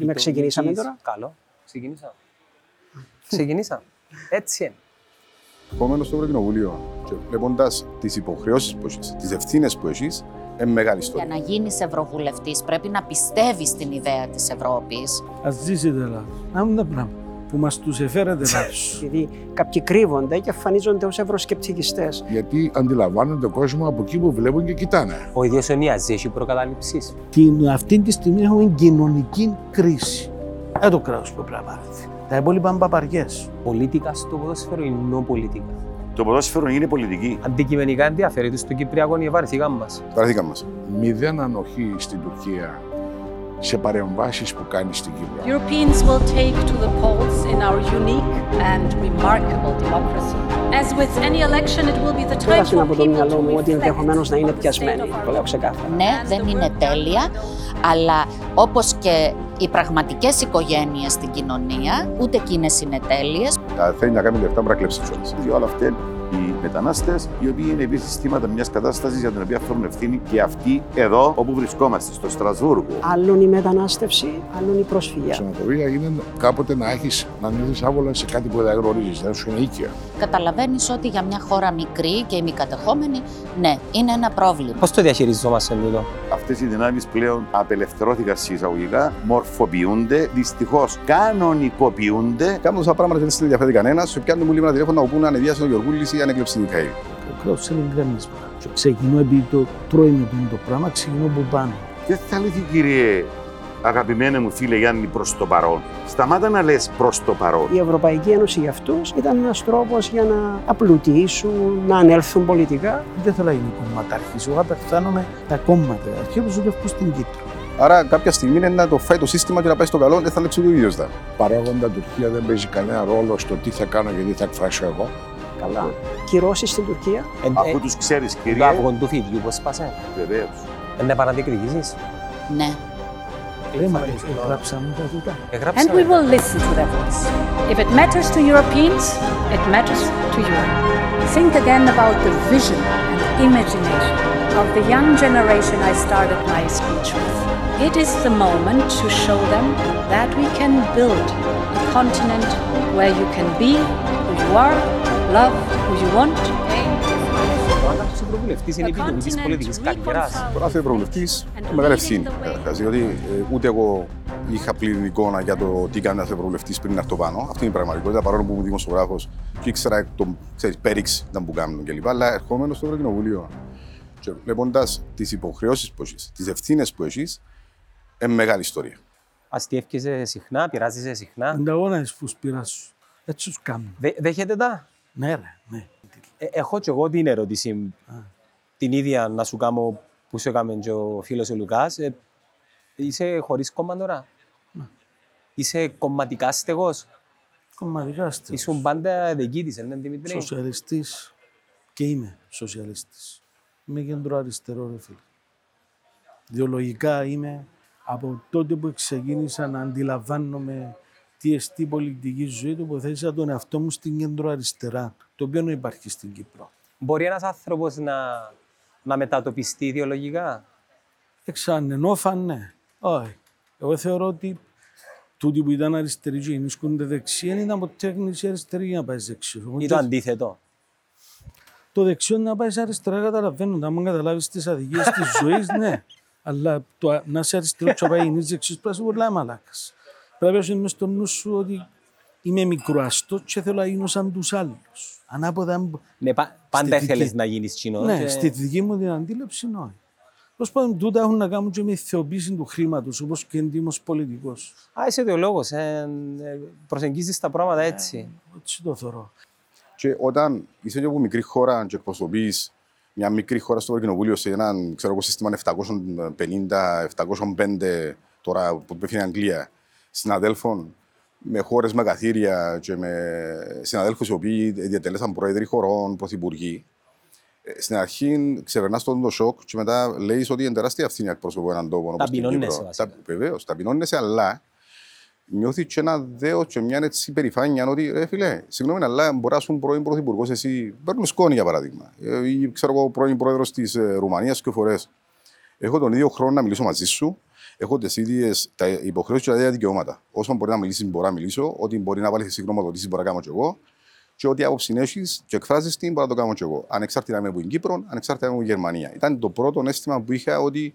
Με ξεκινήσαμε Λογικής. τώρα. Καλό. Ξεκινήσαμε. Ξεκινήσαμε. Έτσι είναι. Επόμενος στο Ευρωκοινοβούλιο και βλέποντας τις υποχρεώσεις που έχεις, τις ευθύνες που έχεις, είναι μεγάλη Για ιστορία. να γίνεις ευρωβουλευτής πρέπει να πιστεύεις στην ιδέα της Ευρώπης. Α ζήσετε λάθο. Να μην τα πράγματα που μας τους εφέρετε λάθο. Γιατί κάποιοι κρύβονται και εμφανίζονται ως ευρωσκεπτικιστές. γιατί αντιλαμβάνονται τον κόσμος από εκεί που βλέπουν και κοιτάνε. Ο ίδιος ο Νιάζης έχει προκαταλήψεις. Την, αυτή τη στιγμή έχουμε κοινωνική κρίση. Δεν το κράτος που πρέπει να πάρει. Τα υπόλοιπα είναι παπαριές. Πολίτικα στο ποδόσφαιρο ή νο-πολίτικα. Το ποδόσφαιρο είναι πολιτική. Αντικειμενικά ενδιαφέρεται στο Κυπριακό η βαρεθήκαν μας. Παραδείγμα μα. Μηδέν ανοχή στην Τουρκία σε παρεμβάσεις που κάνεις στην Κύπρο. Europeans will take to the polls in our unique and remarkable democracy. As with any election, it will be the time Πέρασε for από το people μυαλό to μου ότι reflect ενδεχομένως να είναι on the state πιασμένοι. of our Το λέω ξεκάθαρα. Ναι, δεν είναι τέλεια, αλλά όπως και οι πραγματικές οικογένειες στην κοινωνία, ούτε εκείνες είναι τέλειες. Τα θέλει να κάνει λεφτά, μπορεί να κλέψει κιόλα. Και όλα αυτά οι μετανάστες, οι οποίοι είναι επίσης θύματα μιας κατάστασης για την οποία φέρουν ευθύνη και αυτοί εδώ όπου βρισκόμαστε, στο Στρασβούργο. Άλλον η μετανάστευση, άλλον η προσφυγιά. Ξενοδοχεία είναι κάποτε να έχεις να νιώθεις άβολα σε κάτι που δεν γνωρίζεις, δεν σου είναι οίκια. Καταλαβαίνεις ότι για μια χώρα μικρή και ημικατεχόμενη, ναι, είναι ένα πρόβλημα. Πώς το διαχειριζόμαστε τούτο; Αυτές οι δυνάμεις πλέον απελευθερώθηκαν σε εισαγωγικά, μορφοποιούνται, δυστυχώς κανονικοποιούνται. Κάνουν τόσα πράγματα και δεν στην ενδιαφέρει κανένας. Σου πιάνουν μου λίγο ένα τηλέφωνο να πούνε αν εδιάσει ο Γιωργούλη ή αν έκλεψε την Μικαήλ. Το κράτο είναι γκρεμίσμα. Και ξεκινώ επειδή το τρώει το πράγμα, ξεκινώ από πάνω. Δεν θα λέει κύριε αγαπημένε μου φίλε Γιάννη προς το παρόν. Σταμάτα να λες προς το παρόν. Η Ευρωπαϊκή Ένωση για αυτούς ήταν ένας τρόπος για να απλουτήσουν, να ανέλθουν πολιτικά. Δεν θέλω να γίνει κομματάρχης. Εγώ απευθάνομαι τα κόμματα. Αρχαίοι που δουλεύουν στην Κύπρο. Άρα κάποια στιγμή είναι να το φάει το σύστημα και να πάει στο καλό, δεν θα λέξει ο ίδιος δα. Παράγοντα Τουρκία δεν παίζει κανένα ρόλο στο τι θα κάνω και τι θα εκφράσω εγώ. Καλά. Κυρώσει στην Τουρκία. Αφού του ξέρει, Το κύριε, αυγό του φίδιου πώς σπάσε. βεβαίω. Δεν είναι παραδικριτήσεις. Ναι. Λέει μα γράψαμε τα τούτα. And Εγράψαμε. we will listen to their voice. If it matters to Europeans, it matters to Europe. Think again about the vision and imagination of the young generation I started my speech with. It is the moment to show them that we can build a continent where you can be who you are, love who you want, aim Ο άντρας του Ευρωβουλευτής είναι επίδομή της πολιτικής καριέρας. Τώρα θα ευρωβουλευτής είναι μεγάλη ευθύνη. καταρχάς, Διότι ε, ούτε εγώ είχα πλήρη εικόνα για το τι κάνει ένας ευρωβουλευτής πριν να έρθω πάνω. Αυτή είναι η πραγματικότητα. Παρόλο που ήμουν δημοσιογράφος και ήξερα εκ των ξέρεις, πέριξ ήταν που κάνουν κλπ. Αλλά ερχόμενος στο Ευρωκοινοβούλιο και βλέποντας τις υποχρεώσεις που έχεις, τις ευθύνες που έχεις, είναι μεγάλη ιστορία. Αστείευκεσαι συχνά, πειράζεσαι συχνά; Ανταγώνα που σπειράσου. Έτσι τους κάνουν. Δε- Δέχεται τα; Ναι, ρε, ναι. Ε, έχω και εγώ την ερώτηση την ίδια να σου κάνω που σου έκαμε και ο φίλος ο Λουκάς. Ε, είσαι χωρίς κόμμα τώρα; Είσαι κομματικά στεγός; Κομματικά στέλνω. Ήσουν πάντα δεκίτης, είναι Δημήτρη; Σοσιαλιστής και είμαι σοσιαλιστής. Είμαι κεντροαριστερό, ρε φίλε. Ιδεολογικά είμαι από τότε που ξεκίνησα να αντιλαμβάνομαι τι εστί η πολιτική ζωή, τοποθέτησα τον εαυτό μου στην κεντροαριστερά, το οποίο δεν υπάρχει στην Κύπρο. Μπορεί ένας άνθρωπος να, να μετατοπιστεί ιδεολογικά; Εξανενόφαν, ναι. Όχι. Εγώ θεωρώ ότι τούτοι που ήταν αριστεροί και γεννήσκονται δεξιά ήταν ποτέ έγνηση αριστερή για να πάεις δεξιός. Ή το αντίθετο. Το δεξιό να πάεις αριστερά καταλαβαίνω. Αν καταλάβεις τις αδικίες της ζωής, ναι. Αλλά το να είσαι αριστερό και να πάεις γεννήσεις δεξιός πρέπει να είσαι πολλά μαλάκας. Πρέπει να έχει μες στο νου σου ότι είμαι μικροαστός και θέλω να γίνω σαν τους άλλους. Ανάποδα. αν- Ναι, πα- πάντα Στη ήθελες δική- να γίνεις κοινός. Ναι, και- στη δική μου την αντίληψη, όχι. Τέλο πάντων, τούτα έχουν να κάνουν και με θεοποίηση του χρήματος, όπως και εντύμω πολιτικός. Α, είσαι ιδεολόγος. Ε, ε, προσεγγίζεις τα πράγματα έτσι. Έτσι το θεωρώ. Και όταν είσαι και από μικρή χώρα και εκπροσωπείς μια μικρή χώρα στο Ευρωκοινοβούλιο σε έναν ξέρω, εγώ, σύστημα 750-705 τώρα που πέφτει η Αγγλία συναδέλφων με χώρες με καθήρια και με συναδέλφους οι οποίοι διατελέσαν πρόεδροι χωρών, πρωθυπουργοί. ε, Στην αρχή ξεπερνάς τον το σοκ και μετά λέεις ότι είναι τεράστια ευθύνη να εκπροσωπώ έναν τόπο. όπως την Ταπεινώνεσαι, Κύπρο. βασικά. Τα- Βεβαίως, ταπεινώνεσαι, αλλά νιώθεις και ένα δέο και μια έτσι περηφάνεια ότι, ρε φίλε, συγγνώμη, αλλά μπορείς να είσαι πρώην πρωθυπουργός, εσύ. Παίρνουμε σκόνη για παράδειγμα. Ε, Ή ξέρω εγώ, πρώην πρόεδρος της Ρουμανίας και φορές. Έχω τον ίδιο χρόνο να μιλήσω μαζί σου. Έχω τις ίδιες υποχρεώσεις και τα ίδια δικαιώματα. Όσο μπορεί να μιλήσει, μπορώ να μιλήσω. Ό,τι μπορεί να βάλεις εσύ γνωμοδοτήσεις, μπορώ να κάνω κι εγώ. Και ό,τι άποψη έχεις και εκφράζεις την, μπορώ να το κάνω κι εγώ. Ανεξάρτητα με που είναι Κύπρο, ανεξάρτητα με που είναι Γερμανία. Ήταν το πρώτο αίσθημα που είχα ότι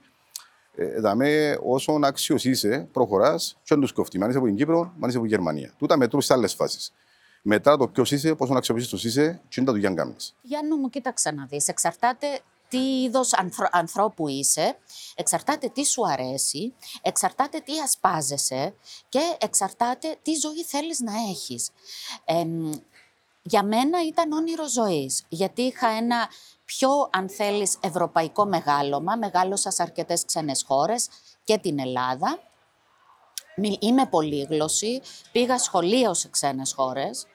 ε, δαμε, όσο άξιος είσαι, προχωράς, και δεν τους κοφτεί. Αν είσαι από την Κύπρο, αν είσαι από την Γερμανία. Τούτα μετρούν σε άλλες φάσεις. Μετά το ποιος είσαι, πόσο αξιοποιήσει είσαι, τι είναι τα δουλειά κάνεις. Γιάννου μου, κοίταξε να δεις. Εξαρτάται τι είδος ανθρώπου είσαι, εξαρτάται τι σου αρέσει, εξαρτάται τι ασπάζεσαι και εξαρτάται τι ζωή θέλεις να έχεις. για μένα ήταν όνειρο ζωής, γιατί είχα ένα πιο, αν θέλεις, ευρωπαϊκό μεγάλωμα. Μεγάλωσα σε αρκετές ξένες χώρες και την Ελλάδα. Είμαι πολύγλωση, πήγα σχολείο σε ξένες χώρες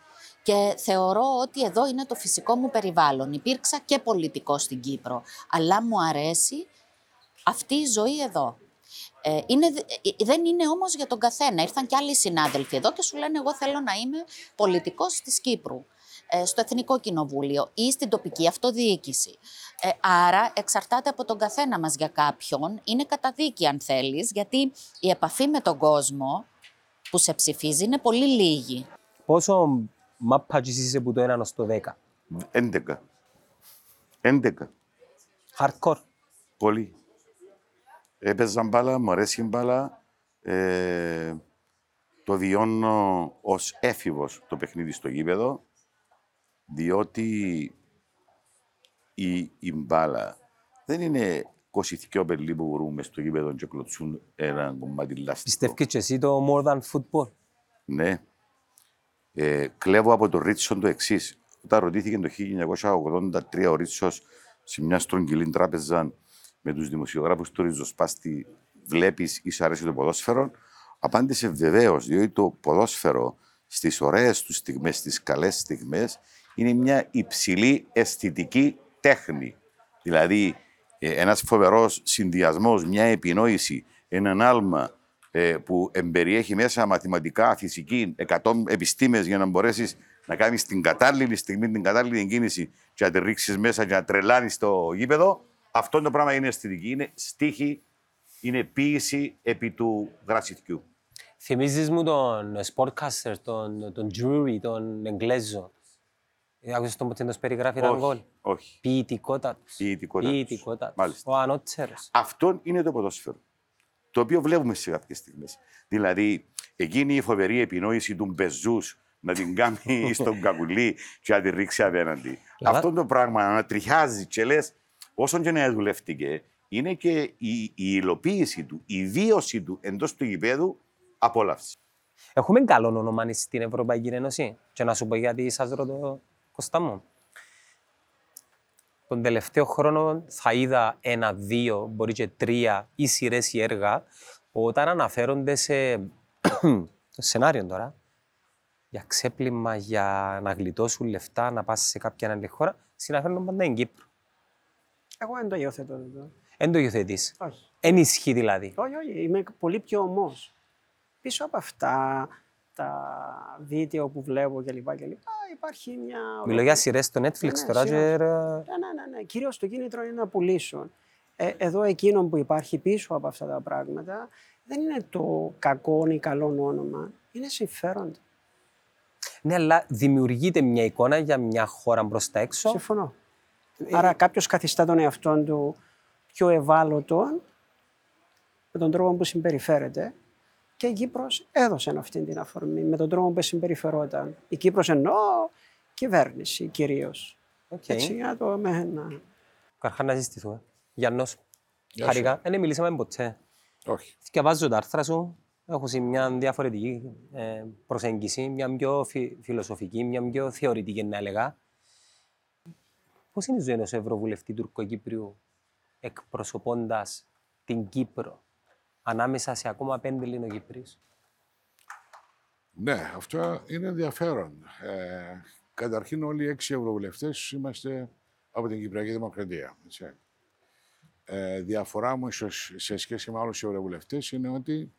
και θεωρώ ότι εδώ είναι το φυσικό μου περιβάλλον. Υπήρξα και πολιτικός στην Κύπρο, αλλά μου αρέσει αυτή η ζωή εδώ. Ε, είναι, ε, δεν είναι όμως για τον καθένα. Ήρθαν και άλλοι συνάδελφοι εδώ και σου λένε εγώ θέλω να είμαι πολιτικός της Κύπρου, ε, στο Εθνικό Κοινοβούλιο ή στην τοπική αυτοδιοίκηση. Ε, άρα εξαρτάται από τον καθένα μας για κάποιον. Είναι καταδίκη αν θέλεις, γιατί η επαφή με τον κόσμο που σε ψηφίζει είναι πολύ λίγη. Πόσο μάπα και είσαι από το 1 ως το 10. 11. 11. Hardcore. Πολύ. Έπαιζα μπάλα, μου αρέσει η μπάλα. Ε, το βιώνω ως έφηβος το παιχνίδι στο γήπεδο, διότι η, η μπάλα δεν είναι 22 πελί που μπορούμε στο γήπεδο και κλωτσούν ένα κομμάτι λάστιχο. Πιστεύεις και εσύ το more than football; Ναι, ε, κλέβω από τον Ρίτσον το εξής. Όταν ρωτήθηκε το 1983 ο Ρίτσος σε μια στρογγυλή τράπεζα με τους δημοσιογράφους του Ριζοσπάστη, βλέπεις ή σου αρέσει το ποδόσφαιρο, απάντησε βεβαίως, διότι το ποδόσφαιρο στις ωραίες τους στιγμές, στις καλές στιγμές, είναι μια υψηλή αισθητική τέχνη. Δηλαδή, ε, ένας φοβερός συνδυασμός, μια επινόηση, έναν άλμα, ε, που εμπεριέχει μέσα μαθηματικά, φυσική, 100 επιστήμες για να μπορέσεις να κάνεις την κατάλληλη στιγμή, την κατάλληλη κίνηση και να τη ρίξεις μέσα και να τρελάνεις το γήπεδο. Αυτό το πράγμα είναι αισθητική. Είναι στίχη, είναι ποίηση επί του γρασιτιού. Θυμίζεις μου τον sportcaster, τον, τον Drury, τον Εγγλέζο. Ε, άκουσες τον που περιγράφει έναν γκολ; Όχι. Ποιητικότατος. Ποιητικότατος. Ο ανώτερος. Αυτό είναι το ποδόσφαιρο το οποίο βλέπουμε σε κάποιες στιγμές. Δηλαδή, εκείνη η φοβερή επινόηση του Μπεζούς να την κάνει στον κακουλί και να την ρίξει απέναντι. Αυτό το πράγμα να τριχάζει και λες, όσον και να δουλεύτηκε, είναι και η, η υλοποίηση του, η βίωση του εντός του γηπέδου απόλαυσης. Έχουμε καλό όνομα στην Ευρωπαϊκή Ένωση; Και να σου πω γιατί σας ρωτώ, Κώστα μου τον τελευταίο χρόνο θα είδα ένα, δύο, μπορεί και τρία ή σειρές ή έργα όταν αναφέρονται σε το σενάριο τώρα για ξέπλυμα, για να γλιτώσουν λεφτά, να πας σε κάποια άλλη χώρα, συναφέρουν πάντα στην Κύπρο. Εγώ δεν το υιοθετώ εδώ. Δεν το υιοθετείς. Όχι. Ενισχύει δηλαδή. Όχι, όχι. Είμαι πολύ πιο ομός. Πίσω από αυτά τα βίντεο που βλέπω κλπ. υπάρχει μια. Μιλώ για σειρές στο Netflix ναι, ναι, τώρα. Και... Ναι, ναι, ναι, ναι. Κυρίως το κίνητρο είναι να πουλήσουν. Ε, εδώ εκείνο που υπάρχει πίσω από αυτά τα πράγματα δεν είναι το κακό ή καλό όνομα. Είναι συμφέροντα. Ναι, αλλά δημιουργείται μια εικόνα για μια χώρα μπρος τα έξω. Συμφωνώ. Ε... Άρα κάποιος καθιστά τον εαυτό του πιο ευάλωτο με τον τρόπο που συμπεριφέρεται και η Κύπρος έδωσε αυτή την αφορμή με τον τρόπο που συμπεριφερόταν. Η Κύπρος εννοώ κυβέρνηση κυρίως. Okay. Έτσι, για το με να... Καρχά να ζητηθούμε. Γιάννος, χαρικά, δεν μιλήσαμε ποτέ. Όχι. Διαβάζω τα άρθρα σου, έχω μια διαφορετική ε, προσέγγιση, μια πιο φιλοσοφική, μια πιο θεωρητική να έλεγα. Πώς είναι η ζωή ενός Ευρωβουλευτή Τουρκοκύπριου εκπροσωπώντας την Κύπρο; Ανάμεσα σε ακόμα πέντε Ελληνοκύπριους. Ναι, αυτό είναι ενδιαφέρον. Ε, καταρχήν όλοι οι έξι ευρωβουλευτές είμαστε από την Κυπριακή Δημοκρατία. Έτσι. Ε, διαφορά μου σε σχέση με άλλους ευρωβουλευτές είναι ότι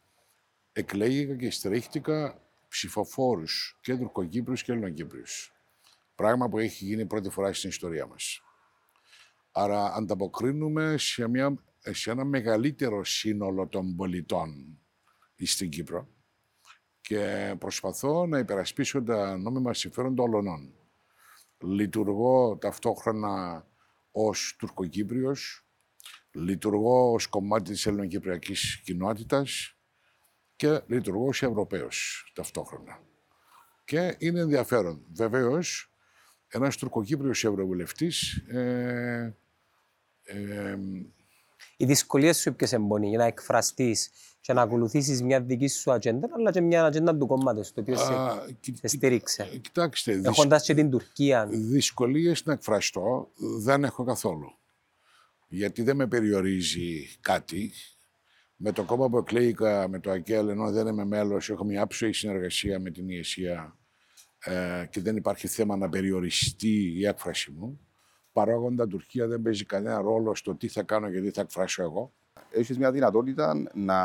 εκλέγηκα και στρέχτηκα ψηφοφόρους και Τουρκοκύπριους και Ελληνοκύπριους. Πράγμα που έχει γίνει πρώτη φορά στην ιστορία μας. Άρα ανταποκρίνουμε σε μια σε ένα μεγαλύτερο σύνολο των πολιτών στην Κύπρο και προσπαθώ να υπερασπίσω τα νόμιμα συμφέροντα όλων. Λειτουργώ ταυτόχρονα ως Τουρκοκύπριος, λειτουργώ ως κομμάτι της ελληνοκυπριακής κοινότητας και λειτουργώ ως Ευρωπαίος ταυτόχρονα. Και είναι ενδιαφέρον. Βεβαίως, ένας Τουρκοκύπριος Ευρωβουλευτής ε, ε, Οι δυσκολίες σου ποιες εμπονεί για να εκφραστείς και να ακολουθήσεις μια δική σου ατζέντα, αλλά και μια ατζέντα του κόμματος, το οποίο σε, α, κοι- σε στήριξε. κοι- Κοιτάξτε, δυσ- Έχοντας και την Τουρκία. δυσκολίες να εκφραστώ δεν έχω καθόλου. Γιατί δεν με περιορίζει κάτι. Με το κόμμα που εκλέγηκα, με το ΑΚΕΛ, ενώ δεν είμαι μέλος, έχω μια άψογη συνεργασία με την ηγεσία ε, και δεν υπάρχει θέμα να περιοριστεί η έκφραση μου. Παράγοντα Τουρκία δεν παίζει κανένα ρόλο στο τι θα κάνω και τι θα εκφράσω εγώ. Έχεις μια δυνατότητα να,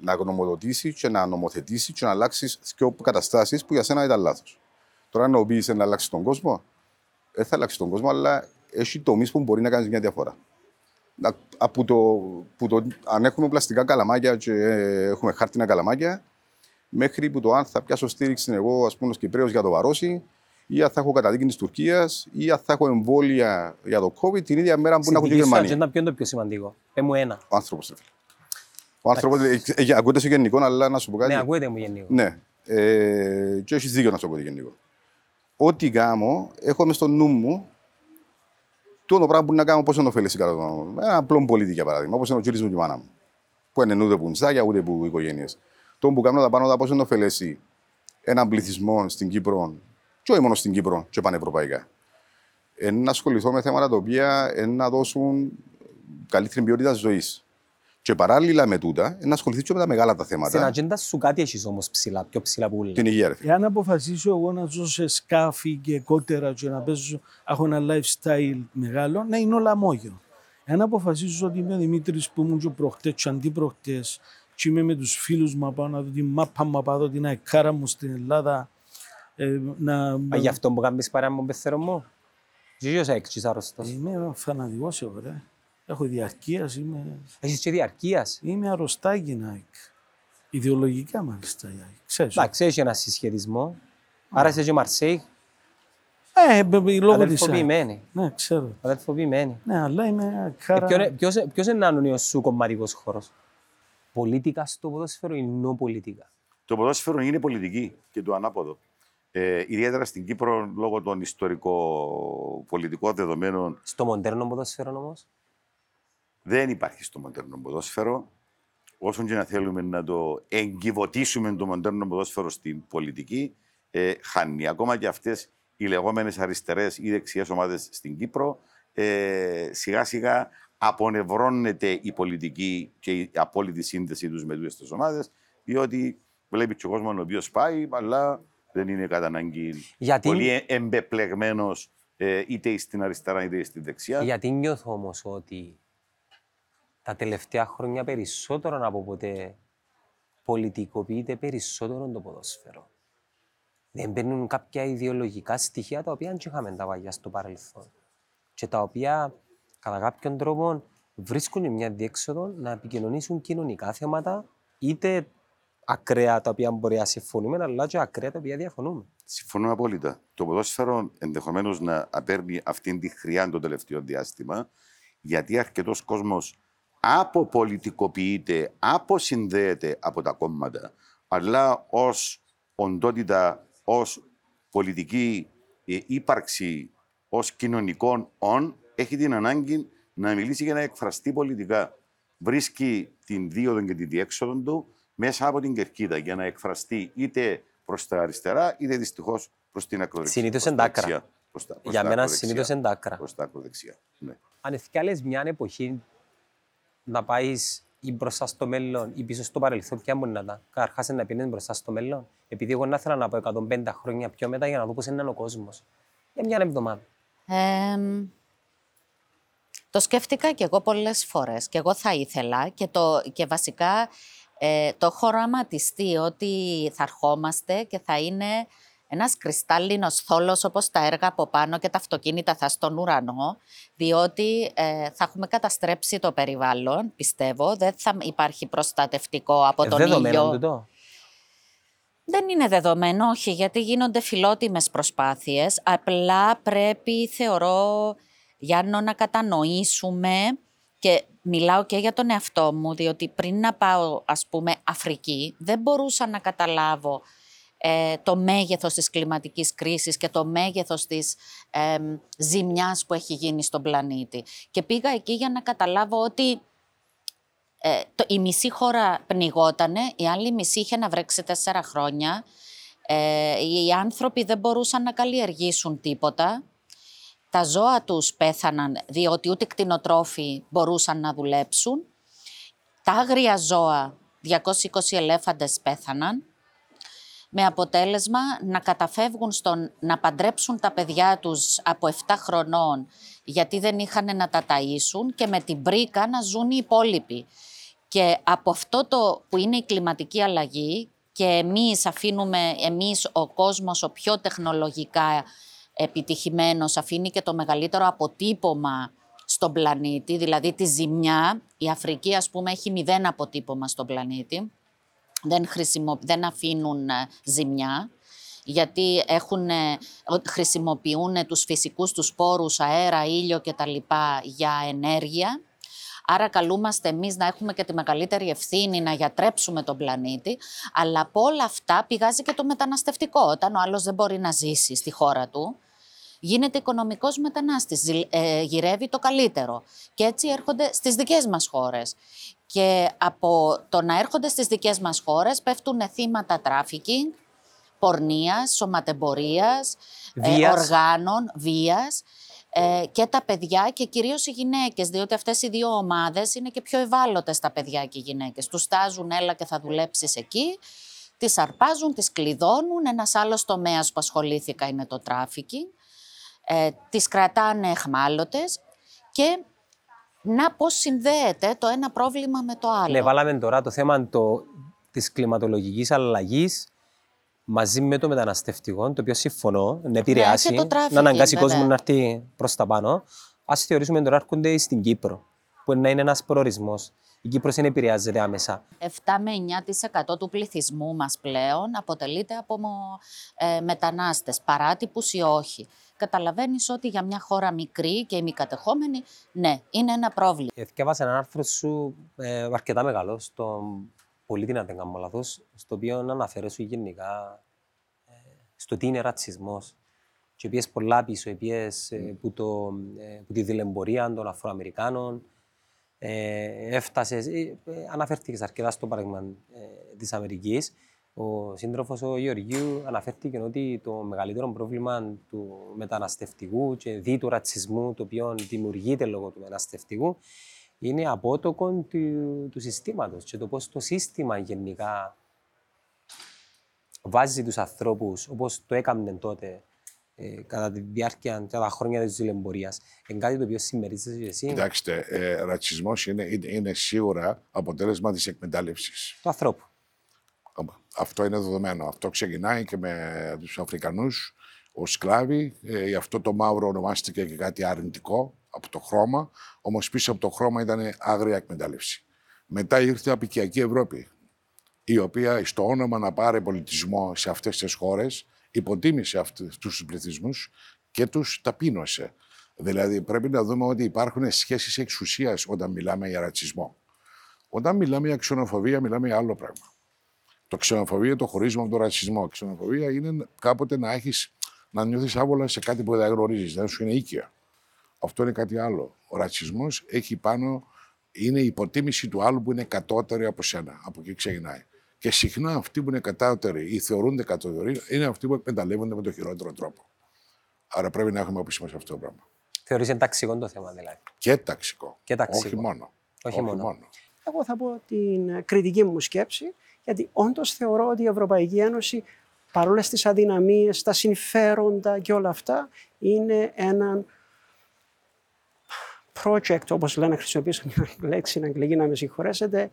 να γνωμοδοτήσεις και να νομοθετήσεις και να αλλάξεις δύο καταστάσεις που για σένα ήταν λάθος. Τώρα, να πει να αλλάξεις τον κόσμο, δεν θα αλλάξεις τον κόσμο, αλλά έχει τομείς που μπορεί να κάνεις μια διαφορά. Να- Από το, που το, αν έχουμε πλαστικά καλαμάκια και ε, έχουμε χάρτινα καλαμάκια, μέχρι που το αν θα πιάσω στήριξη εγώ, ας πούμε, ως Κυπρέος για το βαρόσι, ή αν θα έχω καταδίκη της Τουρκίας, ή αν θα έχω εμβόλια για το COVID την ίδια μέρα που Στην να έχω και η δική σου Γερμανία. ατζέντα, ποιο είναι το πιο σημαντικό. Πε μου ένα. Ο άνθρωπος. Ο άνθρωπος. Ακούτε σε γενικό, αλλά να σου πω κάτι. Ναι, ακούετε μου γενικό. Ναι. Ε, και έχει δίκιο να σου πω κάτι γενικό. Ό,τι κάνω, έχω μες στο νου μου το ono πράγμα που να κάνω πώς να ωφελήσει κατά τον. Ένα απλό πολίτη για παράδειγμα, όπως είναι ο κύριο μου και η μάνα μου. Που είναι ούτε που νησάκια, ούτε που οικογένειες. Το που κάνω τα πάνω τα πώς να ωφελήσει έναν πληθυσμό στην Κύπρο, και όχι μόνο στην Κύπρο, και πανευρωπαϊκά. Ε, να ασχοληθώ με θέματα τα οποία ε, να δώσουν καλύτερη ποιότητα ζωής. Και παράλληλα με τούτα, ε, να ασχοληθείς και με τα μεγάλα τα Στην θέματα. ατζέντα σου κάτι έχεις όμως ψηλά, πιο ψηλά που λέει. Την υγεία, ρε φίλε. Εάν αποφασίσω εγώ να ζω σε σκάφη και κότερα και να παίζω, έχω ένα lifestyle μεγάλο, να είναι όλα μόγιο. Εάν αποφασίσω ότι είμαι ο Δημήτρης που ήμουν και προχτές και αντίπροχτές και είμαι με τους φίλους μου να πάω να δω τη μάπα μου, να πάω να δω την αεκάρα μου στην Ελλάδα, ε, να... Μα γι' αυτό που κάνεις παρέα με τον πεθερό μου. Ζήγιος έξις άρρωστος. Είμαι φανατικός εγώ, ρε. Έχω διαρκείας, είμαι, Έχεις και διαρκείας. είμαι αρρωστάκι, Νάικ. Ιδεολογικά μάλιστα, η ΑΕΚ. Ξέρεις. Εντάξει, έχει ένα συσχετισμό. Άρα είσαι και Μαρσέη, Ε, μπ- μπ- λόγω της ΑΕΚ. αδελφοποιημένη. Ναι, ξέρω. Αδελφοποιημένη. Ναι, αλλά είμαι Ε, κάρα... ποιος είναι- Ποιος ποιος είναι ο σου κομματικός χώρος; Πολίτικα στο ποδόσφαιρο ή νο πολιτικά. Το ποδόσφαιρο είναι πολιτική και το ανάποδο. Ε, ιδιαίτερα στην Κύπρο, λόγω των ιστορικο-πολιτικών δεδομένων, Στο μοντέρνο ποδόσφαιρο όμως; δεν υπάρχει στο μοντέρνο ποδόσφαιρο. Όσον και να θέλουμε να το εγκυβωτήσουμε το μοντέρνο ποδόσφαιρο στην πολιτική, ε, χάνει. Ακόμα και αυτές οι λεγόμενες αριστερές ή δεξιές ομάδες στην Κύπρο, ε, σιγά σιγά απονευρώνεται η πολιτική και η απόλυτη σύνδεση τους με τις ομάδες, διότι βλέπει και ο κόσμος ο οποίος πάει, αλλά δεν είναι κατά ανάγκη Γιατί- πολύ εμπεπλεγμένος ε, είτε στην αριστερά είτε στην δεξιά. Γιατί νιώθω όμως ότι τα τελευταία χρόνια περισσότερο από ποτέ πολιτικοποιείται περισσότερο το ποδόσφαιρο. Δεν μπαίνουν κάποια ιδεολογικά στοιχεία τα οποία δεν είχαμε τα παλιά στο παρελθόν. Και τα οποία κατά κάποιον τρόπο βρίσκουν μια διέξοδο να επικοινωνήσουν κοινωνικά θέματα είτε ακραία τα οποία μπορεί να συμφωνούμε, αλλά και ακραία τα οποία διαφωνούμε. Συμφωνώ απόλυτα. Το ποδόσφαιρο ενδεχομένως να παίρνει αυτήν τη χρειά το τελευταίο διάστημα, γιατί αρκετός κόσμος αποπολιτικοποιείται, αποσυνδέεται από τα κόμματα, αλλά ως οντότητα, ως πολιτική ε, ύπαρξη, ως κοινωνικών όν, έχει την ανάγκη να μιλήσει και να εκφραστεί πολιτικά. Βρίσκει την δίωδο και τη διέξοδο του μέσα από την κερκίδα για να εκφραστεί είτε προς τα αριστερά, είτε δυστυχώς προς την ακροδεξιά. Συνήθως προς εν τα τα άκρα. δεξιά, προς τα- προς Για τα μένα ακροδεξιά. συνήθως εν τα άκρα. Προς τα ακροδεξιά. Ναι. αν εθιάλες μια εποχή να πάεις ή μπροστά στο μέλλον ή πίσω στο παρελθόν, ποια μπορεί να ήταν; Καταρχάς να πήγαινες μπροστά στο μέλλον. Επειδή εγώ να ήθελα να πάω 150 χρόνια πιο μετά για να δω πώς είναι ο κόσμος. Για μια εβδομάδα. Εμ, το σκέφτηκα και εγώ πολλές φορές και εγώ θα ήθελα και, το, και βασικά ε, το έχω οραματιστεί ότι θα ερχόμαστε και θα είναι ένας κρυστάλλινος θόλος όπως τα έργα από πάνω και τα αυτοκίνητα θα στον ουρανό, διότι ε, θα έχουμε καταστρέψει το περιβάλλον, πιστεύω. Δεν θα υπάρχει προστατευτικό από Ε, τον δεδομένο ήλιο. τούτο; Δεν είναι δεδομένο, όχι, γιατί γίνονται φιλότιμες προσπάθειες. Απλά πρέπει, θεωρώ, Γιάννο, να κατανοήσουμε και μιλάω και για τον εαυτό μου, διότι πριν να πάω, ας πούμε, Αφρική, δεν μπορούσα να καταλάβω ε, το μέγεθος της κλιματικής κρίσης και το μέγεθος της ε, ζημιάς που έχει γίνει στον πλανήτη. Και πήγα εκεί για να καταλάβω ότι ε, το, η μισή χώρα πνιγότανε, η άλλη μισή είχε να βρέξει τέσσερα χρόνια. Ε, οι άνθρωποι δεν μπορούσαν να καλλιεργήσουν τίποτα. Τα ζώα τους πέθαναν διότι ούτε κτηνοτρόφοι μπορούσαν να δουλέψουν. Τα άγρια ζώα, 220 ελέφαντες πέθαναν με αποτέλεσμα να καταφεύγουν στον να παντρέψουν τα παιδιά τους από 7 χρονών γιατί δεν είχαν να τα ταΐσουν και με την πρίκα να ζουν οι υπόλοιποι. Και από αυτό το που είναι η κλιματική αλλαγή και εμείς αφήνουμε, εμείς ο κόσμος ο πιο τεχνολογικά επιτυχημένος αφήνει και το μεγαλύτερο αποτύπωμα στον πλανήτη, δηλαδή τη ζημιά. Η Αφρική ας πούμε έχει μηδέν αποτύπωμα στον πλανήτη δεν, χρησιμο... δεν αφήνουν ε, ζημιά γιατί έχουν, ε, ο- χρησιμοποιούν τους φυσικούς τους πόρους, αέρα, ήλιο και τα λοιπά για ενέργεια. Άρα καλούμαστε εμείς να έχουμε και τη μεγαλύτερη ευθύνη να γιατρέψουμε τον πλανήτη, αλλά από όλα αυτά πηγάζει και το μεταναστευτικό. Όταν ο άλλος δεν μπορεί να ζήσει στη χώρα του, γίνεται οικονομικός μετανάστης, ζη- ε, γυρεύει το καλύτερο. Και έτσι έρχονται στις δικές μας χώρες. Και από το να έρχονται στις δικές μας χώρες πέφτουν θύματα τράφικινγκ, πορνείας, σωματεμπορίας, ε, Βίας. οργάνων, βίας ε, και τα παιδιά και κυρίως οι γυναίκες, διότι αυτές οι δύο ομάδες είναι και πιο ευάλωτες τα παιδιά και οι γυναίκες. Τους τάζουν έλα και θα δουλέψεις εκεί, τις αρπάζουν, τις κλειδώνουν. Ένας άλλος τομέας που ασχολήθηκα είναι το τράφικινγκ. Ε, τις κρατάνε αιχμάλωτες και να πώς συνδέεται το ένα πρόβλημα με το άλλο. Ναι, βάλαμε τώρα το θέμα το, της κλιματολογικής αλλαγής μαζί με το μεταναστευτικό, το οποίο συμφωνώ να επηρεάσει, Ναι, και το να αναγκάσει trafficking, κόσμο βέβαια. να έρθει προς τα πάνω. Ας θεωρήσουμε τώρα έρχονται στην Κύπρο, που να είναι ένας προορισμός. Η Κύπρος δεν επηρεάζεται άμεσα. 7 με 9% του πληθυσμού μας πλέον αποτελείται από μο- ε, μετανάστες, παράτυπους ή όχι. Καταλαβαίνεις ότι για μια χώρα μικρή και ημικατεχόμενη, ναι, είναι ένα πρόβλημα. Διαβάσα ένα άρθρο σου ε, αρκετά μεγάλο, στο Πολίτη, αν δεν κάνω λάθος, στο οποίο αναφέρεσαι γενικά ε, στο τι είναι ρατσισμός. Και πιες πολλά πίσω, πιες ε, που, το, ε, που τη δηλεμπορία των Αφροαμερικάνων, ε, έφτασες, ε, ε, αναφέρθηκες αρκετά στο παράδειγμα ε, της Αμερικής. Ο σύντροφος ο Γεωργίου αναφέρθηκε ότι το μεγαλύτερο πρόβλημα του μεταναστευτικού και δι του ρατσισμού, το οποίο δημιουργείται λόγω του μεταναστευτικού, είναι απότοκο του, του συστήματος και το πώς το σύστημα γενικά βάζει τους ανθρώπους όπως το έκαμνε τότε ε, κατά τη διάρκεια κατά τα χρόνια της ζηλεμπορίας. Είναι κάτι το οποίο συμμερίζεσαι και εσύ Κοιτάξτε, ε, ρατσισμός είναι, είναι, είναι σίγουρα αποτέλεσμα της εκμετάλλευσης. του ανθρώπου. Αυτό είναι δεδομένο. Αυτό ξεκινάει και με τους Αφρικανούς ως σκλάβοι. Ε, γι' αυτό το μαύρο ονομάστηκε και κάτι αρνητικό από το χρώμα. Όμως πίσω από το χρώμα ήταν άγρια εκμετάλλευση. Μετά ήρθε η απικιακή Ευρώπη, η οποία στο όνομα να πάρει πολιτισμό σε αυτές τις χώρες υποτίμησε αυτούς τους πληθυσμούς και τους ταπείνωσε. Δηλαδή πρέπει να δούμε ότι υπάρχουν σχέσεις εξουσίας όταν μιλάμε για ρατσισμό. Όταν μιλάμε για ξενοφοβία μιλάμε για άλλο πράγμα. Το ξενοφοβία το χωρίζουμε από το ρατσισμό. Ξενοφοβία είναι κάποτε να έχεις, να νιώθεις άβολα σε κάτι που δεν γνωρίζεις, δεν σου είναι οίκια. Αυτό είναι κάτι άλλο. Ο ρατσισμός έχει πάνω, είναι η υποτίμηση του άλλου που είναι κατώτερη από σένα. Από εκεί ξεκινάει. Και συχνά αυτοί που είναι κατώτεροι ή θεωρούνται κατώτεροι είναι αυτοί που εκμεταλλεύονται με τον χειρότερο τρόπο. Άρα πρέπει να έχουμε όψη μας αυτό το πράγμα. Θεωρείς ενταξικό το θέμα δηλαδή; Και ταξικό. Και ταξικό. Όχι μόνο. Όχι μόνο. Εγώ θα πω την κριτική μου σκέψη, γιατί όντως θεωρώ ότι η Ευρωπαϊκή Ένωση, παρόλες τις αδυναμίες, τα συμφέροντα και όλα αυτά, είναι ένα project, όπως λένε, χρησιμοποιήσω μια λέξη στην αγγλική, να με συγχωρέσετε,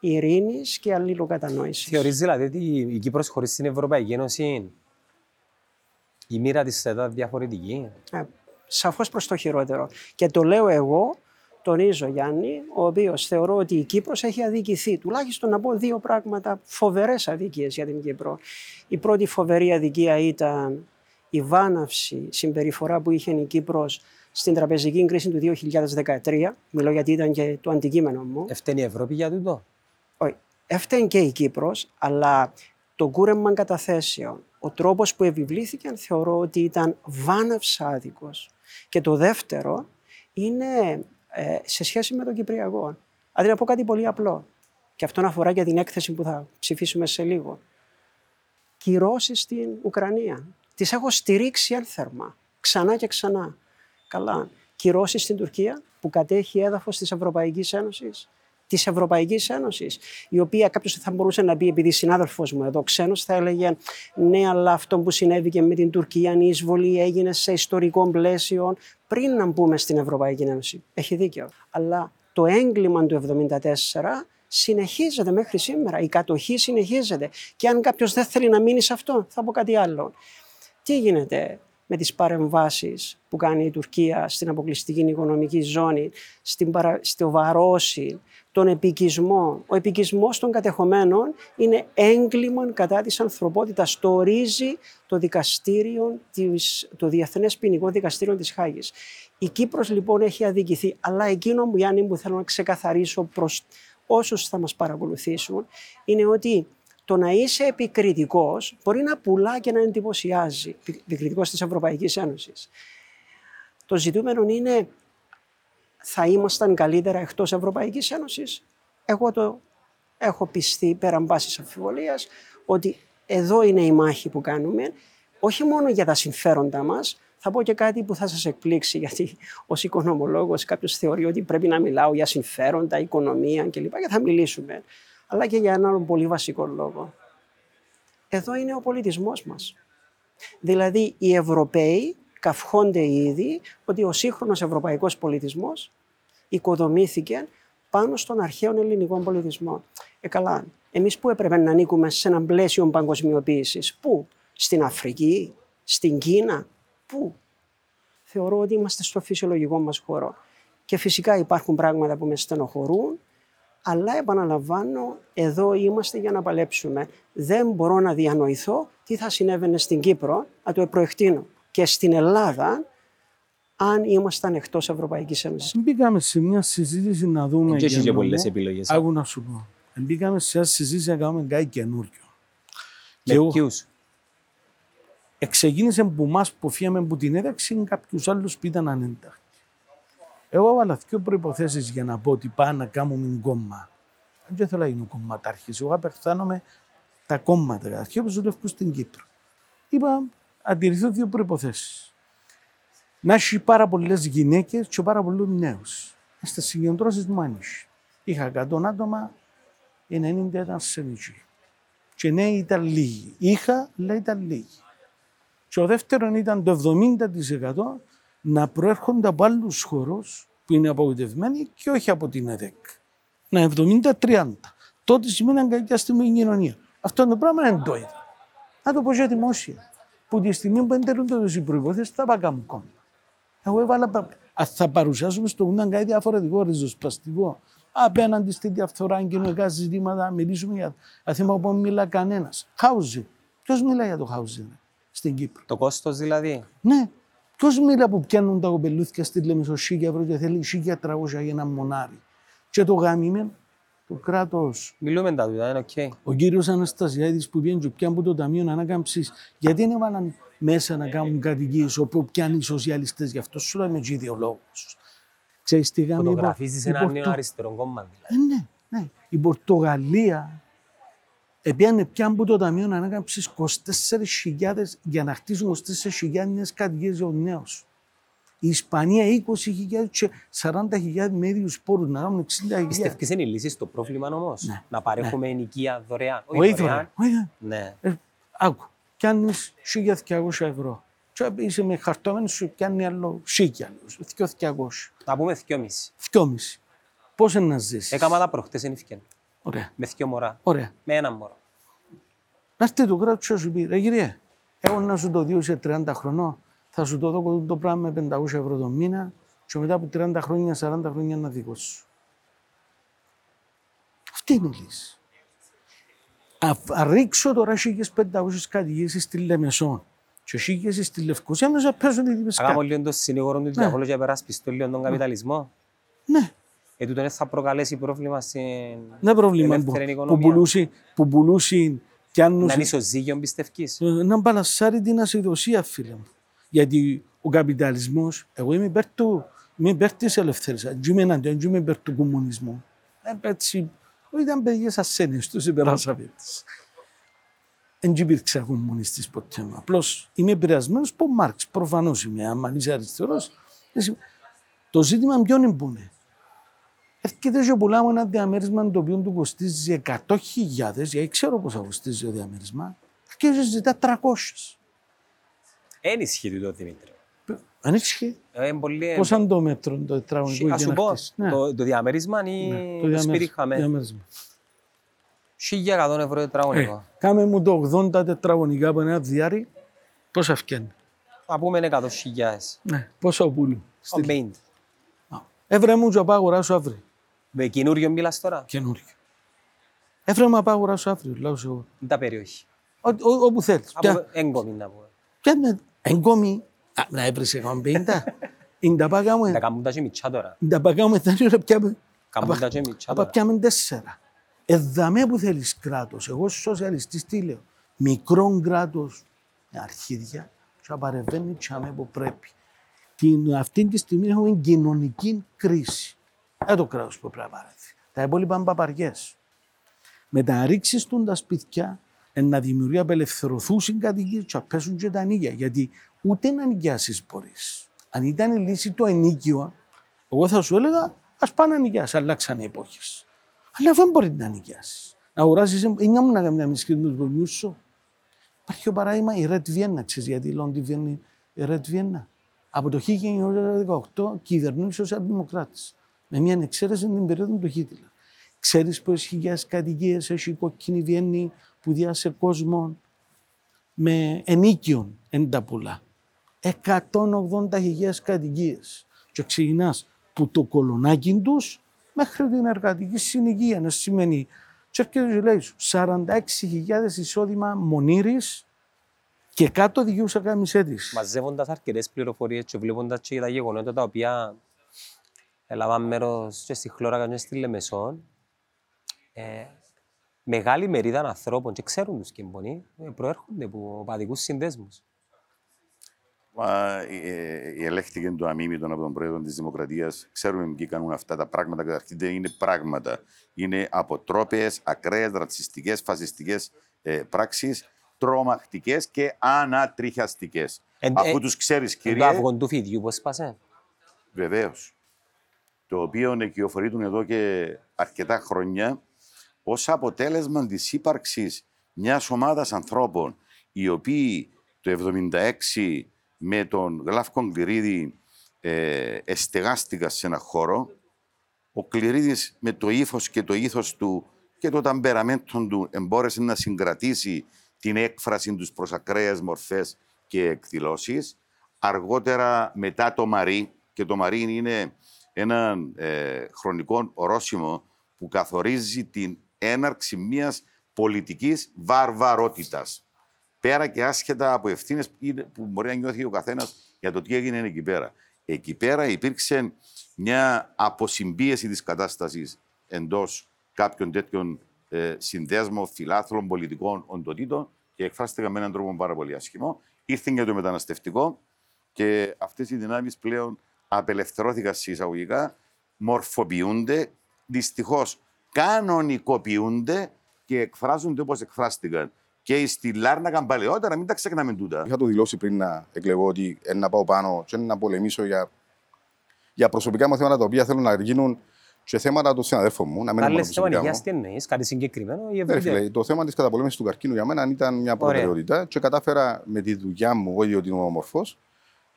ειρήνης και αλληλοκατανόησης. Θεωρείς δηλαδή ότι η Κύπρος χωρίς την Ευρωπαϊκή Ένωση Η μοίρα της θα ήταν διαφορετική; Ε, σαφώς προς το χειρότερο. Και το λέω εγώ, τονίζω Γιάννη, ο οποίος θεωρώ ότι η Κύπρος έχει αδικηθεί. Τουλάχιστον να πω δύο πράγματα φοβερές αδικίες για την Κύπρο. Η πρώτη φοβερή αδικία ήταν η βάναυση συμπεριφορά που είχε η Κύπρος στην τραπεζική κρίση του 2013. Μιλώ γιατί ήταν και το αντικείμενο μου. Ευταίνει η Ευρώπη για τούτο; Όχι. Έφταιγε και η Κύπρος, αλλά το κούρεμα καταθέσεων, ο τρόπος που επιβλήθηκαν θεωρώ ότι ήταν βάναυσα άδικος. Και το δεύτερο είναι ε, σε σχέση με τον Κυπριακό. Αν να πω κάτι πολύ απλό, και αυτό αφορά για την έκθεση που θα ψηφίσουμε σε λίγο. Κυρώσεις στην Ουκρανία. Τις έχω στηρίξει ένθερμα, ξανά και ξανά. Καλά. Κυρώσεις στην Τουρκία που κατέχει έδαφος της Ευρωπαϊκής Ένωσης. Της Ευρωπαϊκής Ένωσης, η οποία κάποιος θα μπορούσε να πει, επειδή συνάδελφο μου εδώ ξένος, θα έλεγε Ναι, αλλά αυτό που συνέβη με την Τουρκία, η εισβολή έγινε σε ιστορικό πλαίσιο πριν να μπούμε στην Ευρωπαϊκή Ένωση. Έχει δίκιο. Αλλά το έγκλημα του 1974 συνεχίζεται μέχρι σήμερα. Η κατοχή συνεχίζεται. Και αν κάποιος δεν θέλει να μείνει σε αυτό, θα πω κάτι άλλο. Τι γίνεται; Με τις παρεμβάσεις που κάνει η Τουρκία στην αποκλειστική οικονομική ζώνη, στην παρα... στο βαρόσι, τον επικισμό. Ο επικισμός των κατεχομένων είναι έγκλημα κατά της ανθρωπότητας. Το ορίζει το, δικαστήριο, το Διεθνές Ποινικό Δικαστήριο της Χάγης. Η Κύπρος λοιπόν έχει αδικηθεί, αλλά εκείνο που Γιάννη που θέλω να ξεκαθαρίσω προς όσους θα μας παρακολουθήσουν είναι ότι το να είσαι επικριτικός μπορεί να πουλά και να εντυπωσιάζει, επικριτικός της Ευρωπαϊκής Ένωσης. Το ζητούμενο είναι θα ήμασταν καλύτερα εκτός Ευρωπαϊκής Ένωσης; Εγώ το έχω πιστεί πέραν πάσης αμφιβολίας ότι εδώ είναι η μάχη που κάνουμε, όχι μόνο για τα συμφέροντα μας, θα πω και κάτι που θα σας εκπλήξει, γιατί ως οικονομολόγος κάποιος θεωρεί ότι πρέπει να μιλάω για συμφέροντα, οικονομία κλπ. Και θα μιλήσουμε αλλά και για έναν πολύ βασικό λόγο. Εδώ είναι ο πολιτισμός μας. Δηλαδή οι Ευρωπαίοι καυχόνται ήδη ότι ο σύγχρονος ευρωπαϊκός πολιτισμός οικοδομήθηκε πάνω στον αρχαίο ελληνικό πολιτισμό. Ε, καλά, εμείς που έπρεπε να ανήκουμε σε έναν πλαίσιο παγκοσμιοποίησης; Πού; Στην Αφρική, στην Κίνα, πού; Θεωρώ ότι είμαστε στο φυσιολογικό μας χώρο. Και φυσικά υπάρχουν πράγματα που με στενοχωρούν, αλλά επαναλαμβάνω, εδώ είμαστε για να παλέψουμε. Δεν μπορώ να διανοηθώ τι θα συνέβαινε στην Κύπρο, να το προεκτείνω. Και στην Ελλάδα, αν ήμασταν εκτός Ευρωπαϊκής Ένωσης. Μπήκαμε σε μια συζήτηση να δούμε. Και έχεις και πολλές επιλογές. Άκου να σου πω. Μπήκαμε σε μια συζήτηση να κάνουμε κάτι καινούριο. Με ποιους; Εξεκίνησε που εμά που φύγαμε από την ένταξη κάποιους άλλους που ήταν ανένταχτοι. Εγώ έβαλα δύο προποθέσει για να πω ότι πάω να κάνουμε κόμμα. Δεν θέλω να γίνω κομματάρχης. Εγώ απευθύνομαι τα κόμματα, καταρχήν όπω δουλεύω στην Κύπρο. Είπα, αντιρρηθώ δύο προποθέσει. Να έχει πάρα πολλές γυναίκες και πάρα πολλούς νέους. Στι συγκεντρώσεις μου άνοιξε. Είχα 100 άτομα, 90 ήταν σε νησί. Και νέοι ήταν λίγοι. Είχα, αλλά ήταν λίγοι. Και ο δεύτερο ήταν το 70% να προέρχονται από άλλους χώρους που είναι απογοητευμένοι και όχι από την ΕΔΕΚ. Να 70-30. Τότε σημαίνει αγκαλιαστική κοινωνία. Αυτό το πράγμα δεν το είδα. Να το πω για δημόσια. Που τη στιγμή που εντερούνται οι προποθέσει θα πάμε κόμμα. Εγώ έβαλα. Αν θα παρουσιάσουμε στο Ουνάν κάτι διαφορετικό, ριζοσπαστικό, απέναντι στη διαφθορά, κοινωνικά ζητήματα, μιλήσουμε για τα θέματα που μιλά κανένας. Χάουζι. Ποιος μιλάει για το χάουζι στην Κύπρο; Το κόστος δηλαδή; Ναι, Ποιος μίλα που πιάνουν τα κοπελούθια στη Λεμεσό σίγια ευρώ και θέλει σίγια τραγούδια για ένα μονάρι. Και το γάμιμε το κράτος. Μιλούμε τα δουλειά, είναι οκ. Okay. Ο κύριος Αναστασιάδης που πιάνει και πιάνει το Ταμείο Ανάκαμψη, γιατί δεν έβαλαν μέσα να κάνουν κατοικίες όπου πιάνει οι σοσιαλιστές, γι' αυτό σου λέμε και ιδεολόγο. Ξέρεις τι γάμι. Φωτογραφίζεις ένα νέο αριστερό κόμμα. Δηλαδή. Ε, ναι, ναι. Η Πορτογαλία Επιάνε πια από το Ταμείο Ανάκαμψη 24.000 για να χτίσουν 24.000 νέε κατοικίε για του νέου. Η Ισπανία 20.000 και 40.000 με ίδιους πόρου να κάνουν 60.000. Πιστεύεις είναι η λύση στο πρόβλημα όμως; Ναι. Να παρέχουμε ναι. ενοικία δωρεάν. Όχι δωρεάν. Ναι. Ε, άκου, πιάνεις 1.200 ευρώ. Και είσαι με χαρτόμενο σου πιάνει άλλο 1.000, 2.200. Να πούμε 2.5. 2.5. Πώς να ζήσεις; Έκανα τα προχτές είναι ευκαιρία. Ωραία. Με δύο μωρά. Ωραία. Με ένα μωρό. Να έρθει το κράτος και σου πει, ρε κύριε, Εγώ να σου το δω σε 30 χρονών, θα σου το δω το πράγμα με 500 ευρώ το μήνα και μετά από 30 χρόνια, 40 χρόνια να δικό σου. Αυτή είναι η λύση. Α, ρίξω τώρα 1500 κατοικίες στη Λεμεσόν και χίλιες στη Λευκοσία να σε παίζουν οι τύπες Αγάμε κάτω. λίγο το συνήγορο του διαβόλου και περάσπιστο λίγο τον καπιταλισμό. Ναι, Ε, τούτο δεν θα προκαλέσει πρόβλημα στην δεν πρόβλημα που, ελεύθερη που οικονομία. πουλούσε, που πουλούσε κι αν Να είναι ισοζύγιο πιστεύεις. να μπαλασσάρει την ασυδοσία, φίλε μου. Γιατί ο καπιταλισμό, εγώ είμαι υπέρ του, είμαι υπέρ της ελευθερίας. Δεν είμαι εναντίον, δεν είμαι υπέρ του κομμουνισμού. Ε, έτσι, ήταν παιδιά ασθένειε, τους υπεράσαμε τις. Δεν υπήρξα κομμουνιστής ποτέ μου. Απλώς είμαι επηρεασμένος από Μάρξ. Προφανώς είμαι. Αν είσαι αριστερός, το ζήτημα ποιον είναι που είναι; Έρχεται και πουλάμε ένα διαμέρισμα το οποίο του κοστίζει 100.000, γιατί ξέρω πόσα κοστίζει το διαμέρισμα, και ζητά 300. Εν ισχύει το Δημήτρη. Αν ισχύει, Ε, είναι πολύ... πόσα είναι το μέτρο το τετραγωνικό Ας για σου να πω, χτίσεις. Ναι, το, το διαμέρισμα ναι, ή το το σπίτι διαμέρισμα, είχαμε. διαμέρισμα. 1100 ευρώ Ε, τετραγωνικό. κάμε μου το 80 τετραγωνικά από ένα διάρρη, πόσα φτιάχνει; Να πούμε 100.000. Ναι, πόσα πουλού. Ο 50. Έβρε μου και πάω αγοράσω αύριο. Με καινούριο μιλάς τώρα; Καινούριο. Έβρε μου πάω αγοράσω αύριο. Λέω σου εγώ. Είναι τα περιοχή. Ό- ό- Όπου θέλεις. Ποια- Από έγκομη να πούμε. ποια είναι. Εγκόμη. Α, Να έβρες 150. Είναι τα πάγα μου. Τα κάνουν τα και μητσά τώρα. Τα παγάμε τα ώρα πιάμε. Κάνουν τα και μητσά Απα τώρα. πιάμε τέσσερα. Εδαμέ που θέλεις κράτος. Εγώ σοσιαλιστής τι λέω. Μικρό κράτος με αρχίδια και να παρεμβαίνει τσάμε που πρέπει. Την, αυτή τη στιγμή έχουμε κοινωνική κρίση. Δεν το κράτος που πρέπει να παρέμβει. Τα υπόλοιπα είναι παπαριές. Με τα ρίξεις του τα σπίτια ε, να δημιουργεί απελευθερωθούν κατοικίες και να πέσουν και τα νοίκια. Γιατί ούτε να νοικιάσεις μπορείς. Αν ήταν η λύση το ενίκιο, εγώ θα σου έλεγα ας πάνε να νοικιάσεις, αλλάξαν οι εποχέ. Αλλά δεν μπορεί να νοικιάσεις. Να αγοράσεις, είναι μου να κάνει μια μισή τους γονιούς σου. Υπάρχει το παράδειγμα η Red Vienna, ξέρεις γιατί λέω ότι βγαίνει η Red Vienna. Από το 1918 κυβερνούν οι σοσιαλδημοκράτε. Με μια εξαίρεση την περίοδο του Χίτλερ. Ξέρεις πόσε χιλιάδε κατοικίες έχει η κόκκινη Βιέννη που διάσε κόσμο με ενίκιον εν τα πουλά. 180.000 κατοικίες. Και ξεκινάς που το κολονάκι τους μέχρι την εργατική συνοικία. Να σημαίνει, και έρχεται και λέει σου, 46.000 εισόδημα μονήρης και κάτω δικαιούσα κάμισέ τη. Μαζεύοντας αρκετές πληροφορίες και βλέποντας και τα γεγονότα τα οποία έλαβαν μέρος και στη Χλώρακα και στη Λεμεσόν, ε, μεγάλη μερίδα ανθρώπων και ξέρουν τους κυμπονοί, ε, προέρχονται από παδικούς συνδέσμους. Μα, ε, ε, ελέγχθηκε το αμήμητο από τον πρόεδρο της Δημοκρατίας. Ξέρουμε ποιοι κάνουν αυτά τα πράγματα. Καταρχήν δεν είναι πράγματα. Είναι αποτρόπαιες, ακραίες, ρατσιστικές, φασιστικές ε, πράξεις, τρομακτικές και ανατριχιαστικές. Εν- Αφού ε, τους ξέρεις, Το κύριε, αυγό του φιδιού που έσπασε. βεβαίως. Το οποίο εκειοφορείται εδώ και αρκετά χρόνια ως αποτέλεσμα της ύπαρξης μιας ομάδας ανθρώπων οι οποίοι το 1976 με τον Γλάφκον Κληρίδη ε, εστεγάστηκαν σε ένα χώρο. Ο Κληρίδης με το ύφος και το ήθος του και το ταμπεραμέντο του εμπόρεσε να συγκρατήσει την έκφραση τους προς ακραίες μορφές και εκδηλώσεις. Αργότερα μετά το Μαρί, και το Μαρί είναι ένα ε, χρονικό ορόσημο που καθορίζει την έναρξη μιας πολιτικής βαρβαρότητας πέρα και άσχετα από ευθύνες που μπορεί να νιώθει ο καθένας για το τι έγινε εκεί πέρα. Εκεί πέρα υπήρξε μια αποσυμπίεση της κατάστασης εντός κάποιων τέτοιων ε, συνδέσμων φιλάθλων πολιτικών οντοτήτων και εκφράστηκαν με έναν τρόπο πάρα πολύ άσχημο. Ήρθε για το μεταναστευτικό και αυτές οι δυνάμεις πλέον απελευθερώθηκαν σε εισαγωγικά, μορφοποιούνται, δυστυχώς κανονικοποιούνται και εκφράζονται όπως εκφράστηκαν. Και στη Λάρνακα παλαιότερα, μην τα ξεχνάμε τούτα. Είχα το δηλώσει πριν να εκλεγώ ότι ε, να πάω πάνω και να πολεμήσω για, για προσωπικά μου θέματα τα οποία θέλω να γίνουν και θέματα των συναδέλφων μου. Να μην είναι μόνο Άλλες προσωπικά μου. θεματικές τι εννοείς, κάτι συγκεκριμένο ή Ναι, ρε ευρύτερα. φίλε, το θέμα της καταπολέμησης του καρκίνου για μένα ήταν μια προτεραιότητα και κατάφερα με τη δουλειά μου, εγώ διότι είμαι ομορφός,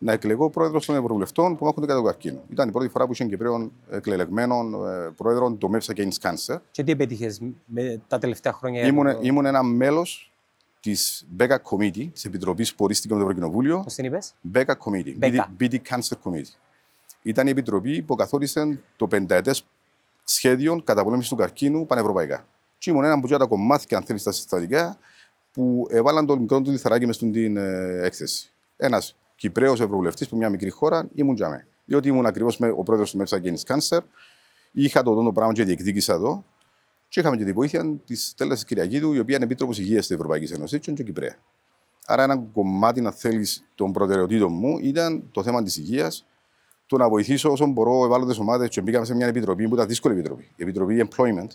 να εκλεγώ πρόεδρος των Ευρωβουλευτών που έχουν κατά το καρκίνο. Ήταν η πρώτη φορά που είχε Κυπρέων εκλεγμένων ε, πρόεδρων το MEPSA Against Cancer. Και τι επέτυχες με τα τελευταία χρόνια. για Ήμουν, το- ήμουν ένα μέλος της BECA Committee, της Επιτροπής που ορίστηκε με το Ευρωκοινοβούλιο. Πώς την είπες; BECA Committee, BECA. BD, BD Cancer Committee. Ήταν η επιτροπή που καθόρισε το πενταετές σχέδιο καταπολέμησης του καρκίνου πανευρωπαϊκά. Και ήμουν ένα από τα κομμάτια, αν θέλεις, στα συστατικά που έβαλαν το μικρό του λιθαράκι μες στην την, ε, έκθεση. Ένας Κυπρέος Ευρωβουλευτής που μια μικρή χώρα ήμουν για μέ. Διότι ήμουν ακριβώς ο πρόεδρος του Μέτσα Against Cancer, είχα το το πράγμα και διεκδίκησα εδώ. Και είχαμε και τη βοήθεια της Τέλα Κυριακίδου, η οποία είναι επίτροπος υγείας της Ευρωπαϊκής Ένωσης και είναι Κυπρέα. Άρα, ένα κομμάτι, να θέλεις, των προτεραιοτήτων μου ήταν το θέμα της υγείας, το να βοηθήσω όσο μπορώ ευάλωτες ομάδες. Και μπήκαμε σε μια επιτροπή που ήταν δύσκολη επιτροπή. Η επιτροπή Employment.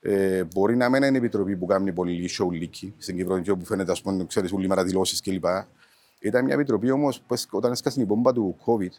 Ε, μπορεί να μην είναι η επιτροπή που κάνει πολύ show leaky στην Κύπρο, και όπου φαίνεται, ας πούμε, ξέρεις, όλη μέρα δηλώσει κλπ. Ήταν μια επιτροπή όμως που όταν έσκασε η μπόμπα του COVID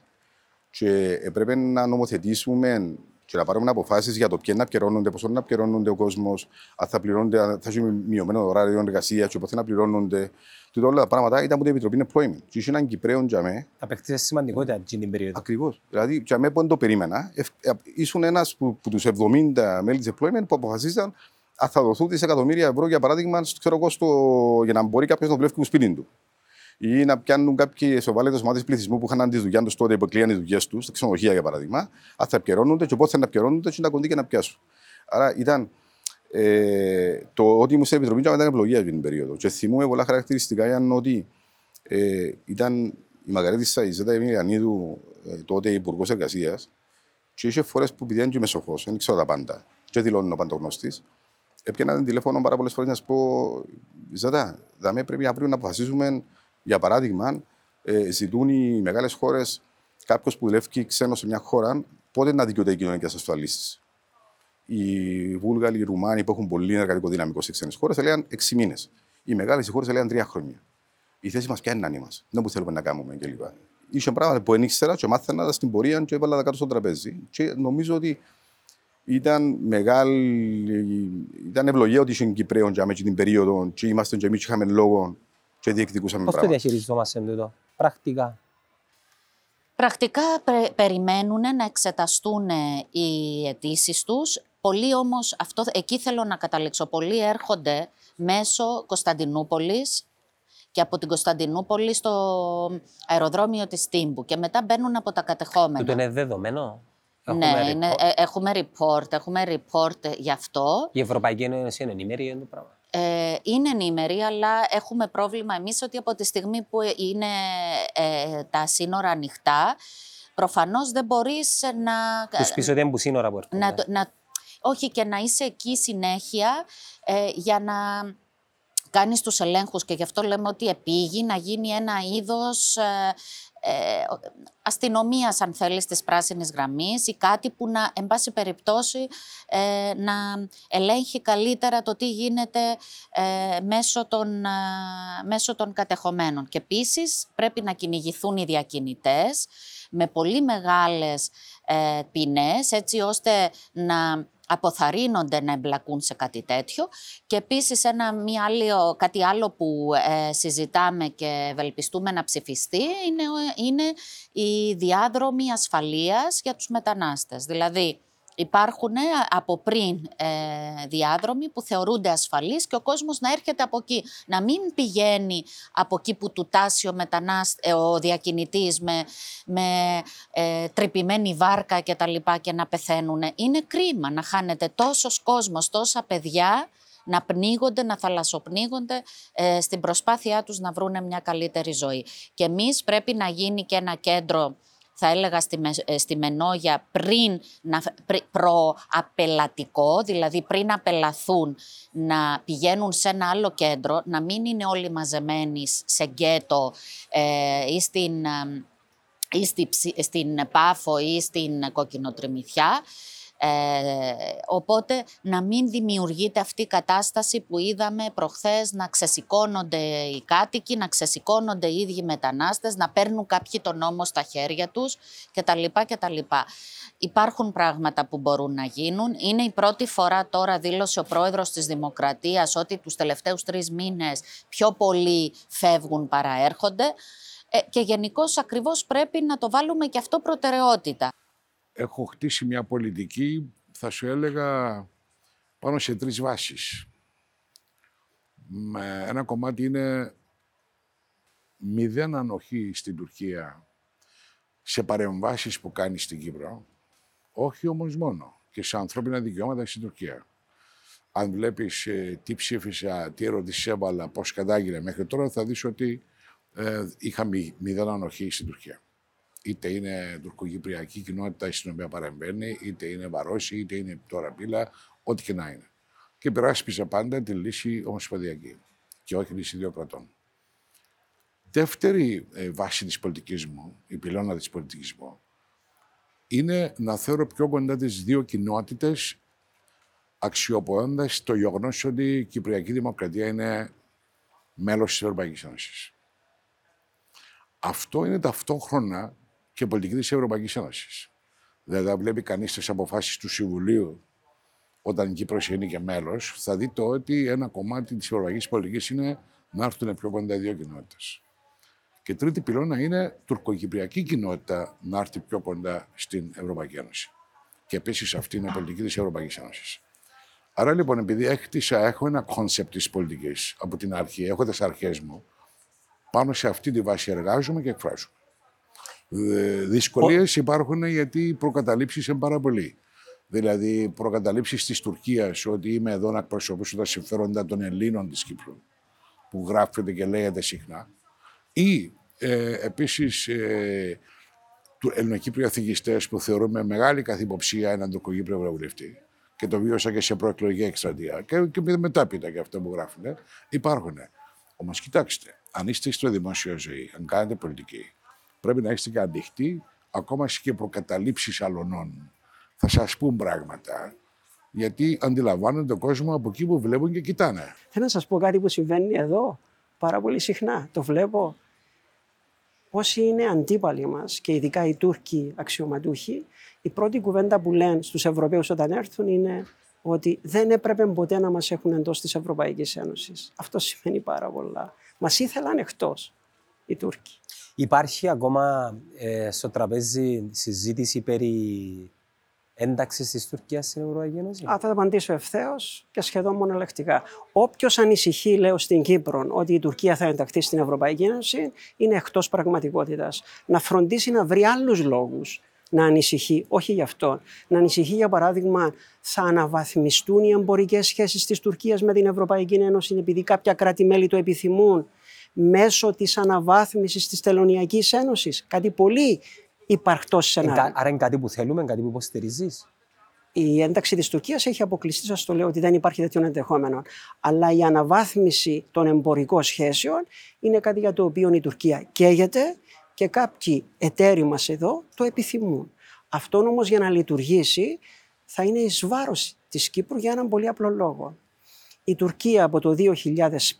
και έπρεπε να νομοθετήσουμε και να πάρουμε αποφάσεις για το ποιοι να πληρώνονται, πόσο να πληρώνονται ο κόσμος, αν θα πληρώνονται, αν θα έχει μειωμένο ωράριο εργασίας, και πότε να πληρώνονται. Και όλα τα πράγματα ήταν από την Επιτροπή Employment. Και είχε έναν Κυπρέο για μέ, Απέκτησες σημαντικότητα εκείνη την περίοδο. ακριβώς. Δηλαδή, για μέ που δεν το περίμενα, ευ- ε, ήσουν ένας που, που τους 70 μέλη της Employment που αποφασίσαν αν θα δοθούν δισεκατομμύρια ευρώ, για παράδειγμα, στο- ξέρω εγώ, στο, για να μπορεί κάποιος να δουλεύει στο σπίτι του. Ή να πιάνουν κάποιε ευάλωτε ομάδες πληθυσμού που είχαν τη δουλειά τους τότε που κλείαν οι δουλειές τους, στα ξενοδοχεία για παράδειγμα, αν θα επικαιρώνονται και πότε θα επικαιρώνονται και να κοντεί να πιάσουν. Άρα ήταν ε, το ότι ήμουν στην Επιτροπή ήταν ευλογία για την περίοδο. Και θυμούμαι πολλά χαρακτηριστικά ήταν ότι ε, ήταν η Μαργαρέτη Σαϊζέτα Εμιλιανίδου, ε, τότε υπουργός εργασίας, και είχε φορές που επειδή είναι μεσοχός, δεν ξέρω τα πάντα, και δηλώνει ο παντογνώστης, έπιανα την τηλέφωνο πάρα πολλές φορές να σου πω: Ζέτα, δαμέ πρέπει αύριο να αποφασίσουμε, για παράδειγμα, ε, ζητούν οι μεγάλες χώρες κάποιος που δουλεύει ξένος σε μια χώρα, πότε να δικαιούται οι κοινωνικές ασφαλίσεις. Οι Βούλγαροι, οι Ρουμάνοι που έχουν πολύ εργατικό δυναμικό σε ξένες χώρες έλεγαν 6 μήνες. Οι μεγάλες χώρες έλεγαν 3 χρόνια. Η θέση μας ποια είναι να είμαστε, δεν που θέλουμε να κάνουμε κλπ. Είχε πράγματα που δεν ήξερα και μάθαινα τα στην πορεία και έβαλα τα κάτω στο τραπέζι. Και νομίζω ότι ήταν μεγάλη, ήταν ευλογία ότι είχε Κυπρέων για μέσα την περίοδο και είμαστε και εμείς και είχαμε λόγο και διεκδικούσαμε Πώς το πράγματα. διαχειριζόμαστε τούτο, πρακτικά; Πρακτικά πε- περιμένουν να εξεταστούν οι αιτήσεις τους. Πολλοί όμως, αυτό, εκεί θέλω να καταλήξω, πολλοί έρχονται μέσω Κωνσταντινούπολης και από την Κωνσταντινούπολη στο αεροδρόμιο της Τύμπου και μετά μπαίνουν από τα κατεχόμενα. Τούτο είναι δεδομένο. ναι, Έχουμε είναι, report. ε, έχουμε report, έχουμε report γι' αυτό. Η Ευρωπαϊκή Ένωση είναι ενημέρη για το πράγμα. Ε, είναι ενήμεροι, αλλά έχουμε πρόβλημα εμείς ότι από τη στιγμή που είναι ε, τα σύνορα ανοιχτά, προφανώς δεν μπορείς να... Τους πεις ότι είναι που σύνορα που έρχονται. να, το- να, όχι και να είσαι εκεί συνέχεια ε, για να κάνεις τους ελέγχους και γι' αυτό λέμε ότι επήγει να γίνει ένα είδος ε, ε, αστυνομίας αν θέλεις της πράσινης γραμμής ή κάτι που να, εν πάση περιπτώσει, ε, να ελέγχει καλύτερα το τι γίνεται ε, μέσω, των, ε, μέσω των κατεχομένων. Και επίσης πρέπει να κυνηγηθούν οι διακινητές με πολύ μεγάλες ε, ποινές έτσι ώστε να αποθαρρύνονται να εμπλακούν σε κάτι τέτοιο. Και επίσης ένα, μία άλλο, κάτι άλλο που ε, συζητάμε και ευελπιστούμε να ψηφιστεί είναι, ο- είναι οι διάδρομοι ασφαλείας για τους μετανάστες. Δηλαδή υπάρχουν ε, από πριν ε, διάδρομοι που θεωρούνται ασφαλείς και ο κόσμος να έρχεται από εκεί. Να μην πηγαίνει από εκεί που του τάσει ο, μετανάστε, ε, ο διακινητής με, με ε, τρυπημένη βάρκα και τα λοιπά και να πεθαίνουν. Είναι κρίμα να χάνεται τόσος κόσμος, τόσα παιδιά να πνίγονται, να θαλασσοπνίγονται ε, στην προσπάθειά τους να βρούνε μια καλύτερη ζωή. Και εμείς πρέπει να γίνει και ένα κέντρο θα έλεγα στη, Με- ε, στη Μενόγια πριν να, πρι- προαπελατικό, δηλαδή πριν απελαθούν να πηγαίνουν σε ένα άλλο κέντρο, να μην είναι όλοι μαζεμένοι σε γκέτο ε, ή στην, ε, ή στη ψη- στην Πάφο ή στην Κοκκινοτριμηθιά. Ε, οπότε να μην δημιουργείται αυτή η κατάσταση που είδαμε προχθές να ξεσηκώνονται οι κάτοικοι, να ξεσηκώνονται οι ίδιοι μετανάστες, να παίρνουν κάποιοι τον νόμο στα χέρια τους κτλ. κτλ. Υπάρχουν πράγματα που μπορούν να γίνουν. Είναι η πρώτη φορά τώρα δήλωσε ο πρόεδρος της Δημοκρατίας ότι τους τελευταίους τρεις μήνες πιο πολλοί φεύγουν παρά έρχονται. Ε, και γενικώς ακριβώς πρέπει να το βάλουμε και αυτό προτεραιότητα. Έχω χτίσει μια πολιτική, θα σου έλεγα, πάνω σε τρεις βάσεις. με ένα κομμάτι είναι μηδέν ανοχή στην Τουρκία σε παρεμβάσεις που κάνει στην Κύπρο, όχι όμως μόνο, και σε ανθρώπινα δικαιώματα στην Τουρκία. Αν βλέπεις ε, τι ψήφισα, τι ερωτήσεις έβαλα, πώς κατάγινε μέχρι τώρα, θα δεις ότι ε, είχα μη, μηδέν ανοχή στην Τουρκία. Είτε είναι τουρκοκυπριακή κοινότητα στην οποία παρεμβαίνει, είτε είναι Βαρόση, είτε είναι τώρα πύλα, ό,τι και να είναι. Και περάσπιζα πάντα τη λύση ομοσπονδιακή και όχι λύση δύο κρατών. Δεύτερη ε, βάση της πολιτικής μου, η πυλώνα της πολιτικής μου, είναι να θεωρώ πιο κοντά τις δύο κοινότητες αξιοποιώντας το γεγονός ότι η Κυπριακή Δημοκρατία είναι μέλος της Ευρωπαϊκής Ένωσης. Αυτό είναι ταυτόχρονα και πολιτική της Ευρωπαϊκής Ένωσης. Δηλαδή, βλέπει κανείς τις αποφάσεις του Συμβουλίου όταν η Κύπρος είναι και μέλος, θα δει το ότι ένα κομμάτι της ευρωπαϊκής πολιτικής είναι να έρθουν πιο κοντά οι δύο κοινότητες. Και τρίτη πυλώνα είναι τουρκοκυπριακή κοινότητα να έρθει πιο κοντά στην Ευρωπαϊκή Ένωση. Και επίσης αυτή είναι η πολιτική της Ευρωπαϊκής Ένωσης. Άρα λοιπόν, επειδή έκτισα, έχω ένα concept της πολιτικής από την αρχή, έχω τις αρχές μου, πάνω σε αυτή τη βάση εργάζομαι και εκφράζομαι. Δυσκολίες υπάρχουν γιατί οι προκαταλήψεις είναι πάρα πολλοί. Δηλαδή, προκαταλήψεις της Τουρκίας ότι είμαι εδώ να εκπροσωπήσω τα συμφέροντα των Ελλήνων της Κύπρου, που γράφεται και λέγεται συχνά. Ή ε, επίσης ε, τους Ελληνοκύπριους εθνικιστές που θεωρούν με μεγάλη καχυποψία έναν τουρκοκύπριο ευρωβουλευτή και το βίωσα και σε προεκλογική εκστρατεία και, και μετάπειτα και αυτό που γράφουν. Υπάρχουν. Όμως κοιτάξτε, αν είστε στο δημόσιο ζωή, αν κάνετε πολιτική, πρέπει να είστε και ανοιχτοί ακόμα και προκαταλήψεις αλωνών. Θα σας πούν πράγματα γιατί αντιλαμβάνονται τον κόσμος από εκεί που βλέπουν και κοιτάνε. Θέλω να σας πω κάτι που συμβαίνει εδώ πάρα πολύ συχνά. Το βλέπω όσοι είναι αντίπαλοι μας και ειδικά οι Τούρκοι αξιωματούχοι, η πρώτη κουβέντα που λένε στους Ευρωπαίους όταν έρθουν είναι ότι δεν έπρεπε ποτέ να μας έχουν εντός της Ευρωπαϊκής Ένωσης. Αυτό σημαίνει πάρα πολλά. Μας ήθελαν εκτός οι Τούρκοι. Υπάρχει ακόμα ε, στο τραπέζι συζήτηση περί ένταξης της Τουρκίας στην Ευρωπαϊκή Ένωση; Α, θα τα απαντήσω ευθέως και σχεδόν μονολεκτικά. Όποιος ανησυχεί, λέω στην Κύπρο, ότι η Τουρκία θα ενταχθεί στην Ευρωπαϊκή Ένωση, είναι εκτός πραγματικότητας. Να φροντίσει να βρει άλλους λόγους να ανησυχεί, όχι γι' αυτό. Να ανησυχεί, για παράδειγμα, θα αναβαθμιστούν οι εμπορικές σχέσεις της Τουρκίας με την Ευρωπαϊκή Ένωση, επειδή κάποια κράτη-μέλη το επιθυμούν, μέσω της αναβάθμισης της Τελωνιακής Ένωσης. Κάτι πολύ υπαρκτό σενάριο. Άρα είναι κάτι που θέλουμε, κάτι που υποστηρίζεις. Η ένταξη της Τουρκίας έχει αποκλειστεί, σας το λέω ότι δεν υπάρχει τέτοιο ενδεχόμενο. Αλλά η αναβάθμιση των εμπορικών σχέσεων είναι κάτι για το οποίο η Τουρκία καίγεται και κάποιοι εταίροι μας εδώ το επιθυμούν. Αυτό όμως για να λειτουργήσει θα είναι εις βάρος της Κύπρου για έναν πολύ απλό λόγο. Η Τουρκία από το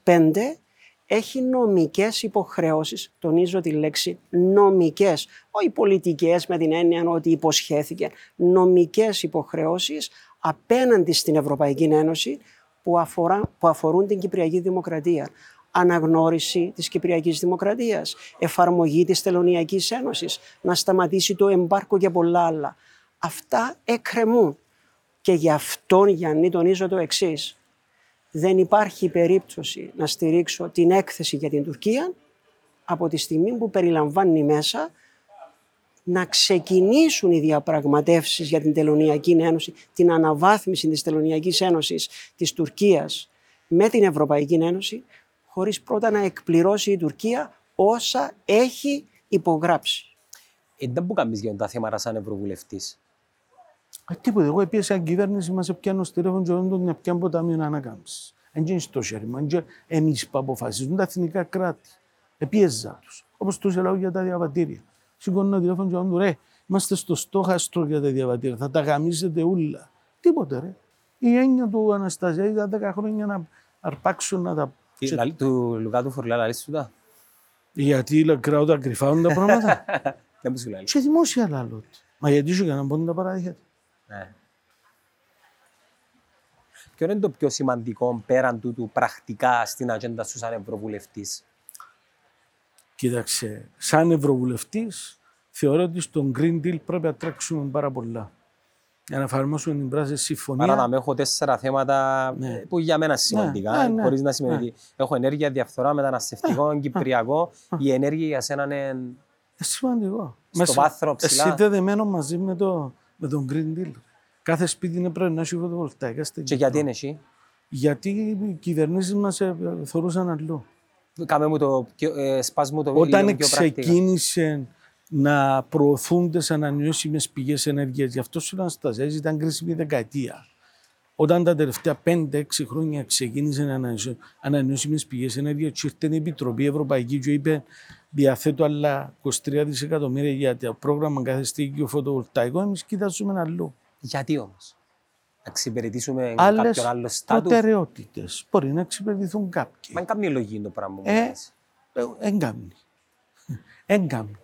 2005 έχει νομικές υποχρεώσεις, τονίζω τη λέξη νομικές, όχι πολιτικές με την έννοια ότι υποσχέθηκε, νομικές υποχρεώσεις απέναντι στην Ευρωπαϊκή Ένωση που, αφορά, που αφορούν την Κυπριακή Δημοκρατία. Αναγνώριση της Κυπριακής Δημοκρατίας, εφαρμογή της Τελωνιακής Ένωσης, να σταματήσει το εμπάρκο και πολλά άλλα. Αυτά εκκρεμούν. Και γι' αυτόν, Γιάννη, τονίζω το εξής δεν υπάρχει περίπτωση να στηρίξω την έκθεση για την Τουρκία από τη στιγμή που περιλαμβάνει μέσα να ξεκινήσουν οι διαπραγματεύσεις για την Τελωνιακή Ένωση, την αναβάθμιση της Τελωνιακής Ένωσης της Τουρκίας με την Ευρωπαϊκή Ένωση, χωρίς πρώτα να εκπληρώσει η Τουρκία όσα έχει υπογράψει. Ε, δεν μπορεί να για τα θέματα σαν Ευρωβουλευτής. Ε, τίποτε. Εγώ έπιασα κυβέρνηση μας έπιανω στο τηλέφωνο και δεν τον έπιαν ποτάμιο ανακάμψη. Δεν είναι στο χέρι μου, είναι εμείς που αποφασίζουν τα εθνικά κράτη. Επίεζα τους, όπως τους έλεγα για τα διαβατήρια. Σηκώνω τηλέφωνο και του ρε, είμαστε στο στόχαστρο για τα διαβατήρια, θα τα γαμίσετε όλα. Τίποτε ρε. Η έννοια του Αναστασία ήταν 10 χρόνια να αρπάξουν να τα... Τι, του Λουκά του Φορλά λαλείς του τα. Γιατί κράω τα κρυφά τα πράγματα. Δεν μου σου λέει. Σε δημόσια λαλό. Μα γιατί σου έκαναν πόντα παράδειγμα. Ναι. Ποιο είναι το πιο σημαντικό πέραν τούτου πρακτικά στην ατζέντα σου σαν Ευρωβουλευτής; Κοίταξε, σαν Ευρωβουλευτής θεωρώ ότι στον Green Deal πρέπει να τρέξουμε πάρα πολλά. για να εφαρμόσουμε την πράσινη συμφωνία. Άρα να με έχω τέσσερα θέματα Ναι. ε, που για μένα είναι σημαντικά, ναι, ναι, χωρίς να σημαίνει ναι. ότι έχω ενέργεια, διαφθορά, μεταναστευτικό, κυπριακό. Η ενέργεια για σένα είναι Είναι σημαντικό. Στο βάθρο ψηλά. Εσύ είστε δεμένο μαζί με, το, με τον Green Deal. Κάθε σπίτι είναι πρέπει να έχει φωτοβολταϊκά στην και Κύπρο. γιατί είναι εσύ; Γιατί οι κυβερνήσεις μας θεωρούσαν αλλού. Κάμε μου το, πιο- ε, σπάς μου το Όταν λίγο πιο πρακτικά. ξεκίνησε να προωθούν τις ανανεώσιμες πηγές ενέργειας, γι' αυτό σου Αναστασία ήταν κρίσιμη δεκαετία. Όταν τα τελευταία 5-6 χρόνια ξεκίνησαν ανανεώσιμες πηγές ενέργειας, και ήρθε η Επιτροπή Ευρωπαϊκή και είπε διαθέτω άλλα 23 δισεκατομμύρια για το πρόγραμμα καθεστήκη φωτοβολταϊκό. Εμείς κοιτάζουμε αλλού. Γιατί όμως; Να εξυπηρετήσουμε Άλλες κάποιον άλλο στάτους; προτεραιότητες μπορεί να εξυπηρετηθούν κάποιοι. Μα είναι καμία λογική το πράγμα μου. Ε, λες. Έγκαμνη. Έγκαμνη.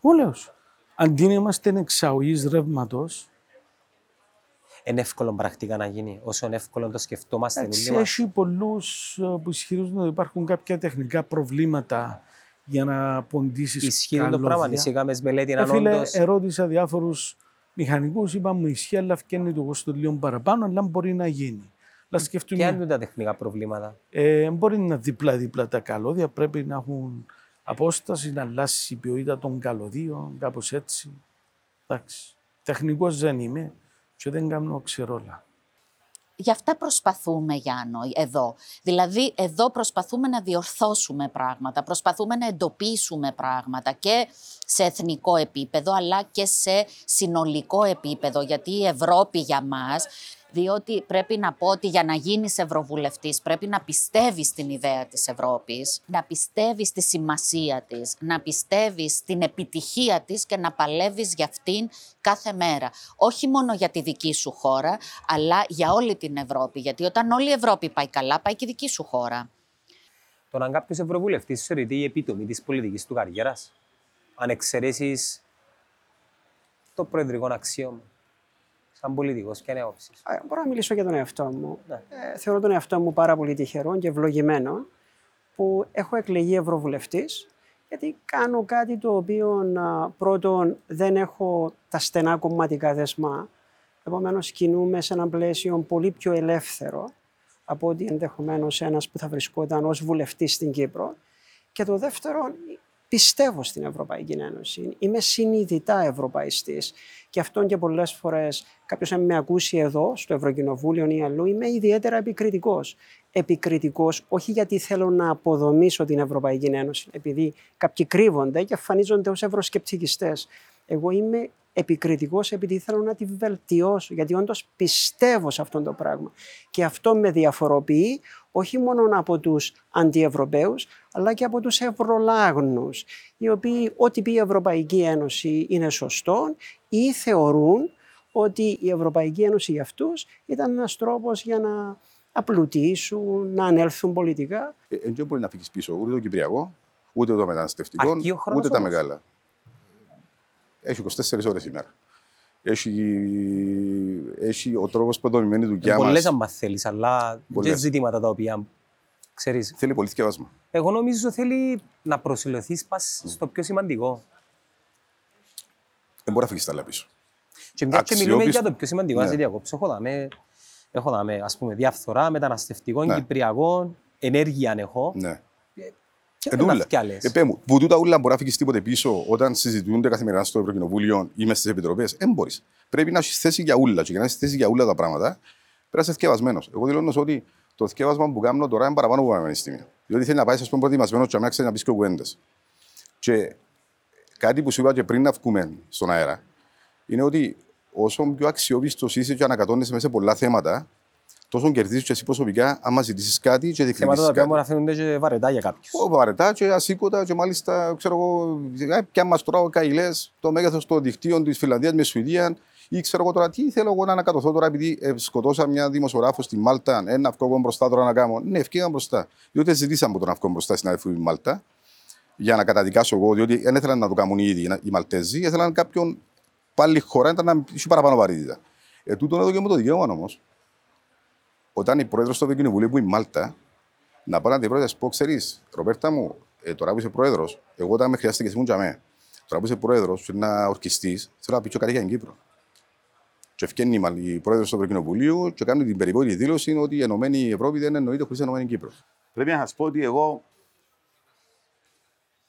Μου λέω σου. Αντί να είμαστε εξαγωγή ρεύματος, Είναι εύκολο πρακτικά να γίνει. Όσο είναι εύκολο το σκεφτόμαστε όλοι μας. έχει πολλούς που ισχυρίζονται ότι υπάρχουν κάποια τεχνικά προβλήματα για να ποντήσει. Ισχύει το πράγμα. Εσύ έκαμες μελέτη Ε, αν φίλε, όντως... ερώτησα διάφορους μηχανικούς, είπα μου ισχύει, αλλά φτιάχνει το κόστος λίγο παραπάνω, αλλά μπορεί να γίνει. Αλλά σκεφτούμε, Ποια είναι τα τεχνικά προβλήματα; ε, μπορεί να είναι δίπλα-δίπλα τα καλώδια, πρέπει να έχουν απόσταση, να αλλάξει η ποιότητα των καλωδίων, κάπως έτσι. Εντάξει. Τεχνικός δεν είμαι και δεν κάνω ξερόλα. Γι' αυτά προσπαθούμε, Γιάννο, εδώ. Δηλαδή, εδώ προσπαθούμε να διορθώσουμε πράγματα, προσπαθούμε να εντοπίσουμε πράγματα και σε εθνικό επίπεδο, αλλά και σε συνολικό επίπεδο, γιατί η Ευρώπη για μας, διότι πρέπει να πω ότι για να γίνεις ευρωβουλευτής πρέπει να πιστεύεις στην ιδέα της Ευρώπης, να πιστεύεις στη σημασία της, να πιστεύεις στην επιτυχία της και να παλεύεις για αυτήν κάθε μέρα. Όχι μόνο για τη δική σου χώρα, αλλά για όλη την Ευρώπη. Γιατί όταν όλη η Ευρώπη πάει καλά, πάει και η δική σου χώρα. Το να κάποιος ευρωβουλευτής θεωρείται η επίτομη της πολιτικής του καριέρας. Αν εξαιρέσεις το προεδρικό αξίωμα. Σαν πολιτικός, ποια είναι η άποψη. σου; Α, Μπορώ να μιλήσω για τον εαυτό μου. Ναι. Ε, θεωρώ τον εαυτό μου πάρα πολύ τυχερό και ευλογημένο που έχω εκλεγεί ευρωβουλευτής γιατί κάνω κάτι το οποίο α, πρώτον δεν έχω τα στενά κομματικά δεσμά. Επομένως κινούμαι σε ένα πλαίσιο πολύ πιο ελεύθερο από ότι ενδεχομένως ένας που θα βρισκόταν ως βουλευτής στην Κύπρο. Και το δεύτερο, πιστεύω στην Ευρωπαϊκή Ένωση. Είμαι συνειδητά ευρωπαϊστής. Και αυτόν και πολλές φορές κάποιος αν με ακούσει εδώ, στο Ευρωκοινοβούλιο ή αλλού, είμαι ιδιαίτερα επικριτικός. Επικριτικός όχι γιατί θέλω να αποδομήσω την Ευρωπαϊκή Ένωση, επειδή κάποιοι κρύβονται και εμφανίζονται ως ευρωσκεπτικιστές. Εγώ είμαι επικριτικός επειδή θέλω να τη βελτιώσω, γιατί όντως πιστεύω σε αυτό το πράγμα. Και αυτό με διαφοροποιεί όχι μόνο από τους αντιευρωπαίους, αλλά και από τους ευρωλάγνους, οι οποίοι ό,τι πει η Ευρωπαϊκή Ένωση είναι σωστό ή θεωρούν ότι η Ευρωπαϊκή Ένωση για αυτούς ήταν ένας τρόπος για να απλουτήσουν, να ανέλθουν πολιτικά. Ε, ε, δεν μπορεί να φύγεις πίσω ούτε το Κυπριακό, ούτε το μεταναστευτικό, Αρκεί ο χρόνος ούτε τα όμως. μεγάλα. Έχει 24 ώρες ημέρα. Έχει, έχει ο τρόπος που δομημένη η δουλειά Πολλές μας. αν θέλεις, αλλά και Πολλές. ζητήματα τα οποία ξέρεις. Θέλει πολύ θκευάσμα. Εγώ νομίζω θέλει να προσιλωθείς στο πιο σημαντικό. Δεν μπορεί να φύγεις τα άλλα πίσω. Και μια και μιλούμε Αξιόπιστο. για το πιο σημαντικό, να Ναι. σε διακόψω. Έχω δάμε, έχω δάμε, ας πούμε, διαφθορά, μεταναστευτικό, Ναι. κυπριακό, ενέργεια αν έχω. Ναι. Και Εντούλα. δεν τα φτιάλες. Ε, πέ μου, που τούτα ούλα μπορεί να φύγεις τίποτε πίσω όταν συζητούνται καθημερινά στο Ευρωκοινοβούλιο ή μέσα στις επιτροπές. Δεν μπορείς. Πρέπει να έχεις θέση για ούλα. Και για να έχεις θέση για ούλα τα πράγματα, πρέπει να είσαι θκευασμένος. Εγώ δηλώνω ότι το θκεύασμα που κάνω τώρα είναι παραπάνω από ένα πανεπιστήμιο. Διότι θέλει να πάεις, ας πούμε, προετοιμασμένος και να ξέρει να πεις και κουβέντες. Και κάτι που σου είπα και πριν να βγούμε στον αέρα είναι ότι όσο πιο αξιόπιστος είσαι και ανακατώνεσαι μέσα σε πολλά θέματα, τόσο κερδίζεις και εσύ προσωπικά άμα ζητήσεις κάτι και Θέματα διεκδικήσει τα οποία κάτι. μπορεί να φαίνονται και βαρετά για κάποιους. Ω, βαρετά και ασήκωτα και μάλιστα, ξέρω εγώ, ε, πια μας τώρα ο Καηλές, το μέγεθος των δικτύων της Φιλανδίας με Σουηδία ή ξέρω εγώ τώρα τι θέλω εγώ να ανακατωθώ τώρα επειδή ε, σκοτώσα μια δημοσιογράφο στη Μάλτα, ένα αυκό εγώ μπροστά τώρα να κάνω. Ναι, ευκήγα μπροστά. Διότι ζητήσαμε από τον αυκό μπροστά στην αδερφή μου Μάλτα για να καταδικάσω εγώ, διότι δεν ήθελαν να το κάνουν οι ίδιοι οι Μαλτέζοι, ήθελαν κάποιον πάλι χώρα ήταν να έχει παραπάνω βαρύτητα. Ε, τούτον εδώ και μου το δικαίωμα όμως, όταν η πρόεδρος του Ευρωκοινοβουλίου που είναι η Μάλτα, να πάω να την πρόεδρε πω, ξέρεις, Ροπέρτα μου, ε, τώρα που είσαι πρόεδρος, εγώ όταν με χρειάστηκε ήμουν για μέ. Τώρα που είσαι πρόεδρος, θέλει να ορκιστείς, θέλω να πει και κάτι για την Κύπρο. Και ευκαινεί η πρόεδρος του Ευρωκοινοβουλίου και κάνει την περιβόητη δήλωση ότι η Ενωμένη Ευρώπη δεν εννοείται χωρίς Ενωμένη Κύπρο. Πρέπει να σας πω ότι εγώ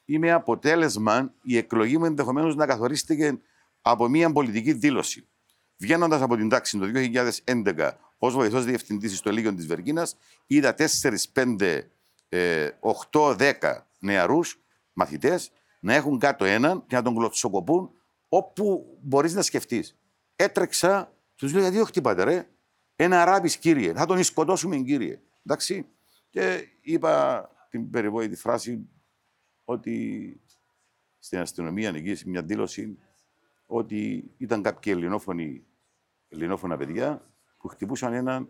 είμαι αποτέλεσμα η εκλογή μου ενδεχομένως να καθορίστηκε από μια πολιτική δήλωση. Βγαίνοντας από την τάξη το 2011 ως βοηθός διευθυντής στο Λίγιο της Βεργίνας, είδα 4, 5, 8, 10 νεαρούς μαθητές να έχουν κάτω έναν και να τον κλωτσοκοπούν όπου μπορείς να σκεφτείς. Έτρεξα, τους λέω γιατί όχι χτυπάτε, ρε; Ένα αράπης, κύριε. Θα τον σκοτώσουμε, κύριε. Εντάξει. Και είπα την περιβόητη φράση ότι στην αστυνομία εκεί μια δήλωση ότι ήταν κάποιοι ελληνόφωνοι, ελληνόφωνα παιδιά που χτυπούσαν έναν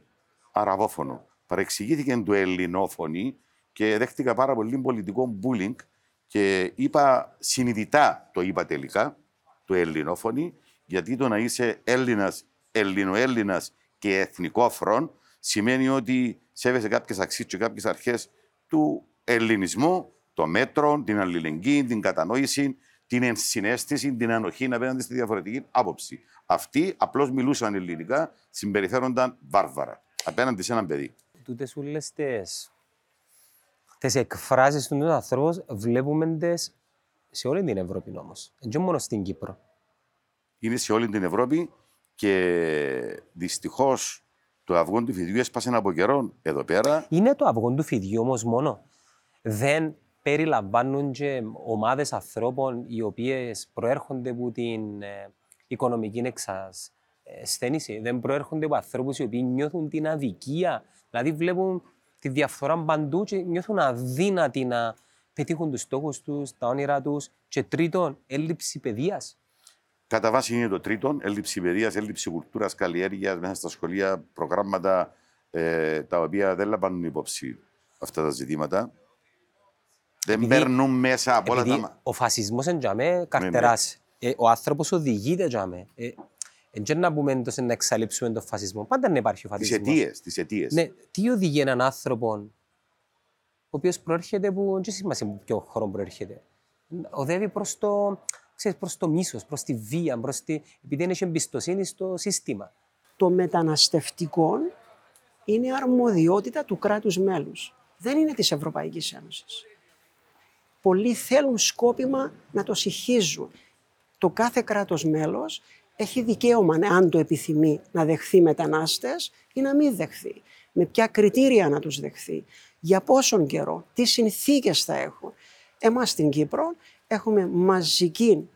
αραβόφωνο. Παρεξηγήθηκε το ελληνόφωνη και δέχτηκα πάρα πολύ πολιτικό bullying και είπα συνειδητά, το είπα τελικά, το ελληνόφωνη, γιατί το να είσαι Έλληνας, Ελληνοέλληνας και εθνικόφρον σημαίνει ότι σέβεσαι κάποιες αξίες και κάποιες αρχές του ελληνισμού, το μέτρο, την αλληλεγγύη, την κατανόηση, την ενσυναίσθηση, την ανοχή απέναντι στη διαφορετική άποψη. Αυτοί απλώς μιλούσαν ελληνικά, συμπεριφέρονταν βάρβαρα απέναντι σε έναν παιδί. Τούτες όλε τι εκφράσεις του ανθρώπους βλέπουμε τες σε όλη την Ευρώπη όμως. Δεν μόνο στην Κύπρο. Είναι σε όλη την Ευρώπη και δυστυχώς το αυγό του φιδιού έσπασε από καιρό εδώ πέρα. Είναι το αυγό του φιδιού όμως μόνο. Δεν περιλαμβάνουν και ομάδες ανθρώπων οι οποίες προέρχονται από την ε, οικονομική εξασθένηση. Δεν προέρχονται από ανθρώπους οι οποίοι νιώθουν την αδικία. Δηλαδή βλέπουν τη διαφθορά παντού και νιώθουν αδύνατοι να πετύχουν τους στόχους τους, τα όνειρά τους. Και τρίτον, έλλειψη παιδείας. Κατά βάση είναι το τρίτον, έλλειψη παιδείας, έλλειψη κουλτούρας καλλιέργειας μέσα στα σχολεία, προγράμματα ε, τα οποία δεν λαμβάνουν υπόψη αυτά τα ζητήματα. Δεν παίρνουν μέσα από όλα τα. Ο φασισμός εν τζαμέ καρτεράς. Ε, ο άνθρωπος οδηγείται τζαμέ. Ε, δεν να πούμε το να εξαλείψουμε τον φασισμό. Πάντα να υπάρχει ο φασισμός. Τι αιτίες. Τις αιτίες. Ναι, τι οδηγεί έναν άνθρωπο ο οποίος προέρχεται από. Δεν σημασία ποιο χρόνο προέρχεται. Οδεύει προς το, προς το μίσος, προς τη βία, προς τη... επειδή δεν έχει εμπιστοσύνη στο σύστημα. Το μεταναστευτικό είναι αρμοδιότητα του κράτους μέλους. Δεν είναι της Ευρωπαϊκής Ένωσης πολλοί θέλουν σκόπιμα να το συχίζουν. Το κάθε κράτος μέλος έχει δικαίωμα, αν το επιθυμεί, να δεχθεί μετανάστες ή να μην δεχθεί. Με ποια κριτήρια να τους δεχθεί. Για πόσον καιρό, τι συνθήκες θα έχουν. Εμάς στην Κύπρο έχουμε μαζική,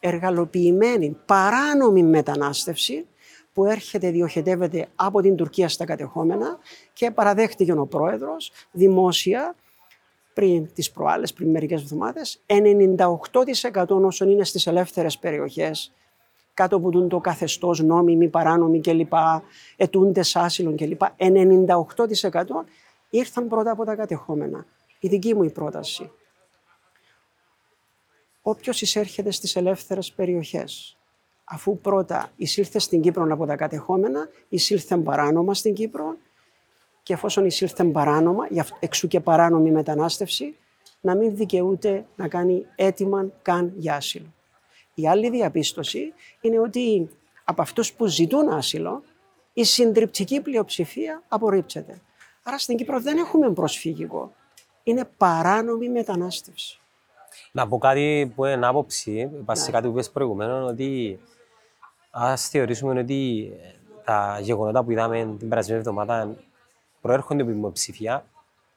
εργαλοποιημένη, παράνομη μετανάστευση που έρχεται, διοχετεύεται από την Τουρκία στα κατεχόμενα και παραδέχτηκε ο πρόεδρος δημόσια πριν τις προάλλες, πριν μερικές εβδομάδες, 98% όσων είναι στις ελεύθερες περιοχές, κάτω από το καθεστώς νόμιμη, παράνομη κλπ, ετούντες άσυλων κλπ, 98% ήρθαν πρώτα από τα κατεχόμενα. Η δική μου η πρόταση. Όποιος εισέρχεται στις ελεύθερες περιοχές, αφού πρώτα εισήλθε στην Κύπρο από τα κατεχόμενα, εισήλθε παράνομα στην Κύπρο, και εφόσον εισήλθε παράνομα, εξού και παράνομη μετανάστευση, να μην δικαιούται να κάνει αίτημα καν για άσυλο. Η άλλη διαπίστωση είναι ότι από αυτούς που ζητούν άσυλο, η συντριπτική πλειοψηφία απορρίπτεται. Άρα στην Κύπρο δεν έχουμε προσφύγικο. Είναι παράνομη μετανάστευση. Να πω κάτι που είναι άποψη, πας σε ναι. κάτι που είπες προηγουμένως, ότι ας θεωρήσουμε ότι τα γεγονότα που είδαμε την περασμένη εβδομάδα προέρχονται από μειοψηφία.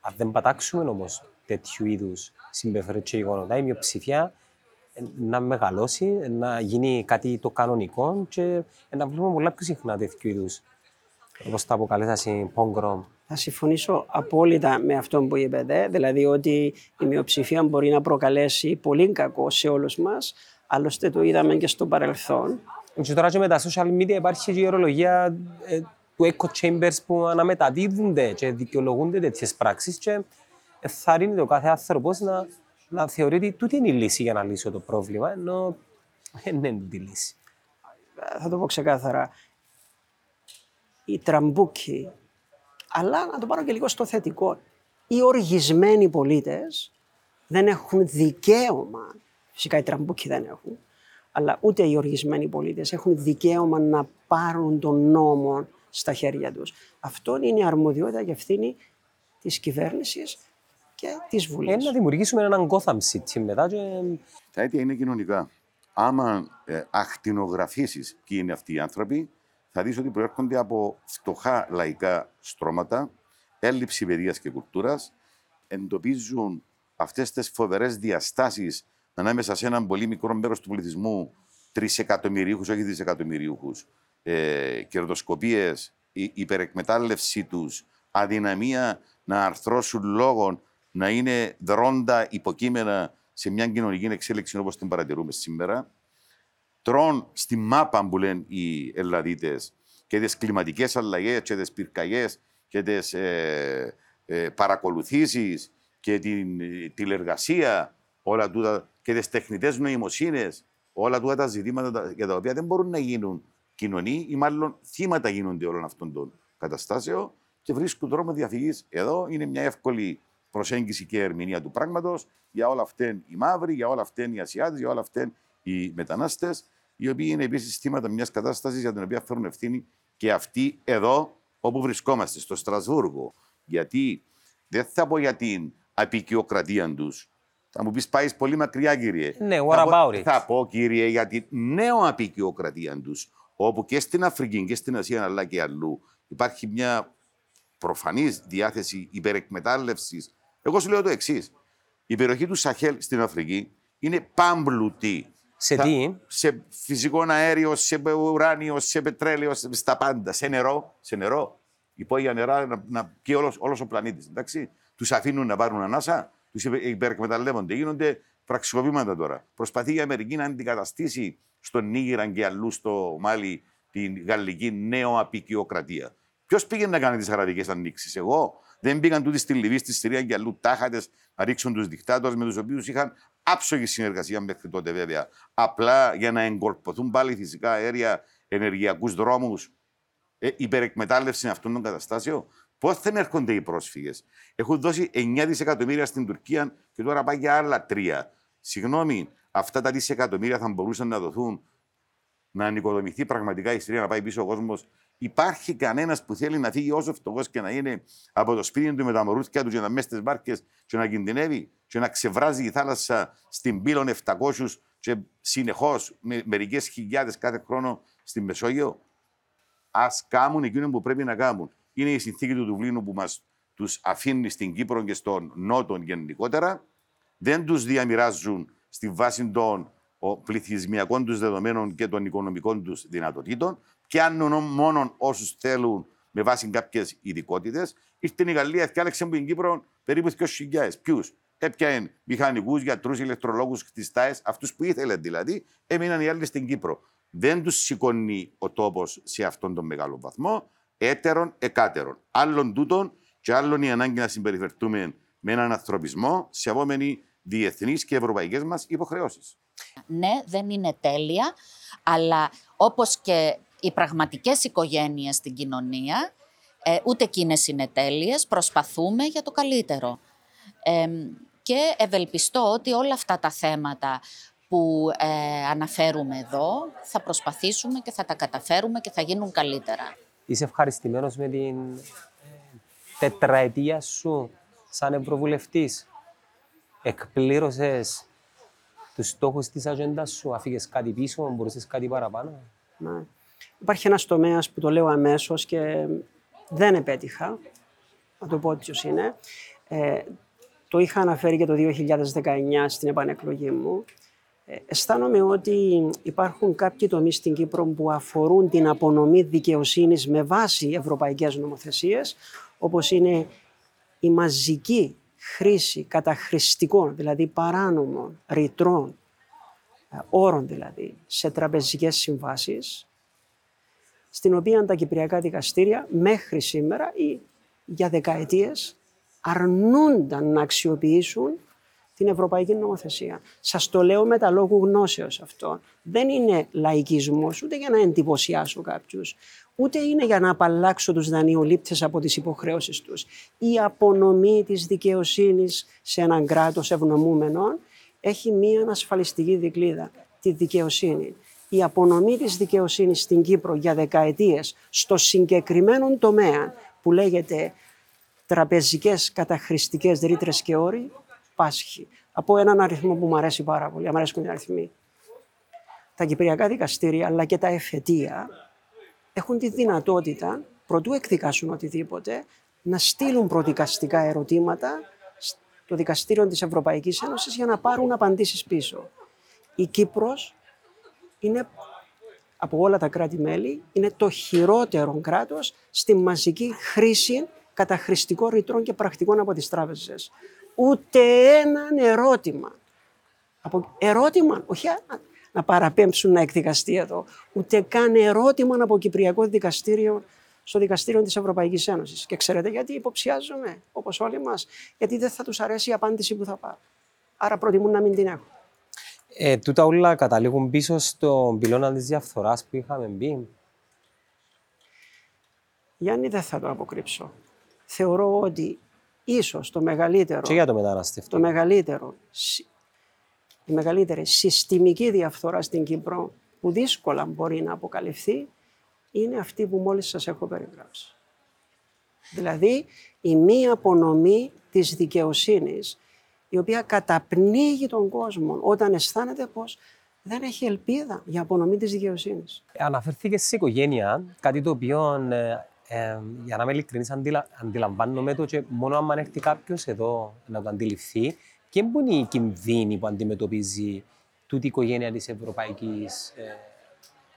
Αν δεν πατάξουμε όμως τέτοιου είδους συμπεριφορές και γεγονότα, η μειοψηφία να μεγαλώσει, να γίνει κάτι το κανονικό και να βλέπουμε πολλά πιο συχνά τέτοιου είδους. Όπως τα αποκαλέσατε, πόγκρομ. Θα συμφωνήσω απόλυτα με αυτό που είπατε, δηλαδή ότι η μειοψηφία μπορεί να προκαλέσει πολύ κακό σε όλους μας. Άλλωστε το είδαμε και στο παρελθόν. Και τώρα και με τα social media υπάρχει και η ορολογία ε, του echo chambers που αναμεταδίδονται και δικαιολογούνται τέτοιες πράξεις και θα ρίνει ο κάθε άνθρωπος να, να θεωρεί ότι τούτη είναι η λύση για να λύσει το πρόβλημα, ενώ δεν είναι τη λύση. Θα το πω ξεκάθαρα. Οι τραμπούκοι, αλλά να το πάρω και λίγο στο θετικό, οι οργισμένοι πολίτες δεν έχουν δικαίωμα, φυσικά οι τραμπούκοι δεν έχουν, αλλά ούτε οι οργισμένοι πολίτες έχουν δικαίωμα να πάρουν τον νόμο στα χέρια τους. Αυτό είναι η αρμοδιότητα και ευθύνη της κυβέρνησης και της Βουλής. Ε, να δημιουργήσουμε έναν Gotham City μετά και... Τα αίτια είναι κοινωνικά. Άμα ε, ακτινογραφήσεις ποιοι είναι αυτοί οι άνθρωποι, θα δεις ότι προέρχονται από φτωχά λαϊκά στρώματα, έλλειψη παιδείας και κουλτούρας, εντοπίζουν αυτές τις φοβερές διαστάσεις ανάμεσα σε έναν πολύ μικρό μέρος του πληθυσμού, τρισεκατομμυρίουχους, όχι δισεκατομμυρίουχους, ε, κερδοσκοπίες, η υπερεκμετάλλευσή τους, αδυναμία να αρθρώσουν λόγων, να είναι δρόντα υποκείμενα σε μια κοινωνική εξέλιξη όπως την παρατηρούμε σήμερα, τρών στη μάπα που λένε οι Ελλαδίτες και τις κλιματικές αλλαγές και τις πυρκαγιές και τις ε, ε, παρακολουθήσεις και την ε, τηλεργασία, όλα τούτα και τις τεχνητές νοημοσύνες, όλα τούτα τα ζητήματα για τα οποία δεν μπορούν να γίνουν κοινωνοί ή μάλλον θύματα γίνονται όλων αυτών των καταστάσεων και βρίσκουν δρόμο διαφυγής. Εδώ είναι μια εύκολη προσέγγιση και ερμηνεία του πράγματος. Για όλα αυτά οι μαύροι, για όλα αυτά οι Ασιάτες, για όλα αυτά οι μετανάστες, οι οποίοι είναι επίσης θύματα μιας κατάστασης για την οποία φέρουν ευθύνη και αυτοί εδώ όπου βρισκόμαστε, στο Στρασβούργο. Γιατί δεν θα πω για την απεικιοκρατία τους. Θα μου πεις πάεις πολύ μακριά, κύριε. Ναι, what θα, about πω, it? θα πω, κύριε, για την νέο απεικιοκρατία τους. Όπου και στην Αφρική και στην Ασία, αλλά και αλλού, υπάρχει μια προφανής διάθεση υπερεκμετάλλευσης. Εγώ σου λέω το εξής. Η περιοχή του Σαχέλ στην Αφρική είναι πάμπλουτη. Σε Θα- τι; Σε φυσικό αέριο, σε ουράνιο, σε πετρέλαιο, σε- στα πάντα. Σε νερό. Σε νερό. Υπόγεια νερά να, να πιει όλος, όλος ο πλανήτης. Εντάξει. Τους αφήνουν να πάρουν ανάσα, τους υπε- υπερεκμεταλλεύονται. Γίνονται πραξικοπήματα τώρα. Προσπαθεί η Αμερική να αντικαταστήσει στον Νίγηρα και αλλού στο Μάλι την γαλλική νέο απεικιοκρατία. Ποιος πήγε να κάνει τις αραβικές ανοίξεις, εγώ; Δεν πήγαν τούτοι στη Λιβύη, στη Συρία και αλλού τάχατες να ρίξουν τους δικτάτορες με τους οποίους είχαν άψογη συνεργασία μέχρι τότε βέβαια. Απλά για να εγκολποθούν πάλι φυσικά αέρια, ενεργειακούς δρόμους, ε, υπερεκμετάλλευση αυτών των καταστάσεων. Πώς δεν έρχονται οι πρόσφυγες; Έχουν δώσει 9 δισεκατομμύρια στην Τουρκία και τώρα πάει για άλλα 3. Συγγνώμη, αυτά τα δισεκατομμύρια θα μπορούσαν να δοθούν να ανοικοδομηθεί πραγματικά η Συρία, να πάει πίσω ο κόσμος. Υπάρχει κανένας που θέλει να φύγει όσο φτωχός και να είναι από το σπίτι του με τα μωρούθια του και να μέσα στις βάρκε και να κινδυνεύει και να ξεβράζει η θάλασσα στην πύλων 700 και συνεχώς με μερικές χιλιάδες κάθε χρόνο στην Μεσόγειο. Α κάνουν εκείνο που πρέπει να κάνουν. Είναι η συνθήκη του Δουβλίνου που μας τους αφήνει στην Κύπρο και στον Νότο γενικότερα. Δεν τους διαμοιράζουν στη βάση των ο, πληθυσμιακών τους δεδομένων και των οικονομικών τους δυνατοτήτων. Πιάνουν μόνο όσους θέλουν με βάση κάποιες ειδικότητες. Ήρθε η Γαλλία, έφτιαξε από την Κύπρο περίπου 2.000. Ποιους; Έπιανε μηχανικούς, γιατρούς, ηλεκτρολόγους, χτιστάες, αυτούς που ήθελε δηλαδή, έμειναν οι άλλοι στην Κύπρο. Δεν τους σηκώνει ο τόπος σε αυτόν τον μεγάλο βαθμό, έτερον εκάτερον. Άλλον τούτον και άλλον η ανάγκη να συμπεριφερθούμε με έναν ανθρωπισμό, σεβόμενοι διεθνείς και ευρωπαϊκές μας υποχρεώσεις. Ναι, δεν είναι τέλεια, αλλά όπως και οι πραγματικές οικογένειες στην κοινωνία, ε, ούτε εκείνες είναι τέλειες, προσπαθούμε για το καλύτερο. Ε, και ευελπιστώ ότι όλα αυτά τα θέματα που ε, αναφέρουμε εδώ θα προσπαθήσουμε και θα τα καταφέρουμε και θα γίνουν καλύτερα. Είσαι ευχαριστημένος με την ε, τετραετία σου σαν Ευρωβουλευτής; Εκπλήρωσες τους στόχους της ατζέντα σου, αφήγε κάτι πίσω, μπορούσες κάτι παραπάνω. Ναι. Υπάρχει ένας τομέας που το λέω αμέσως και δεν επέτυχα, να το πω ποιος είναι. Ε, το είχα αναφέρει και το 2019 στην επανεκλογή μου. Ε, αισθάνομαι ότι υπάρχουν κάποιοι τομείς στην Κύπρο που αφορούν την απονομή δικαιοσύνης με βάση ευρωπαϊκές νομοθεσίες, όπως είναι η μαζική χρήση καταχρηστικών, δηλαδή παράνομων, ρητρών, ε, όρων δηλαδή, σε τραπεζικές συμβάσεις, στην οποία τα κυπριακά δικαστήρια μέχρι σήμερα ή για δεκαετίες αρνούνταν να αξιοποιήσουν την ευρωπαϊκή νομοθεσία. Σας το λέω με τα λόγου γνώσεως αυτό. Δεν είναι λαϊκισμός, ούτε για να εντυπωσιάσω κάποιους, ούτε είναι για να απαλλάξω τους δανειολήπτες από τις υποχρεώσεις τους. Η απονομή της δικαιοσύνης σε έναν κράτος ευνομούμενον έχει μία ασφαλιστική δικλίδα. τη δικαιοσύνη. Η απονομή της δικαιοσύνης στην Κύπρο για δεκαετίες στο συγκεκριμένο τομέα που λέγεται τραπεζικές καταχρηστικές ρήτρες και όροι πάσχει. Από έναν αριθμό που μου αρέσει πάρα πολύ, μου αρέσκουν οι αριθμοί. Τα κυπριακά δικαστήρια αλλά και τα εφετεία έχουν τη δυνατότητα, προτού εκδικάσουν οτιδήποτε, να στείλουν προδικαστικά ερωτήματα στο Δικαστήριο της Ευρωπαϊκής Ένωσης για να πάρουν απαντήσεις πίσω. Η Κύπρος είναι από όλα τα κράτη-μέλη, είναι το χειρότερο κράτος στη μαζική χρήση καταχρηστικών ρητρών και πρακτικών από τις τράπεζες. Ούτε έναν ερώτημα. Από ερώτημα, όχι να παραπέμψουν να εκδικαστεί εδώ, ούτε καν ερώτημα από Κυπριακό Δικαστήριο στο Δικαστήριο της Ευρωπαϊκής Ένωσης. Και ξέρετε γιατί υποψιάζομαι, όπως όλοι μας, γιατί δεν θα τους αρέσει η απάντηση που θα πάρουν. Άρα προτιμούν να μην την έχουν. Ε, τούτα όλα καταλήγουν πίσω στον πυλώνα της διαφθοράς που είχαμε μπει. Γιάννη, δεν θα το αποκρύψω. Θεωρώ ότι ίσως το μεγαλύτερο... Και για το μεταναστευτικό. Το μεγαλύτερο, η μεγαλύτερη συστημική διαφθορά στην Κύπρο που δύσκολα μπορεί να αποκαλυφθεί είναι αυτή που μόλις σας έχω περιγράψει. Δηλαδή, η μη απονομή της δικαιοσύνης, η οποία καταπνίγει τον κόσμο όταν αισθάνεται πως δεν έχει ελπίδα για απονομή της δικαιοσύνης. Αναφέρθηκε σε οικογένεια, κάτι το οποίο, ε, ε, για να είμαι ειλικρινής, αντιλα, αντιλαμβάνομαι το και μόνο αν έρθει κάποιος εδώ να το αντιληφθεί, και πού είναι η κινδύνη που αντιμετωπίζει τούτη η οικογένεια της Ευρωπαϊκής ε,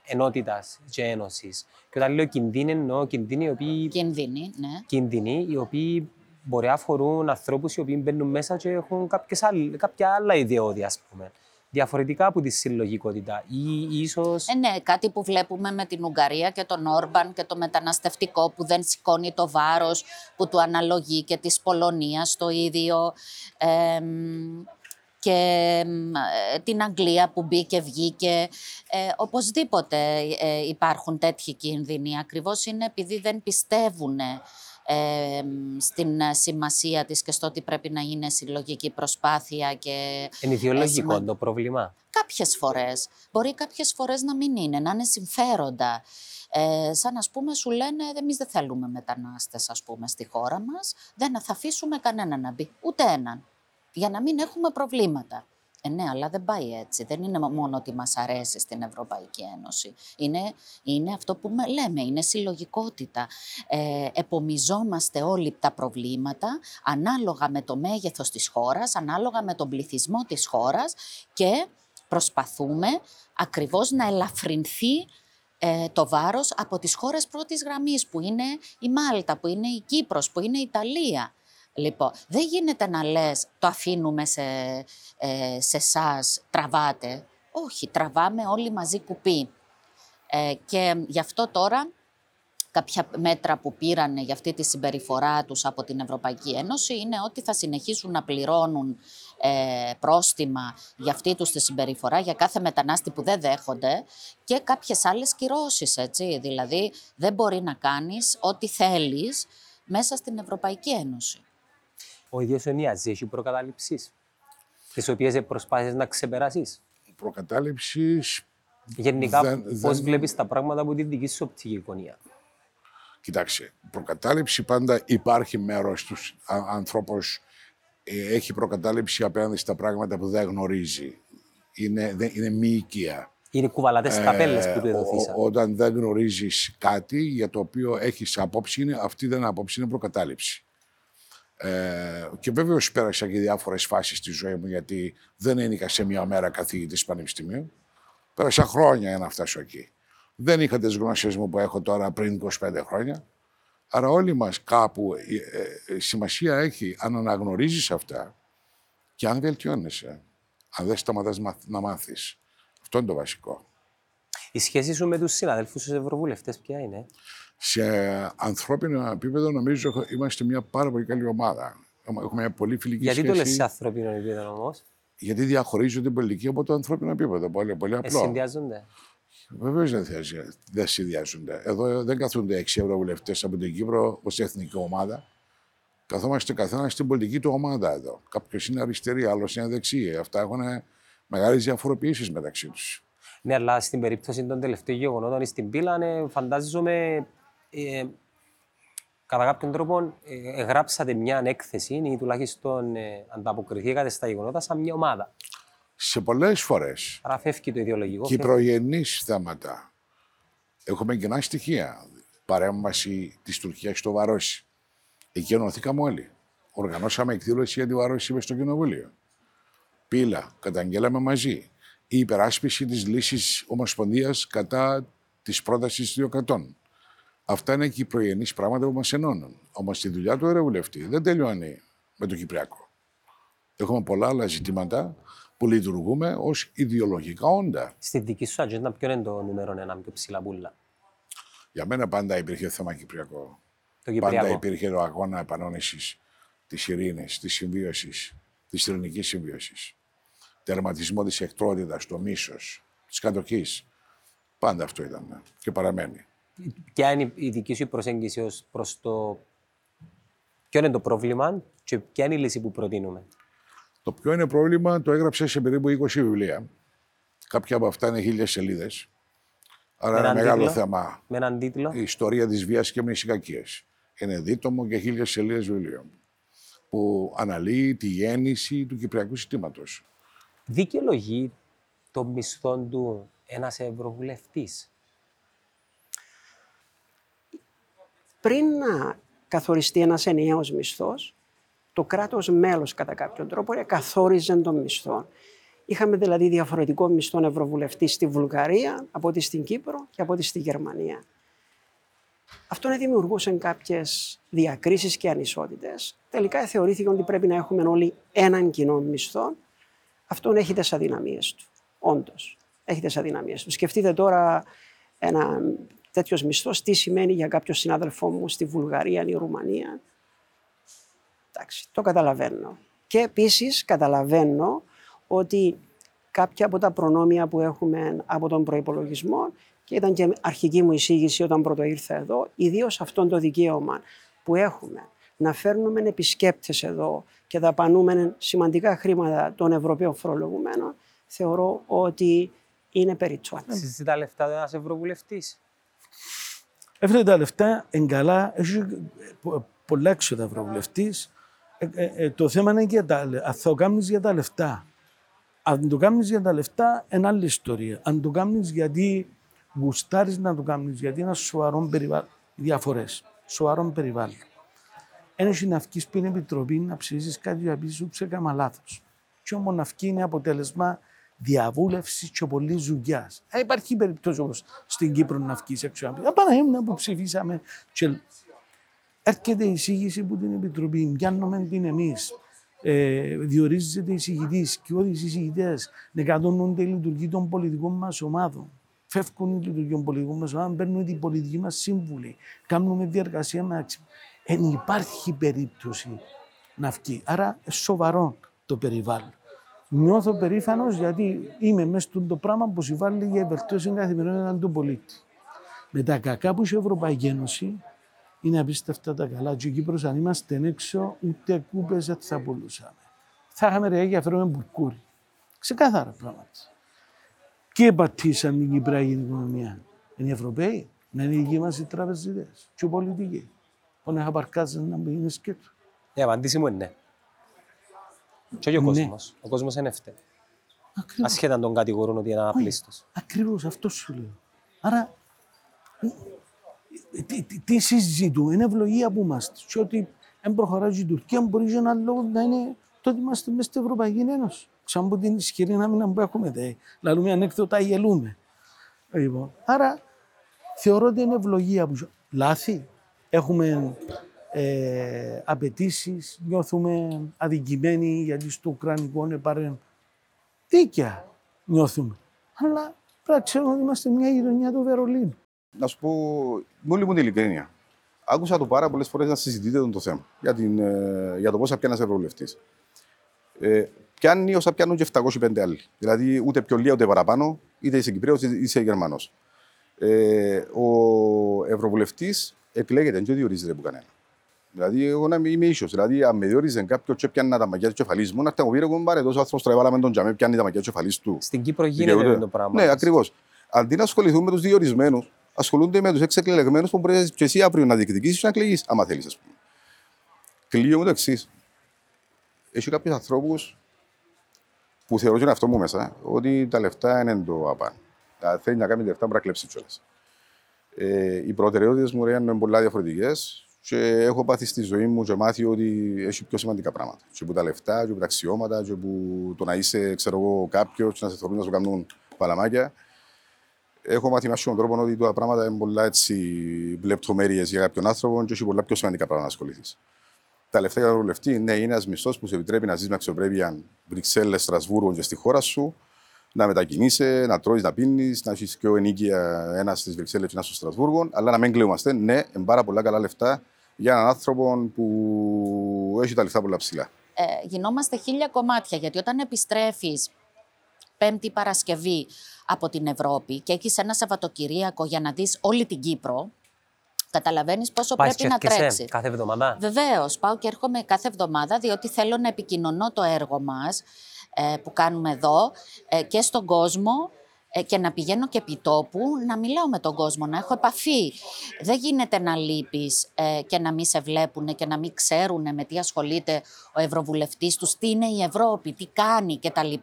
ενότητας και ένωσης. Και όταν λέω κινδύνοι, εννοώ κινδύνοι οι οποίοι. Κινδύνοι, ναι. Κινδύνοι οι οποίοι μπορεί να αφορούν ανθρώπους οι οποίοι μπαίνουν μέσα και έχουν άλλες, κάποια άλλα ιδεώδη, ας πούμε. Διαφορετικά από τη συλλογικότητα ή ίσως... Ε, ναι, κάτι που βλέπουμε με την Ουγγαρία και τον Όρμπαν και το μεταναστευτικό που δεν σηκώνει το βάρος που του αναλογεί και της Πολωνίας το ίδιο. Ε, και ε, την Αγγλία που μπήκε, βγήκε. Ε, οπωσδήποτε ε, υπάρχουν τέτοιοι κίνδυνοι. Ακριβώς είναι επειδή δεν πιστεύουν ε, στην σημασία της και στο ότι πρέπει να είναι συλλογική προσπάθεια. Και, είναι ιδεολογικό το πρόβλημα. Κάποιες φορές. Μπορεί κάποιες φορές να μην είναι, να είναι συμφέροντα. Ε, σαν να πούμε σου λένε εμείς δεν θέλουμε μετανάστες ας πούμε στη χώρα μας, δεν θα αφήσουμε κανέναν να μπει, ούτε έναν για να μην έχουμε προβλήματα. Ε, ναι, αλλά δεν πάει έτσι. Δεν είναι μόνο ότι μας αρέσει στην Ευρωπαϊκή Ένωση. Είναι, είναι αυτό που λέμε, είναι συλλογικότητα. Ε, επομιζόμαστε όλοι τα προβλήματα ανάλογα με το μέγεθος της χώρας, ανάλογα με τον πληθυσμό της χώρας και προσπαθούμε ακριβώς να ελαφρυνθεί ε, το βάρος από τις χώρες πρώτης γραμμής που είναι η Μάλτα, που είναι η Κύπρος, που είναι η Ιταλία. Λοιπόν, δεν γίνεται να λες το αφήνουμε σε, ε, σε εσάς, τραβάτε. Όχι, τραβάμε όλοι μαζί κουπί. Ε, και γι' αυτό τώρα κάποια μέτρα που πήραν για αυτή τη συμπεριφορά τους από την Ευρωπαϊκή Ένωση είναι ότι θα συνεχίσουν να πληρώνουν ε, πρόστιμα για αυτή τους τη συμπεριφορά, για κάθε μετανάστη που δεν δέχονται και κάποιες άλλες κυρώσεις, έτσι. Δηλαδή, δεν μπορεί να κάνεις ό,τι θέλεις μέσα στην Ευρωπαϊκή Ένωση ο ίδιος ο Νιάζ έχει προκατάληψεις, τις οποίες προσπάθησε να ξεπεράσει. Προκατάληψη. Γενικά, πώς δεν... βλέπεις τα πράγματα από τη δική σου οπτική γωνία; Κοιτάξτε, προκατάληψη πάντα υπάρχει μέρος τους ανθρώπου ε, έχει προκατάληψη απέναντι στα πράγματα που δεν γνωρίζει. Είναι, δεν, είναι μη οικία. Είναι κουβαλάτες ε, καπέλες που του εδωθήσαν. Όταν δεν γνωρίζεις κάτι για το οποίο έχεις απόψη, είναι, αυτή δεν είναι απόψη, είναι προκατάληψη. Ε, και βέβαιω πέρασα και διάφορες φάσεις στη ζωή μου, γιατί δεν ένικα σε μια μέρα καθηγητής πανεπιστημίου. Πέρασα χρόνια για να φτάσω εκεί. Δεν είχα τις γνώσεις μου που έχω τώρα πριν 25 χρόνια. Άρα όλοι μας κάπου ε, ε, σημασία έχει αν αναγνωρίζεις αυτά και αν βελτιώνεσαι. Αν δεν σταματάς να μάθεις. Αυτό είναι το βασικό. Η σχέση σου με τους συναδέλφους τους Ευρωβουλευτές, ποια είναι; Σε ανθρώπινο επίπεδο νομίζω είμαστε μια πάρα πολύ καλή ομάδα. Έχουμε μια πολύ φιλική Γιατί σχέση. Γιατί το λες σε ανθρώπινο επίπεδο όμως; Γιατί διαχωρίζονται την πολιτική από το ανθρώπινο επίπεδο. Πολύ, πολύ απλό. Ε, συνδυάζονται. Βεβαίως δεν, δεν συνδυάζονται. Εδώ δεν καθούνται έξι ευρωβουλευτές από την Κύπρο ως εθνική ομάδα. Καθόμαστε καθένας στην πολιτική του ομάδα εδώ. Κάποιος είναι αριστερή, άλλος είναι δεξί. Αυτά έχουν μεγάλες διαφοροποιήσεις μεταξύ τους. Ναι, αλλά στην περίπτωση των τελευταίων γεγονότων στην πύλα, ναι, φαντάζομαι ε, κατά κάποιον τρόπο ε, γράψατε μια έκθεση ή τουλάχιστον ε, ανταποκριθήκατε στα γεγονότα σαν μια ομάδα. Σε πολλές φορές Άρα φεύγει το ιδεολογικό. φεύγει- κυπρογενείς θέματα έχουμε κοινά στοιχεία. Παρέμβαση της Τουρκίας στο Βαρόσι. Εκεί ενωθήκαμε όλοι. Οργανώσαμε εκδήλωση για τη Βαρόσι μες στο Κοινοβούλιο. Πύλα, καταγγέλαμε μαζί. Η υπεράσπιση της λύσης Ομοσπονδίας κατά της πρότασης δύο κρατών. Αυτά είναι κυπρογενείς πράγματα που μας ενώνουν. Όμως τη δουλειά του Ευρωβουλευτή δεν τελειώνει με το Κυπριακό. Έχουμε πολλά άλλα ζητήματα που λειτουργούμε ως ιδεολογικά όντα. Στη δική σου ατζέντα, ποιο είναι το νούμερο ένα πιο ψηλά πουλά. Για μένα πάντα υπήρχε θέμα Κυπριακό. Το Πάντα Κυπριακό. υπήρχε το αγώνα επανόνησης της ειρήνης, της συμβίωσης, της ειρηνική συμβίωσης. Τερματισμό της εχθρότητα, το μίσος, της κατοχής. Πάντα αυτό ήταν και παραμένει. Ποια είναι η δική σου προσέγγιση ως προς το ποιο είναι το πρόβλημα και ποια είναι η λύση που προτείνουμε; Το ποιο είναι πρόβλημα το έγραψες σε περίπου 20 βιβλία. Κάποια από αυτά είναι χίλιες σελίδες. Άρα Με είναι έναν μεγάλο τίτλο. θέμα Με έναν τίτλο. η ιστορία της βίας και μνησικακίας. Είναι δίτομο και χίλιες σελίδες βιβλίο που αναλύει τη γέννηση του κυπριακού συστήματος. Δικαιολογεί το μισθό του ένας ευρωβουλευτής; Πριν να καθοριστεί ένας ενιαίος μισθός, το κράτος μέλος κατά κάποιον τρόπο καθόριζε τον μισθό. Είχαμε δηλαδή διαφορετικό μισθό ευρωβουλευτή στη Βουλγαρία από ό,τι στην Κύπρο και από ό,τι στη Γερμανία. Αυτό δημιουργούσε κάποιες διακρίσεις και ανισότητες. Τελικά θεωρήθηκε ότι πρέπει να έχουμε όλοι έναν κοινό μισθό. Αυτό έχει τις αδυναμίες του, όντως. Έχει τις αδυναμίες του. Σκεφτείτε τώρα ένα τέτοιος μισθός, τι σημαίνει για κάποιο συνάδελφό μου στη Βουλγαρία ή Ρουμανία. Εντάξει, το καταλαβαίνω. Και επίσης καταλαβαίνω ότι κάποια από τα προνόμια που έχουμε από τον προϋπολογισμό και ήταν και αρχική μου εισήγηση όταν πρώτο ήρθα εδώ, ιδίως αυτό το δικαίωμα που έχουμε να φέρνουμε επισκέπτες εδώ και δαπανούμε σημαντικά χρήματα των Ευρωπαίων φορολογουμένων, θεωρώ ότι είναι περιττό. Συζητά λεφτά του ένας ευρωβουλευτής. Έφερε τα λεφτά εγκαλά, έχει πο- πολλά έξοδα ευρωβουλευτής. το θέμα είναι για τα, λε- αν θα το κάνεις για τα λεφτά. Αν το κάνεις για τα λεφτά, είναι άλλη ιστορία. Αν το κάνεις γιατί γουστάρεις να το κάνεις, γιατί είναι ένα σοβαρό περιβάλλον. Διαφορές. Σοβαρό περιβάλλον. Ένα είναι να βγεις στην επιτροπή να ψήσει κάτι για πεις σου έκανα λάθος. Και όμως να βγει είναι αποτέλεσμα διαβούλευση και πολλή ζουγιάς. Ε, υπάρχει περίπτωση όπω στην Κύπρο να βγει έξω να πει Απαναγίμνα που ψηφίσαμε. Και έρχεται η εισήγηση που την επιτροπή, πιάνουμε την εμείς. Ε, διορίζεται εισηγητής και όλοι οι εισηγητές νεκατώνονται η λειτουργία των πολιτικών μας ομάδων. Φεύγουν οι λειτουργία των πολιτικών μας ομάδων, παίρνουν την πολιτική μας σύμβουλη. Κάνουμε διεργασία μεταξύ. Δεν υπάρχει περίπτωση να βγει. Άρα σοβαρό το περιβάλλον. Νιώθω περήφανος γιατί είμαι μέσα στο πράγμα που συμβάλλει για βελτίωση καθημερινότητα του πολίτη. Με τα κακά που έχει η Ευρωπαϊκή Ένωση, είναι απίστευτα τα καλά. Και η Κύπρος αν είμαστε έξω, ούτε κούπες δεν θα πουλούσαμε. Θα είχαμε ρε για φέρουμε μπουρκούρι. Ξεκάθαρα πράγματα. Και επατήσαν την Κυπριακή οικονομία. Είναι οι Ευρωπαίοι, να είναι οι δικοί μας οι τραπεζίτες και οι πολιτικοί. Που να χαπαρκάζουν να μπει σκέτο. Η απαντήση μου είναι ναι. Και όχι ο Ναι. κόσμος. Ο κόσμος είναι εύτε. Ακριβώς. Ασχέτα αν τον κατηγορούν ότι είναι απλήστος. Ακριβώς αυτό σου λέω. Άρα, ε, τι, τι, τι συζητούμε, είναι ευλογία που είμαστε. Και ότι δεν προχωράει η Τουρκία, μπορεί για ένα λόγο να είναι το ότι είμαστε μέσα στην Ευρωπαϊκή Ένωση. Σαν από την ισχυρή άμυνα που έχουμε, δε. Λαλούμε ανέκδοτα, γελούμε. Λοιπόν, άρα, θεωρώ ότι είναι ευλογία που λάθη. Έχουμε ε, απαιτήσεις, νιώθουμε αδικημένοι γιατί στο Ουκρανικό είναι πάρε δίκαια νιώθουμε. Αλλά πρέπει να ξέρουμε ότι είμαστε μια γειτονιά του Βερολίνου. Να σου πω, με όλη μου την ειλικρίνεια. Άκουσα το πάρα πολλές φορές να συζητείτε το θέμα για, την, ε, για το πώς θα πιάνει ένας ευρωβουλευτής. Ε, πιάνει όσα πιάνουν και 705 άλλοι. Δηλαδή ούτε πιο λίγα ούτε παραπάνω, είτε είσαι Κυπρέος είτε είσαι Γερμανός. Ε, ο ευρωβουλευτής επιλέγεται, δεν διορίζεται από κανένα. Δηλαδή, εγώ να είμαι ίσο. Δηλαδή, αν με διόριζε κάποιος και πιάνει τα μαγιά του κεφαλή μου, να έρθει να μου πει: Εγώ μπάρε τόσο άνθρωπο τραβάλα με τον τζαμί, πιάνει τα μαγιά του κεφαλή του. Στην Κύπρο γίνεται Δικαιούται. το πράγμα. Ναι, ακριβώς. Αντί να ασχοληθούν με τους διορισμένους, ασχολούνται με τους εξεκλεγμένους που μπορεί και εσύ αύριο να διεκδικήσεις να εκλεγείς, άμα θέλεις, ας πούμε. Κλείω με το εξής. Έχει κάποιους ανθρώπους που θεωρώ και είναι αυτό μου μέσα, ότι τα λεφτά είναι το απάν. Δηλαδή, θέλει να κάνει λεφτά, μπορεί να κλέψει κιόλας. Ε, οι προτεραιότητες μου ρε, είναι πολλά διαφορετικές και έχω πάθει στη ζωή μου και μάθει ότι έχει πιο σημαντικά πράγματα. Και που τα λεφτά, και που τα αξιώματα, και που το να είσαι, ξέρω εγώ, κάποιος, και να σε θεωρούν να σου κάνουν παλαμάκια. Έχω μάθει με έναν τρόπο ότι τα πράγματα είναι πολλά έτσι λεπτομέρειες για κάποιον άνθρωπο και έχει πολλά πιο σημαντικά πράγματα να ασχοληθείς. Τα λεφτά για τον βουλευτή, ναι, είναι ένας μισθός που σε επιτρέπει να ζεις με αξιοπρέπεια Βρυξέλλες, Στρασβούργο και στη χώρα σου, να μετακινείσαι, να τρώεις, να πίνεις, να έχεις και ο ενίκεια ένας στις Βρυξέλλες και ένας στο Στρασβούργο, αλλά να μην κλείομαστε. Ναι, είναι πάρα πολλά καλά λεφτά για έναν άνθρωπο που έχει τα λεφτά πολλά ψηλά. ε, γινόμαστε χίλια κομμάτια. Γιατί όταν επιστρέφεις Πέμπτη Παρασκευή από την Ευρώπη και έχεις ένα Σαββατοκυριακό για να δεις όλη την Κύπρο, καταλαβαίνεις πόσο Πας πρέπει και να έρχεσαι τρέξεις. κάθε εβδομάδα; Βεβαίως, πάω και έρχομαι κάθε εβδομάδα, διότι θέλω να επικοινωνώ το έργο μας ε, που κάνουμε εδώ ε, και στον κόσμο ε, και να πηγαίνω και επί τόπου, να μιλάω με τον κόσμο, να έχω επαφή. Δεν γίνεται να λείπεις ε, και να μην σε βλέπουν και να μην ξέρουν με τι ασχολείται ο Ευρωβουλευτής τους, τι είναι η Ευρώπη, τι κάνει κτλ.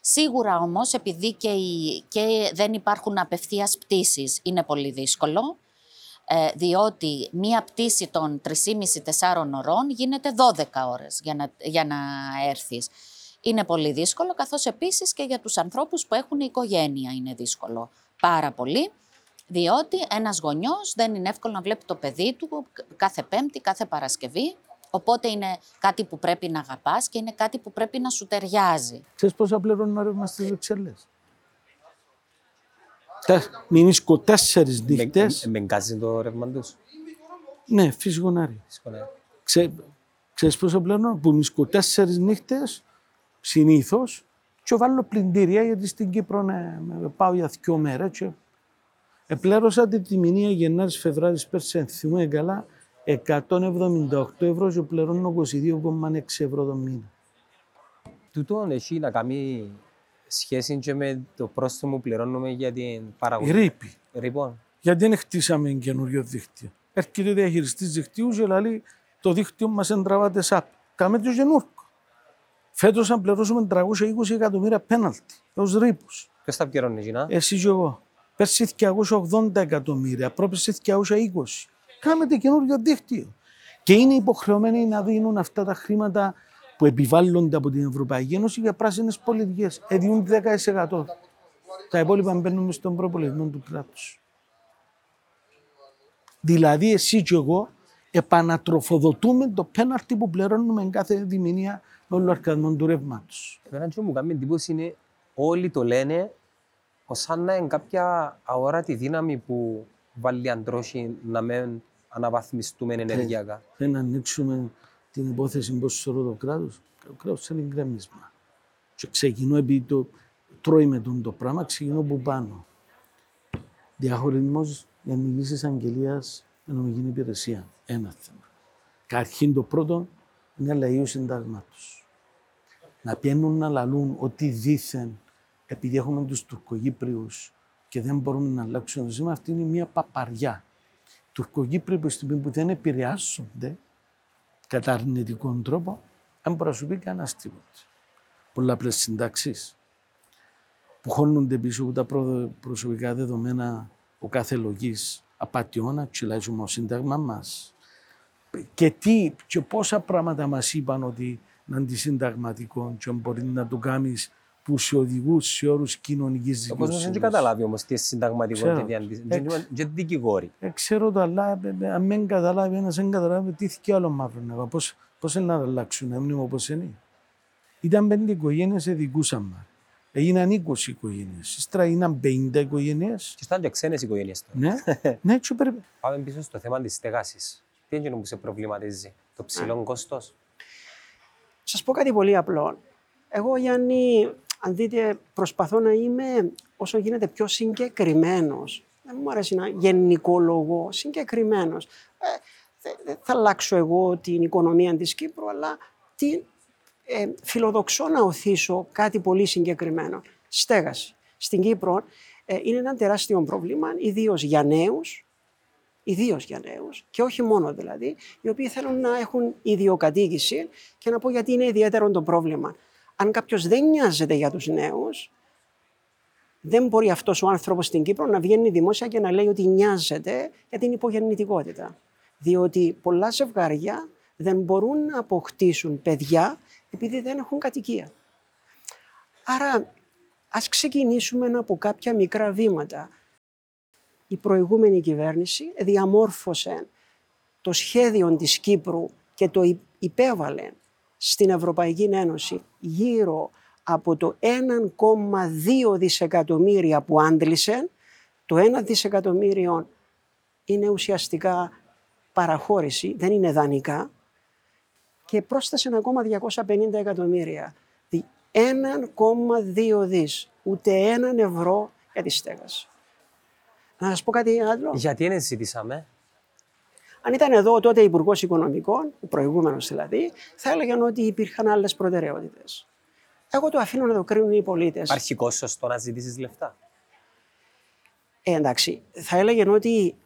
Σίγουρα όμως, επειδή και, οι- και δεν υπάρχουν απευθείας πτήσεις, είναι πολύ δύσκολο ε, διότι μία πτήση των 3,5-4 ωρών γίνεται 12 ώρες για να, για να έρθεις. Είναι πολύ δύσκολο, καθώς επίσης και για τους ανθρώπους που έχουν οικογένεια είναι δύσκολο πάρα πολύ, διότι ένας γονιός δεν είναι εύκολο να βλέπει το παιδί του κάθε Πέμπτη, κάθε Παρασκευή, οπότε είναι κάτι που πρέπει να αγαπάς και είναι κάτι που πρέπει να σου ταιριάζει. Ξέρεις πόσα πληρώνω ρεύμα στις Βρυξέλλες; Τε- Μηνίσκω τέσσερις νύχτες. Με εγκάζει το ρεύμα τους. Ναι, φυσικονάρι. Ξέ, ξέρεις πόσο πληρώνω, που μισκω τέσσερις νύχτες, συνήθως, και βάλω πλυντήρια, γιατί στην Κύπρο ναι, με- πάω για δύο μέρες και επλέρωσα τη τιμηνία Γενάρης Φεβράρης πέρσι, αν θυμούμαι καλά, 178 ευρώ και πληρώνω 22,6 ευρώ το μήνα. Τούτο έχει να κάνει σχέση και με το πρόστιμο που πληρώνουμε για την Η παραγωγή. ρήπη. Λοιπόν, Γιατί δεν χτίσαμε καινούριο δίκτυο. Έρχεται ο διαχειριστής δικτύου και λέει το δίκτυο μας δεν τραβάτε σαπ. Κάμε το καινούργιο. Φέτος αν πληρώσουμε 320 εκατομμύρια πέναλτι ως ρήπους. ποιος θα πληρώνει, Γινά. Εσύ και εγώ. Πέρσι 280 εκατομμύρια, πρόπερσι 220. Κάμε το καινούριο δίκτυο. Και είναι υποχρεωμένοι να δίνουν αυτά τα χρήματα που επιβάλλονται από την Ευρωπαϊκή Ένωση για πράσινες πολιτικές. Εδιούν 10%. Τα υπόλοιπα μπαίνουν στον προπολογισμό του κράτους. Δηλαδή, εσύ και εγώ επανατροφοδοτούμε το πέναρτι που πληρώνουμε κάθε διμηνία με όλο αρκαδμό του ρεύματος. Εμένα και μου κάνει εντύπωση είναι όλοι το λένε ως σαν να είναι κάποια αόρατη δύναμη που βάλει αντρόχη να μην αναβαθμιστούμε ενεργειακά. Θέλει να ανοίξουμε την υπόθεση πώ σωρώ το κράτος. Το κράτος είναι γκρέμισμα. Και ξεκινώ επειδή το τρώει με τον το πράγμα, ξεκινώ από πάνω. Διαχωρισμός για μιλήσεις αγγελίας με νομική υπηρεσία. Ένα θέμα. Καταρχήν το πρώτο είναι λαίου συντάγματος. Να πιένουν να λαλούν ότι δήθεν επειδή έχουμε τους Τουρκογύπριους και δεν μπορούμε να αλλάξουν το σήμα, αυτή είναι μια παπαριά. Τουρκογύπριοι που στιγμή που δεν επηρεάζονται κατά αρνητικό τρόπο, δεν μπορεί να σου πει κανένας τίποτα. Πολλαπλέ συντάξεις που χώνονται πίσω από τα προ- προσωπικά δεδομένα ο κάθε λογής απατιώνα, τσιλάζουμε ο σύνταγμα μας. Και τι, και πόσα πράγματα μας είπαν ότι είναι αντισυνταγματικό και μπορεί να το κάνεις που σε οδηγούν σε όρους κοινωνικής Ο κόσμος δεν δικαιοσύνης. έχει καταλάβει όμως τι είναι συνταγματικό Ξέρω. και τι αντι- Εξ- και- και δικηγόροι. Ε, ξέρω το, αλλά ε, ε, αν δεν καταλάβει ένας, δεν καταλάβει τι θυκεί άλλο μαύρο να Πώ πώς είναι να αλλάξουν, να μείνουμε όπω είναι. Ήταν πέντε οικογένειες, εδικούσαν μα. Έγιναν 20 οικογένειες. Ύστερα έγιναν 50 οικογένειες. Και ήταν και ξένες οικογένειες τώρα. Ναι, ναι, και πρέπει. Πάμε πίσω στο θέμα της στέγασης. Τι είναι εκείνο που σε προβληματίζει, το ψηλό κόστος; Σας πω κάτι πολύ απλό. Εγώ, Γιάννη, αν δείτε, προσπαθώ να είμαι όσο γίνεται πιο συγκεκριμένος. Δεν μου αρέσει να γενικολογώ, συγκεκριμένος. Ε, δεν θα αλλάξω εγώ την οικονομία της Κύπρου, αλλά τι, ε, φιλοδοξώ να οθήσω κάτι πολύ συγκεκριμένο. Στέγαση. Στην Κύπρο ε, είναι ένα τεράστιο πρόβλημα, ιδίως για νέους, ιδίως για νέους, και όχι μόνο δηλαδή, οι οποίοι θέλουν να έχουν ιδιοκατοίκηση και να πω γιατί είναι ιδιαίτερο το πρόβλημα. Αν κάποιος δεν νοιάζεται για τους νέους, δεν μπορεί αυτός ο άνθρωπος στην Κύπρο να βγαίνει δημόσια και να λέει ότι νοιάζεται για την υπογεννητικότητα. Διότι πολλά ζευγάρια δεν μπορούν να αποκτήσουν παιδιά επειδή δεν έχουν κατοικία. Άρα ας ξεκινήσουμε από κάποια μικρά βήματα. Η προηγούμενη κυβέρνηση διαμόρφωσε το σχέδιο της Κύπρου και το υπέβαλε στην Ευρωπαϊκή Ένωση γύρω από το 1,2 δισεκατομμύρια που άντλησε, το 1 δισεκατομμύριο είναι ουσιαστικά παραχώρηση, δεν είναι δανεικά, και πρόσθεσε ακόμα 250 εκατομμύρια. 1,2 δις, ούτε έναν ευρώ για τη στέγαση. Να σας πω κάτι άλλο. Γιατί δεν ζητήσαμε. Αν ήταν εδώ τότε Υπουργός Οικονομικών, ο προηγούμενος δηλαδή, θα έλεγαν ότι υπήρχαν άλλες προτεραιότητες. Εγώ το αφήνω να το κρίνουν οι πολίτες. Υπάρχει κόστο το να ζητήσεις λεφτά. Ε, εντάξει, θα έλεγαν ότι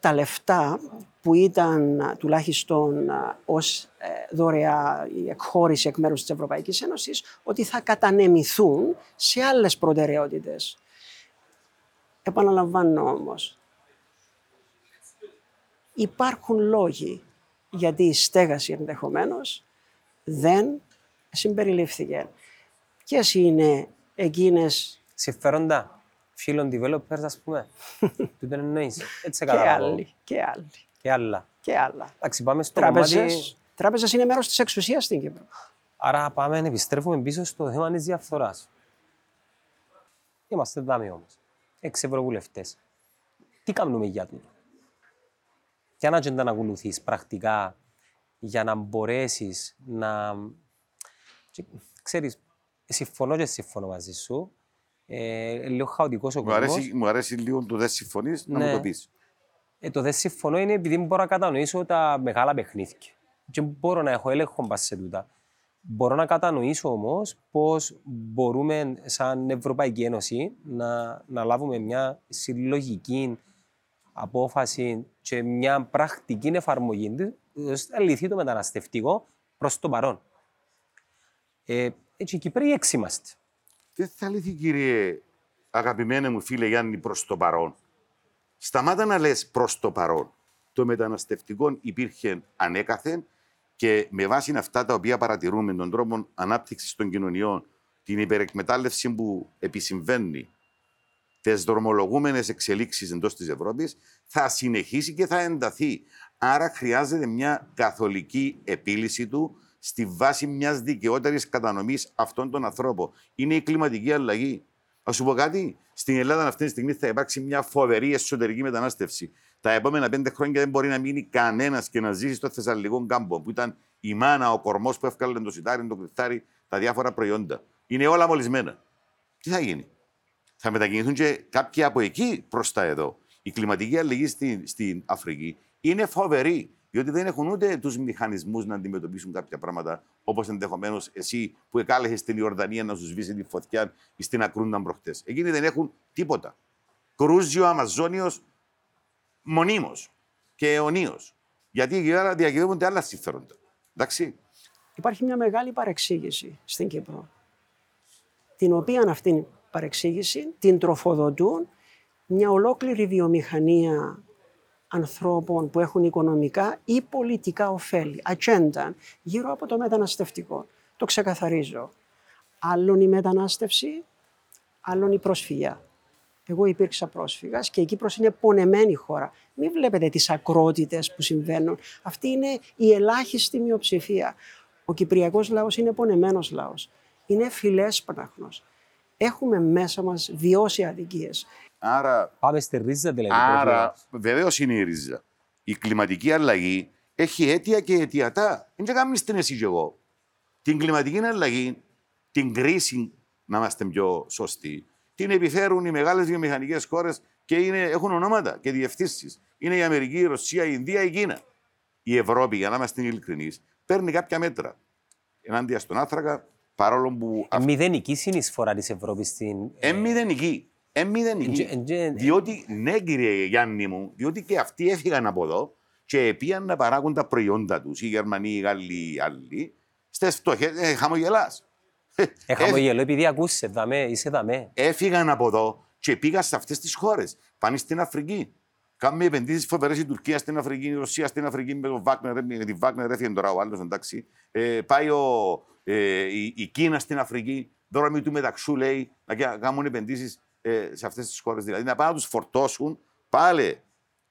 τα λεφτά που ήταν τουλάχιστον ως ε, δωρεά η εκχώρηση εκ μέρους της Ευρωπαϊκής Ένωσης, ότι θα κατανεμηθούν σε άλλες προτεραιότητες. Επαναλαμβάνω όμως, υπάρχουν λόγοι γιατί η στέγαση ενδεχομένως δεν συμπεριλήφθηκε. Ποιες είναι εκείνες... Συμφέροντα φίλων developers, ας πούμε. Του δεν εννοείς. Έτσι και άλλοι, και άλλοι. Και άλλα. Και άλλα. Εντάξει, πάμε στο τράπεζες, κομμάτι... Τράπεζες είναι μέρος της εξουσίας στην Κύπρο. Άρα πάμε να επιστρέφουμε πίσω στο θέμα της διαφθοράς. Είμαστε δάμοι όμως. Έξι ευρωβουλευτές. Τι κάνουμε για τούτο; Ποια να ατζέντα να ακολουθείς πρακτικά για να μπορέσεις να... Ξέρεις, συμφωνώ και συμφωνώ μαζί σου, ε, λίγο χαοτικός ο κόσμος. Μου αρέσει λίγο το δεν συμφωνείς να μου Ναι. το πεις. Ε, το δεν συμφωνώ είναι επειδή μπορώ να κατανοήσω τα μεγάλα παιχνίδια. Και μπορώ να έχω έλεγχο πας σε τούτα. Μπορώ να κατανοήσω όμως πώς μπορούμε, σαν Ευρωπαϊκή Ένωση, να, να λάβουμε μια συλλογική απόφαση και μια πρακτική εφαρμογή του, ώστε να λυθεί το μεταναστευτικό προς το παρόν. Ε, έτσι, οι Κυπρέοι έξι είμαστε. Δεν θα λυθεί, κύριε αγαπημένε μου φίλε Γιάννη, προς το παρόν; Σταμάτα να λες προς το παρόν. Το μεταναστευτικό υπήρχε ανέκαθεν και με βάση αυτά τα οποία παρατηρούμε, τον τρόπο ανάπτυξης των κοινωνιών, την υπερεκμετάλλευση που επισυμβαίνει, τις δρομολογούμενες εξελίξεις εντός της Ευρώπης, θα συνεχίσει και θα ενταθεί. Άρα χρειάζεται μια καθολική επίλυση του στη βάση μιας δικαιότερης κατανομής αυτών των ανθρώπων. Είναι η κλιματική αλλαγή. Α σου πω κάτι. Στην Ελλάδα αυτή τη στιγμή θα υπάρξει μια φοβερή εσωτερική μετανάστευση. Τα επόμενα πέντε χρόνια δεν μπορεί να μείνει κανένας και να ζήσει στο Θεσσαλικό κάμπο, που ήταν η μάνα, ο κορμός που έφκαλε το σιτάρι, το κρυφτάρι, τα διάφορα προϊόντα. Είναι όλα μολυσμένα. Τι θα γίνει; Θα μετακινηθούν και κάποιοι από εκεί προς τα εδώ. Η κλιματική αλλαγή στην, στην Αφρική είναι φοβερή. Διότι δεν έχουν ούτε τους μηχανισμούς να αντιμετωπίσουν κάποια πράγματα, όπως ενδεχομένως εσύ που εκάλεσες στην Ιορδανία να σου σβήσει τη φωτιά ή στην Ακρούνταν προχτές. Εκείνοι δεν έχουν τίποτα. Κρούζει ο Αμαζόνιος μονίμως και αιωνίως. Γιατί εκεί πέρα διακυβεύονται άλλα συμφέροντα. Εντάξει. Υπάρχει μια μεγάλη παρεξήγηση στην Κύπρο, την οποία αυτήν την παρεξήγηση την τροφοδοτούν μια ολόκληρη βιομηχανία ανθρώπων που έχουν οικονομικά ή πολιτικά ωφέλη, ατζέντα, γύρω από το μεταναστευτικό. Το ξεκαθαρίζω. Άλλον η μετανάστευση, άλλον η προσφυγιά. Εγώ υπήρξα πρόσφυγας και η Κύπρος είναι πονεμένη χώρα. Μην βλέπετε τις ακρότητες που συμβαίνουν. Αυτή είναι η ελάχιστη μειοψηφία. Ο Κυπριακός λαός είναι πονεμένος λαός. Είναι φιλέσπραχνος. Έχουμε μέσα μας βιώσει αδικίες. Άρα, Πάμε στη ρίζα δηλαδή. άρα βεβαίως είναι η ρίζα. Η κλιματική αλλαγή έχει αίτια και αιτιατά. Δεν κάνει την εσύ και εγώ. Την κλιματική αλλαγή, την κρίση, να είμαστε πιο σωστοί, την επιφέρουν οι μεγάλες βιομηχανικές χώρες και είναι, έχουν ονόματα και διευθύνσεις. Είναι η Αμερική, η Ρωσία, η Ινδία, η Κίνα. η Ευρώπη, για να είμαστε ειλικρινεί, παίρνει κάποια μέτρα ενάντια στον άνθρακα, παρόλο που. Ε, μηδενική συνεισφορά της Ευρώπης στην. Ε, μηδενική. Ε, μηδενική. Εντζε- εντζε- Διότι, ναι, κύριε Γιάννη μου, διότι και αυτοί έφυγαν από εδώ και πήγαν να παράγουν τα προϊόντα τους, οι Γερμανοί, οι Γάλλοι, οι άλλοι, στις φτωχές. Ε, χαμογελάς. Ε, χαμογελώ επειδή ακούσες, δαμέ, είσαι δαμέ. έφυγαν από εδώ και πήγαν σε αυτές τις χώρες. Πάνε στην Αφρική. Κάνουμε επενδύσεις φοβερές η Τουρκία στην Αφρική, η Ρωσία στην Αφρική με, τον Βάκνερ, με τη Βάκνερ, έφυγε τώρα ο άλλος εντάξει. Ε, πάει ο, ε, η, η Κίνα στην Αφρική, δρόμοι του μεταξού λέει να κα- κάνουν επενδύσεις ε, σε αυτές τις χώρες. Δηλαδή να πάνε να τους φορτώσουν πάλι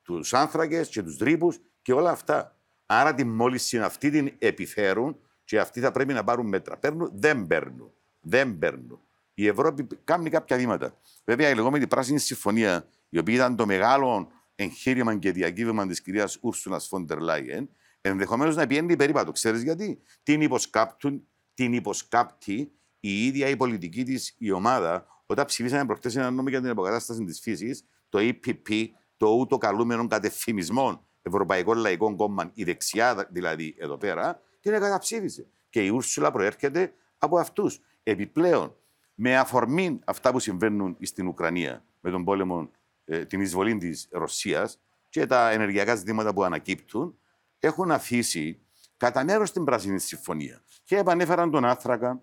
τους άνθρακες και τους τρύπου και όλα αυτά. Άρα τη μόλυνση αυτή την επιφέρουν και αυτοί θα πρέπει να πάρουν μέτρα. Παίρνουν, δεν παίρνουν. Δεν παίρνουν. Η Ευρώπη κάνει κάποια βήματα. Βέβαια, η λεγόμενη πράσινη συμφωνία, η οποία ήταν το μεγάλο εγχείρημα και διακύβευμα της κυρίας Ούρσουλα Φόντερ Λάιεν, ενδεχομένως να πιένει περίπατο. Ξέρεις γιατί; Την υποσκάπτουν, την υποσκάπτει η ίδια η πολιτική της η ομάδα, όταν ψηφίσαμε προχτές ένα νόμο για την αποκατάσταση της φύσης, το EPP, το ούτω καλούμενο κατευθυμισμό Ευρωπαϊκών Λαϊκών Κόμμα, η δεξιά δηλαδή εδώ πέρα, την καταψήφισε. Και η Ούρσουλα προέρχεται από αυτούς. Επιπλέον, με αφορμή αυτά που συμβαίνουν στην Ουκρανία με τον πόλεμο, ε, την εισβολή της Ρωσίας και τα ενεργειακά ζητήματα που ανακύπτουν, έχουν αφήσει κατά μέρο την Πράσινη Συμφωνία. Και επανέφεραν τον άνθρακα,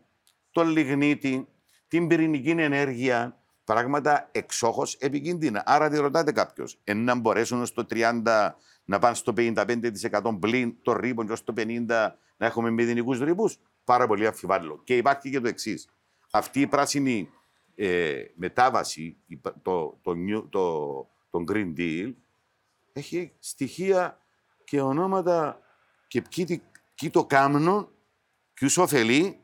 τον λιγνίτη, την πυρηνική ενέργεια, πράγματα εξόχως επικίνδυνα. Άρα, τη ρωτάτε κάποιος, εν να μπορέσουν στο 30 να πάνε στο 55% πλην το ρήπο και στο 50% να έχουμε μηδενικούς ρήπους; Πάρα πολύ αμφιβάλλω. Και υπάρχει και το εξής. Αυτή η πράσινη ε, μετάβαση, η π- το, το, new- το, το Green Deal, έχει στοιχεία και ονόματα και ποιοι, τι- ποιοι το κάνουν, ποιους ωφελεί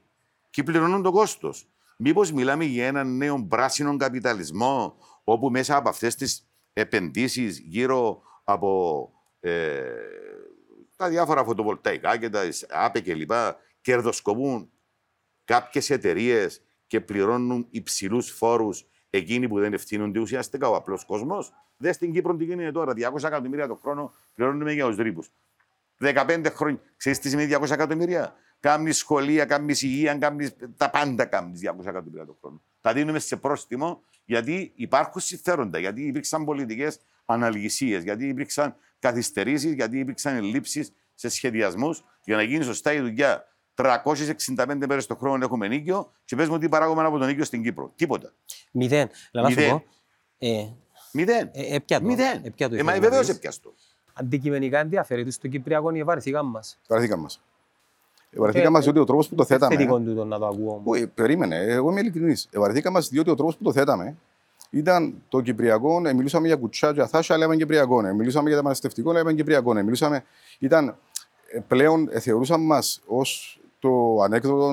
και πληρώνουν το κόστος. Μήπως μιλάμε για έναν νέο πράσινο καπιταλισμό, όπου μέσα από αυτές τις επενδύσεις γύρω από ε, τα διάφορα φωτοβολταϊκά και τα ΑΠΕ κλπ. κερδοσκοπούν κάποιες εταιρείες και πληρώνουν υψηλούς φόρους εκείνοι που δεν ευθύνονται ουσιαστικά ο απλός κόσμος. Δες στην Κύπρο τι γίνεται τώρα. 200 εκατομμύρια το χρόνο πληρώνουμε για τους ρήπους. 15 χρόνια. Ξέρεις τι σημαίνει 200 εκατομμύρια; Κάμνει σχολεία, κάμνει υγεία, κάμνει τα πάντα κάμνει 200 εκατομμύρια το χρόνο. Τα δίνουμε σε πρόστιμο γιατί υπάρχουν συμφέροντα, γιατί υπήρξαν πολιτικές αναλγησίε, γιατί υπήρξαν καθυστερήσεις, γιατί υπήρξαν ελλείψεις σε σχεδιασμούς για να γίνει σωστά η δουλειά. 365 μέρες το χρόνο έχουμε νίκιο και πες μου τι παράγουμε από τον νίκιο στην Κύπρο. Τίποτα. Μηδέν. Αλλά να σου Μηδέν. πω. Ε, Μηδέν. ε, έπια το. Μηδέν. Έπια το Ε, μα ήθελα να βεβαίως πεις. έπιαστο. Αντικειμενικά ενδιαφέρει τους στο Κυπριακό η βαρεθήκα μας. Βαρεθήκαμε μας. Βαρεθήκαμε μα διότι ο τρόπος που το θέταμε. Θετικό τούτο να το ακούω. Ού, ε, περίμενε, εγώ είμαι ειλικρινής. Βαρεθήκαμε μα διότι ο τρόπος που το θέταμε ήταν το Κυπριακό, ε, μιλούσαμε για κουτσά, για θάσια, λέμε Κυπριακό. ε, μιλούσαμε για μεταναστευτικό, λέμε Κυπριακό. ε, μιλούσαμε, ήταν ε, πλέον, ε, θεωρούσαμε μας ως το ανέκδοτο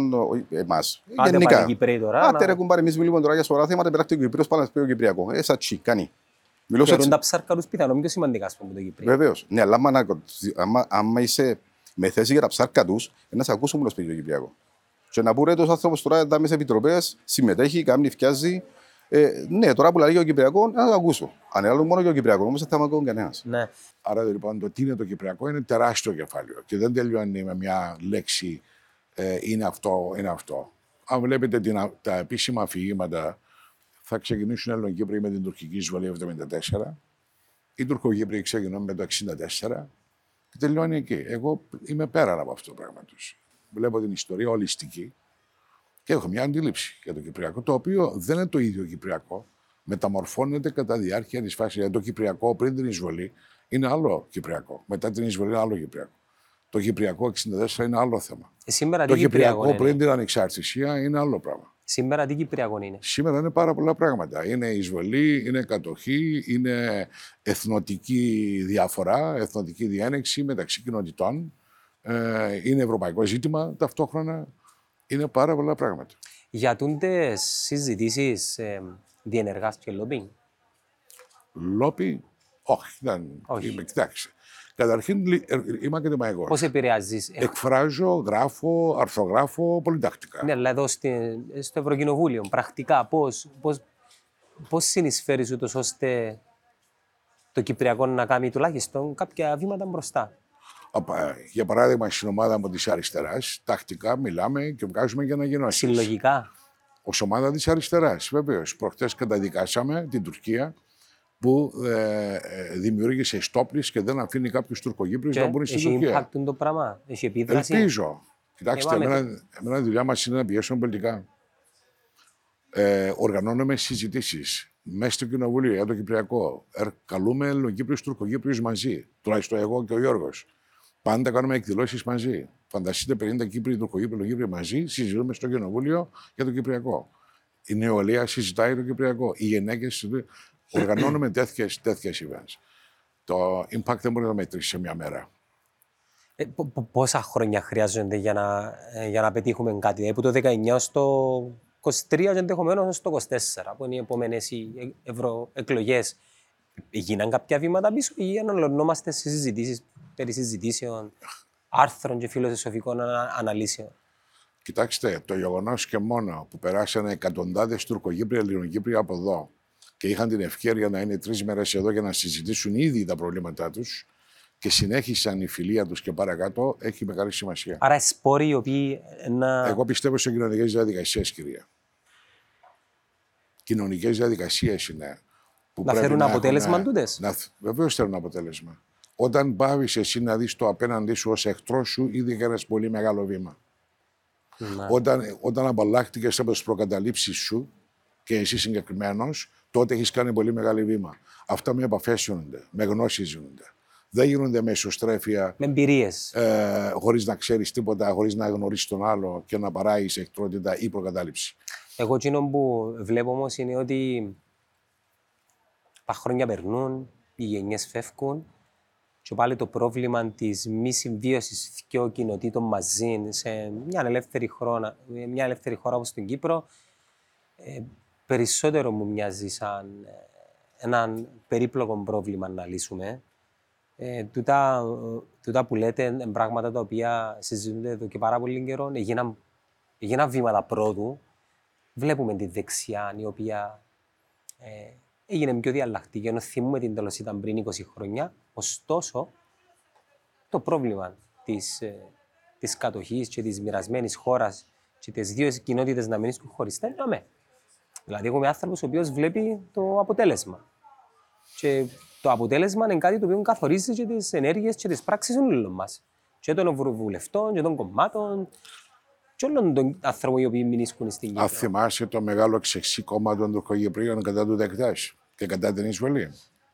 εμάς. Άντε πάλι Κυπρέοι τώρα. Άντε να- ρε κουμπάρε, εμείς μιλούμε τώρα για σοβαρά θέματα, πέραχτε ο Κυπριος, πάμε να πει ο Κυπριακό. Ε, σαν τσικάνι. Μιλώ σε Θεωρούν τα ψάρκα τους πιθανόν πιο σημαντικά ας πούμε το Κυπρέο. Βεβαίως. Ναι, αλλά άμα, να- άμα, άμα είσαι με θέση για τα ψάρκα τους, να σε ακούσουν μόνο σπίτι το Κυπριακός. Και να πούρε τόσο άνθρωπος τώρα τα μέσα επιτροπές, συμμετέχει, κάνει, φτιάζει. Ε, ναι, τώρα που λέει για ο Κυπριακός, να το ακούσω. Αν είναι άλλο μόνο για ο Κυπριακός, όμως δεν θα με ακούει κανένας. Ναι. Άρα λοιπόν το τι είναι το Κυπριακό είναι τεράστιο κεφάλαιο και δεν τελειώνει με μια λέξη ε, είναι αυτό, είναι αυτό. Αν βλέπετε την, α- τα επίσημα αφηγήματα, θα ξεκινήσουν οι Ελλονοκύπροι με την τουρκική εισβολή 1974. Οι Τουρκοκύπροι ξεκινούν με το 1964 και τελειώνει εκεί. Εγώ είμαι πέραν από αυτό το πράγμα τους. Βλέπω την ιστορία ολιστική και έχω μια αντίληψη για το Κυπριακό, το οποίο δεν είναι το ίδιο Κυπριακό. Μεταμορφώνεται κατά διάρκεια της φάσης. Δηλαδή, το Κυπριακό πριν την εισβολή είναι άλλο Κυπριακό. Μετά την εισβολή είναι άλλο Κυπριακό. Το Κυπριακό 64 είναι άλλο θέμα. Ε, Σήμερα Το τι Κυπριακό Κυπριακό πριν είναι. την ανεξαρτησία είναι άλλο πράγμα. Σήμερα τι Κυπριακό είναι. Σήμερα είναι πάρα πολλά πράγματα. Είναι εισβολή, είναι κατοχή, είναι εθνοτική διαφορά, εθνοτική διένεξη μεταξύ κοινοτητών. Ε, είναι ευρωπαϊκό ζήτημα ταυτόχρονα. Είναι πάρα πολλά πράγματα. Για τούντες συζητήσεις ε, διενεργάς και λόμπινγκ; Λόπι, όχι, δεν. Όχι. Είμαι, κοιτάξτε. Καταρχήν λι- ε, είμαι ακαδημαϊκός. Πώς επηρεάζεις. Ε, Εκφράζω, γράφω, αρθρογράφω πολυτακτικά. ναι, αλλά εδώ στη- στο Ευρωκοινοβούλιο, πρακτικά πώς, πώς, πώς συνεισφέρεις ούτως ώστε το Κυπριακό να κάνει τουλάχιστον κάποια βήματα μπροστά; Απα- Για παράδειγμα, στην ομάδα μου της αριστεράς, τακτικά μιλάμε και βγάζουμε για ανακοινώσει. Συλλογικά; Ω ομάδα της αριστεράς, βεβαίως. Προχτές καταδικάσαμε την Τουρκία που ε, ε, δημιούργησε στόπλης και δεν αφήνει κάποιους Τουρκογύπριου να μπουν στην έχει Τουρκία. impact το πράγμα. Έχει επίδραση. Ελπίζω. Κοιτάξτε, Εγώ εμένα, εμένα η δουλειά μας είναι να πιέσουμε πολιτικά. Ε, οργανώνουμε συζητήσεις μέσα στο κοινοβούλιο για το Κυπριακό. Ε, καλούμε Ελληνοκύπριους Τουρκογύπριους μαζί. Τουλάχιστον εγώ και ο Γιώργος. Πάντα κάνουμε εκδηλώσεις μαζί. Φανταστείτε 50 Κύπροι, Τουρκογύπριοι, Ελληνοκύπριοι μαζί, συζητούμε στο κοινοβούλιο για το Κυπριακό. Η νεολαία συζητάει το Κυπριακό. Οι γυναίκες συζητούν. Οργανώνουμε τέτοιες events. Το impact δεν μπορεί να το μετρήσει σε μια μέρα. Ε, πο- πο- πόσα χρόνια χρειάζονται για να, ε, για να πετύχουμε κάτι. Δηλαδή, από το 19 στο 23 και ενδεχομένως στο 24, που είναι οι επόμενες ευρωεκλογές. Γίναν κάποια βήματα πίσω ή αναλωνόμαστε σε συζητήσεις περί συζητήσεων, άρθρων και φιλοσοφικών ανα- αναλύσεων; Κοιτάξτε, το γεγονός και μόνο που περάσανε εκατοντάδες Τουρκογύπριοι, Ελληνοκύπριοι από εδώ και είχαν την ευκαιρία να είναι τρεις μέρες εδώ για να συζητήσουν ήδη τα προβλήματά τους και συνέχισαν η φιλία τους και παρακάτω, έχει μεγάλη σημασία. Άρα, σπόροι οι οποίοι να. Εγώ πιστεύω σε κοινωνικές διαδικασίες, κυρία. Κοινωνικές διαδικασίες είναι. Που Να πρέπει φέρουν αποτέλεσμα έχουν- τούτες; Να... Βεβαίως θέλουν αποτέλεσμα. Όταν πάβεις εσύ να δεις το απέναντί σου ως εχθρός σου, ήδη έκανε πολύ μεγάλο βήμα. να- Όταν, όταν απαλλάχτηκες από τις προκαταλήψεις σου και εσύ συγκεκριμένος, τότε έχεις κάνει πολύ μεγάλο βήμα. Αυτά με επαφέ γίνονται, με γνώσεις γίνονται. Δεν γίνονται με ισοστρέφεια, Με εμπειρίες. ε, χωρίς να ξέρεις τίποτα, χωρίς να γνωρίσεις τον άλλο και να παράγεις εχθρότητα ή προκατάληψη. Εγώ εκείνο που βλέπω όμως είναι ότι τα χρόνια περνούν, οι γενιές φεύγουν και πάλι το πρόβλημα της μη συμβίωσης δύο κοινοτήτων μαζί σε μια ελεύθερη, χώρα, μια ελεύθερη χώρα όπως την Κύπρο ε, περισσότερο μου μοιάζει σαν ε, έναν περίπλοκο πρόβλημα να λύσουμε. Ε, τούτα, ε, τούτα που λέτε είναι πράγματα τα οποία συζητούνται εδώ και πάρα πολύ καιρό. Έγιναν, έγιναν βήματα πρόοδου. Βλέπουμε τη δεξιά η οποία ε, έγινε πιο διαλλακτική, ενώ θυμούμε την τέλος ήταν πριν 20 χρόνια. Ωστόσο, το πρόβλημα της, ε, της κατοχής και της μοιρασμένης χώρας και τις δύο κοινότητες να μείνουν χωριστά είναι αμέ. Δηλαδή, εγώ είμαι άνθρωπος ο οποίος βλέπει το αποτέλεσμα. Και το αποτέλεσμα είναι κάτι το οποίο καθορίζει και τις ενέργειες και τις πράξεις όλων μας. Και των ευρωβουλευτών, και των κομμάτων, και όλων των ανθρώπων οι οποίοι μείνουν στην Κύπρο. Αν θυμάσαι το μεγάλο ξεξί κόμμα των Τουρκογυπρίων κατά του Δεκτάς και κατά την εισβολή.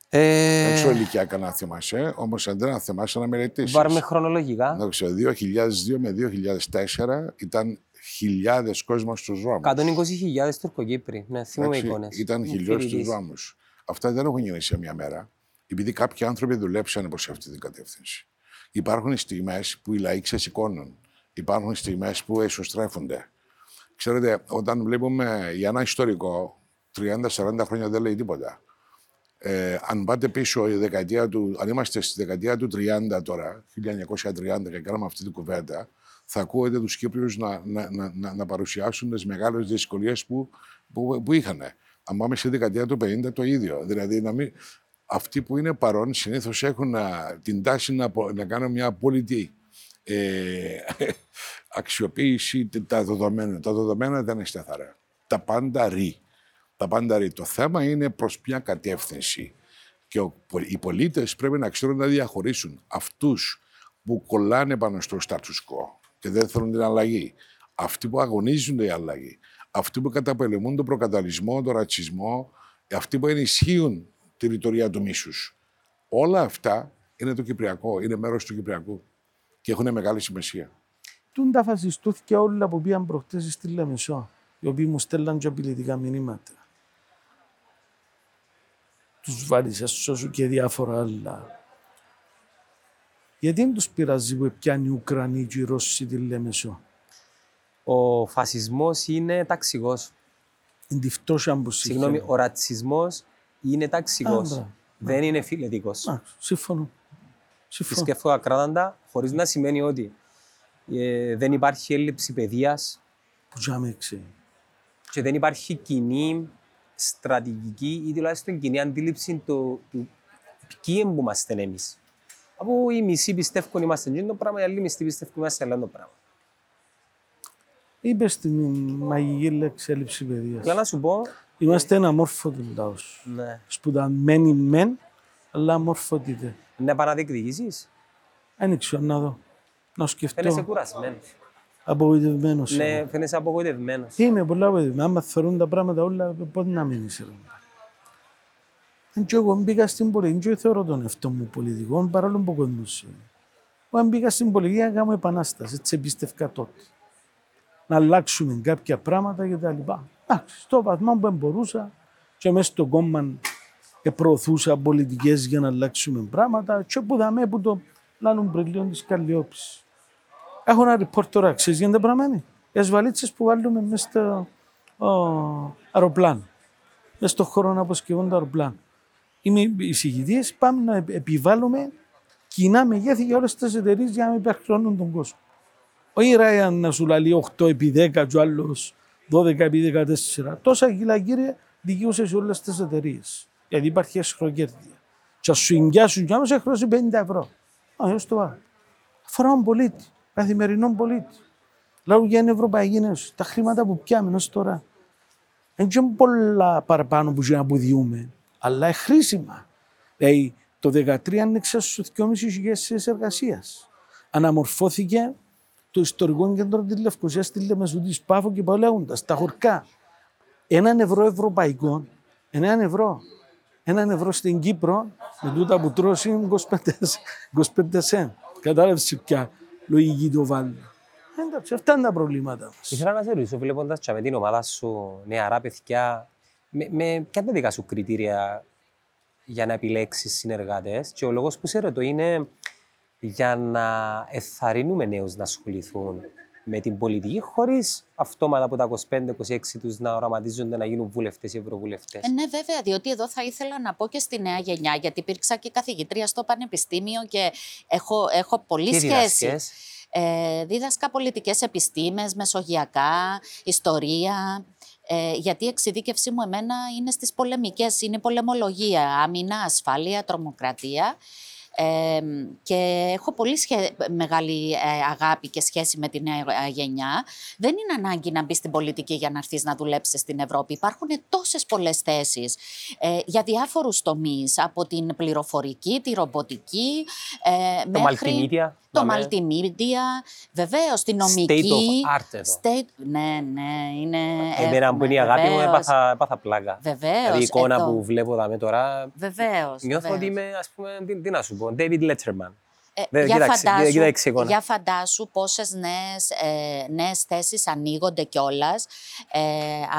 Ε, Δεν ξέρω ηλικία κανένα θυμάσαι, όμως αν δεν θυμάσαι να μελετήσεις. Βάρμε χρονολογικά. Να ξέρω, 2002 με 2004 ήταν χιλιάδες κόσμος στους δρόμους. 120.000 Τουρκοκύπροι. Ναι, θυμούμε εικόνες. Ήταν χιλιάδε στους δρόμους. Αυτά δεν έχουν γίνει σε μια μέρα. Επειδή κάποιοι άνθρωποι δουλέψαν προς αυτή την κατεύθυνση. Υπάρχουν στιγμές που οι λαοί ξεσηκώνουν. Υπάρχουν στιγμές που εσωστρέφονται. Ξέρετε, όταν βλέπουμε για ένα ιστορικό, 30-40 χρόνια δεν λέει τίποτα. Ε, αν πάτε πίσω, η δεκαετία του, αν είμαστε στη δεκαετία του 30 τώρα, 1930 και κάναμε αυτή την κουβέντα, θα ακούετε τους Κύπριους να, να, να, να, να παρουσιάσουν τις μεγάλες δυσκολίες που, που, που είχαν. Αν πάμε στη δεκαετία του 50 το ίδιο. Δηλαδή, να μην, αυτοί που είναι παρόν συνήθως έχουν α, την τάση να, απο- να κάνουν μια πολιτική ε, αξιοποίηση τε- τα δεδομένα. Τα δεδομένα δεν είναι σταθερά. Τα πάντα ρί. Τα πάντα ρί. Το θέμα είναι προς ποια κατεύθυνση. Και ο, οι πολίτες πρέπει να ξέρουν να διαχωρίσουν αυτούς που κολλάνε πάνω στο status quo και δεν θέλουν την αλλαγή. Αυτοί που αγωνίζονται η αλλαγή. Αυτοί που καταπολεμούν τον προκαταλισμό, τον ρατσισμό. Αυτοί που ενισχύουν τη ρητορία του μίσους. Όλα αυτά είναι το Κυπριακό, είναι μέρος του Κυπριακού και έχουν μεγάλη σημασία. Τούν τα φασιστούθηκε όλα που πήγαν προχτές στη Λεμεσό, οι οποίοι μου στέλναν και απειλητικά μηνύματα. Τους βάρισα σώσου και διάφορα άλλα. Γιατί δεν τους πειράζει που πιάνει οι Ουκρανοί και οι Ρώσοι τη Λεμεσό. Ο φασισμός είναι ταξικός. Είναι τη φτώχεια που Συγγνώμη, συγχαίρω. ο ρατσισμός είναι ταξικός. Α, μπράβο. Δεν είναι φιλετικός. Α, συμφωνώ. Συμφωνώ. Πιστεύω ακράδαντα, χωρίς να σημαίνει ότι ε, δεν υπάρχει έλλειψη παιδείας Που τζάμε ξέρει. και δεν υπάρχει κοινή στρατηγική ή τουλάχιστον κοινή αντίληψη του, του ποιοι που είμαστε εμείς. Από οι μισοί πιστεύουν είμαστε εκείνο το πράγμα, οι άλλοι μισοί πιστεύουν είμαστε άλλο το πράγμα. Είπε στην μαγική λέξη έλλειψη Απλά παιδεία. να σου πω, Είμαστε ένα μόρφωτο λαό. ναι, Σπουδαμένοι μεν, αλλά αμόρφωτοι δε. να επαναδιεκδικήσεις. Δεν ξέρω να δω. Να Φαίνεσαι σκεφτώ. κουρασμένος. Απογοητευμένος. Ναι, φαίνεσαι απογοητευμένος. Είμαι πολλά απογοητευμένος. Άμα θεωρούν τα πράγματα όλα, πότε να μην είσαι. ρε. Αν και εγώ μπήκα στην πολιτική, δεν θεωρώ τον εαυτό μου πολιτικό, παρόλο που κόσμος είναι. Εγώ μπήκα στην πολιτική να κάνω επανάσταση, έτσι εμπίστευκα τότε. Να αλλάξουμε κάποια πράγματα και τα λοιπά. Εντάξει, στο βαθμό που μπορούσα και μέσα στο κόμμα ε, προωθούσα πολιτικές για να αλλάξουμε πράγματα και που δαμε που το λάλλον πριλίον της Καλλιόπης. Έχω ένα report τώρα, ξέρεις γιατί πράγμα Οι ασβαλίτσες που βάλουμε μέσα στο ο, αεροπλάνο. Μέσα στο χώρο να αποσκευούν τα αεροπλάνα. Είμαι εισηγητής, πάμε να επ- επιβάλλουμε κοινά μεγέθη για όλες τις εταιρείες για να μην υπερχρεώνουν τον κόσμο. Όχι Ράιαν να σου λέει 8 επί 10 και ο άλλος 12 επί 14. Τόσα κιλά κύριε δικαιούσε σε όλες τις εταιρείες. Γιατί υπάρχει εσχροκέρδια. Και ας σου εγκιάσουν κι άμα σε χρώσει 50 ευρώ. Α, έως το βάλω. Αφορά τον πολίτη, καθημερινόν πολίτη. Λέω για την Ευρωπαϊκή Ένωση. Τα χρήματα που πιάμε ως τώρα. Δεν είναι πολλά παραπάνω που να αποδειούμε, αλλά είναι χρήσιμα. Δηλαδή, το 2013 άνοιξε στους 2.500 θέσεις εργασίας. Αναμορφώθηκε το ιστορικό κέντρο της Λευκοσίας στη Λεμεσούτης Πάφο και πάει λέγοντα. Τα χωρκά. Έναν ευρώ ευρωπαϊκό, έναν ευρώ. Έναν ευρώ στην Κύπρο, με τούτα που τρώσει είναι 25, 25 σεν. Κατάλαβες πια λογική το βάλει. Εντάξει, αυτά είναι τα προβλήματα μας. Ήθελα να σε ρωτήσω, βλέποντας και με την ομάδα σου νεαρά παιδιά, με, με ποια είναι τα δικά σου κριτήρια για να επιλέξεις συνεργάτες και ο λόγος που σε ρωτώ είναι για να εθαρρύνουμε νέους να ασχοληθούν με την πολιτική χωρίς αυτόματα από τα 25-26 τους να οραματίζονται να γίνουν βουλευτές ή ευρωβουλευτές. Ε, ναι, βέβαια, διότι εδώ θα ήθελα να πω και στη νέα γενιά, γιατί υπήρξα και καθηγητρία στο Πανεπιστήμιο και έχω, έχω πολύ Τι σχέση. διδάσκες; Ε, δίδασκα πολιτικές επιστήμες, μεσογειακά, ιστορία, ε, γιατί η εξειδίκευσή μου εμένα είναι στις πολεμικές, είναι πολεμολογία, άμυνα, ασφάλεια, τρομοκρατία. Ε, και έχω πολύ σχε... μεγάλη ε, αγάπη και σχέση με τη νέα ε, γενιά. Δεν είναι ανάγκη να μπει στην πολιτική για να έρθει να δουλέψεις στην Ευρώπη. Υπάρχουν τόσες πολλές θέσεις ε, για διάφορους τομείς. Από την πληροφορική, τη ρομποτική. Ε, Το μέχρι... multimedia, Το δάμε. multimedia, βεβαίως, τη νομική. State of art εδώ. State... Ναι, ναι, είναι. Εμένα που είναι η αγάπη μου, βεβαίως. έπαθα, έπαθα πλάκα. Βεβαίως, Δηλαδή η εικόνα εδώ. που βλέπω δάμε τώρα, Βεβαίως. νιώθω ότι είμαι, ας πούμε, τι, τι να σου πω, David Letterman. Ε, Δεν, για, κοίταξε, φαντάσου, κοίταξε εικόνα. για φαντάσου πόσες νέες, ε, νέες θέσεις ανοίγονται κιόλας ε,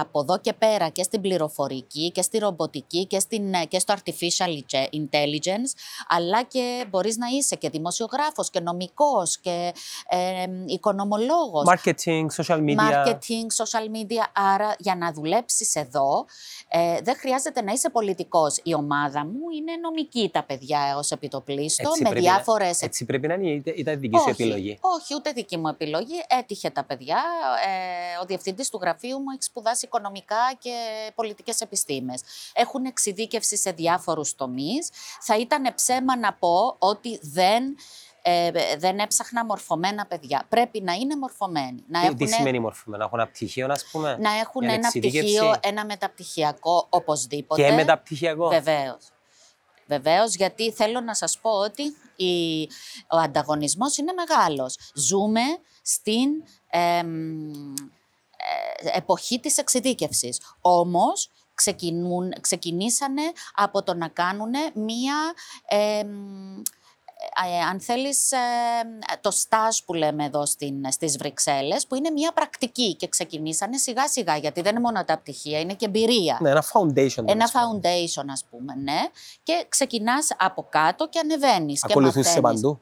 από εδώ και πέρα και στην πληροφορική και στη ρομποτική και, στην, ε, και στο artificial intelligence αλλά και μπορείς να είσαι και δημοσιογράφος και νομικός και ε, οικονομολόγος. Marketing, social media. Marketing, social media. Άρα, για να δουλέψεις εδώ, ε, δεν χρειάζεται να είσαι πολιτικός. Η ομάδα μου είναι νομική τα παιδιά ως επιτοπλίστων, Έτσι με πρέπει να- διάφορες Έτσι πρέπει να είναι, είτε- ήταν δική σου όχι, επιλογή; Όχι, ούτε δική μου επιλογή. Έτυχε τα παιδιά. Ε, ο διευθυντής του γραφείου μου έχει σπουδάσει οικονομικά και πολιτικές επιστήμες. Έχουν εξειδίκευση σε διάφορους τομείς. Θα ήταν ψέμα να πω ότι δεν. Ε, δεν έψαχνα μορφωμένα παιδιά. Πρέπει να είναι μορφωμένοι. Να Τι, έχουν, τι σημαίνει μορφωμένο, να έχουν ένα πτυχίο, ας πούμε; να έχουν για ένα εξειδίκευση; πτυχίο, ένα μεταπτυχιακό οπωσδήποτε. Και μεταπτυχιακό; Βεβαίως. Βεβαίως, γιατί θέλω να σας πω ότι η, ο ανταγωνισμός είναι μεγάλος. Ζούμε στην εμ, ε, εποχή της εξειδίκευσης. Όμως, ξεκινούν, ξεκινήσανε από το να κάνουν μία... εμ, ε, αν θέλεις, ε, το στάζ που λέμε εδώ στην, στις Βρυξέλλες, που είναι μια πρακτική και ξεκινήσανε σιγά σιγά, γιατί δεν είναι μόνο τα πτυχία, είναι και εμπειρία. Ναι, ένα foundation. Ένα τέλος πάντων. foundation, ας πούμε, ναι. Και ξεκινάς από κάτω και ανεβαίνεις και Ακολουθούσε μαθαίνεις. παντού;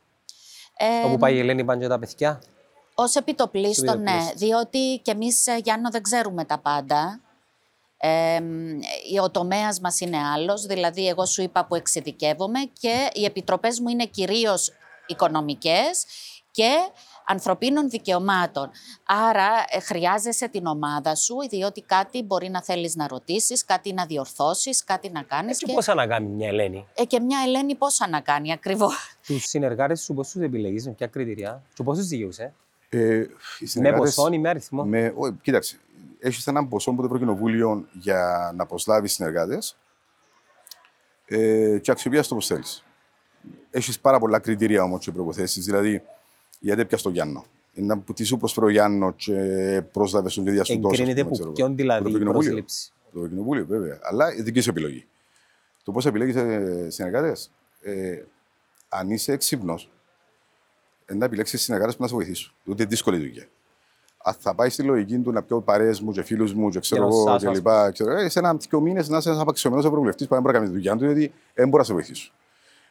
Ε, Όπου πάει η Ελένη πάνε και τα παιδιά; Ως επιτοπλίστων, ναι. Επιτοπλίστων. Διότι και εμείς, ε, Γιάννο, δεν ξέρουμε τα πάντα. Ε, μ, ο τομέας μας είναι άλλος, δηλαδή εγώ σου είπα που εξειδικεύομαι και οι επιτροπές μου είναι κυρίως οικονομικές και ανθρωπίνων δικαιωμάτων. Άρα ε, χρειάζεσαι την ομάδα σου, διότι κάτι μπορεί να θέλεις να ρωτήσεις, κάτι να διορθώσεις, κάτι να κάνεις. Έτσι πώς να κάνει μια Ελένη; Ε, και μια Ελένη πόσα να κάνει ακριβώς. Τους συνεργάτες σου πώς τους επιλέγεις, με ποια κριτήρια; Και πώς τους δικαιούσε. Ε, οι Με συνεργάτες- ποσόν ή με αριθμό; Με, ό, κοίταξε, έχεις έναν ποσό από το Ευρωκοινοβούλιο για να προσλάβεις συνεργάτες ε, και αξιοποιήσει το πώ θέλεις. Έχεις πάρα πολλά κριτήρια όμως και προποθέσει. Δηλαδή, γιατί πια στο Γιάννο. Είναι που τι σου προσφέρει ο Γιάννο και πρόσλαβες στον παιδιά σου τόσο. Εγκρίνεται ας πούμε, που ξέρω εγώ. ποιον δηλαδή Το η Ευρωκοινοβούλιο. πρόσληψη; Το Ευρωκοινοβούλιο, βέβαια. Αλλά η δική σου επιλογή. Το πώς επιλέγεις συνεργάτες. Ε, αν είσαι έξυπνος, να επιλέξεις συνεργάτες που να σε βοηθήσουν. Ούτε δύσκολη δουλειά. Αν θα πάει στη λογική του να πιω παρέε μου και φίλου μου και ξέρω Και να εγώ σάσω, και ας λοιπά. Ξέρω, ε, σε ένα δύο μήνε να είσαι ένα απαξιωμένο ευρωβουλευτή που δεν μπορεί να κάνει τη δουλειά του, γιατί δεν μπορεί να σε βοηθήσουν.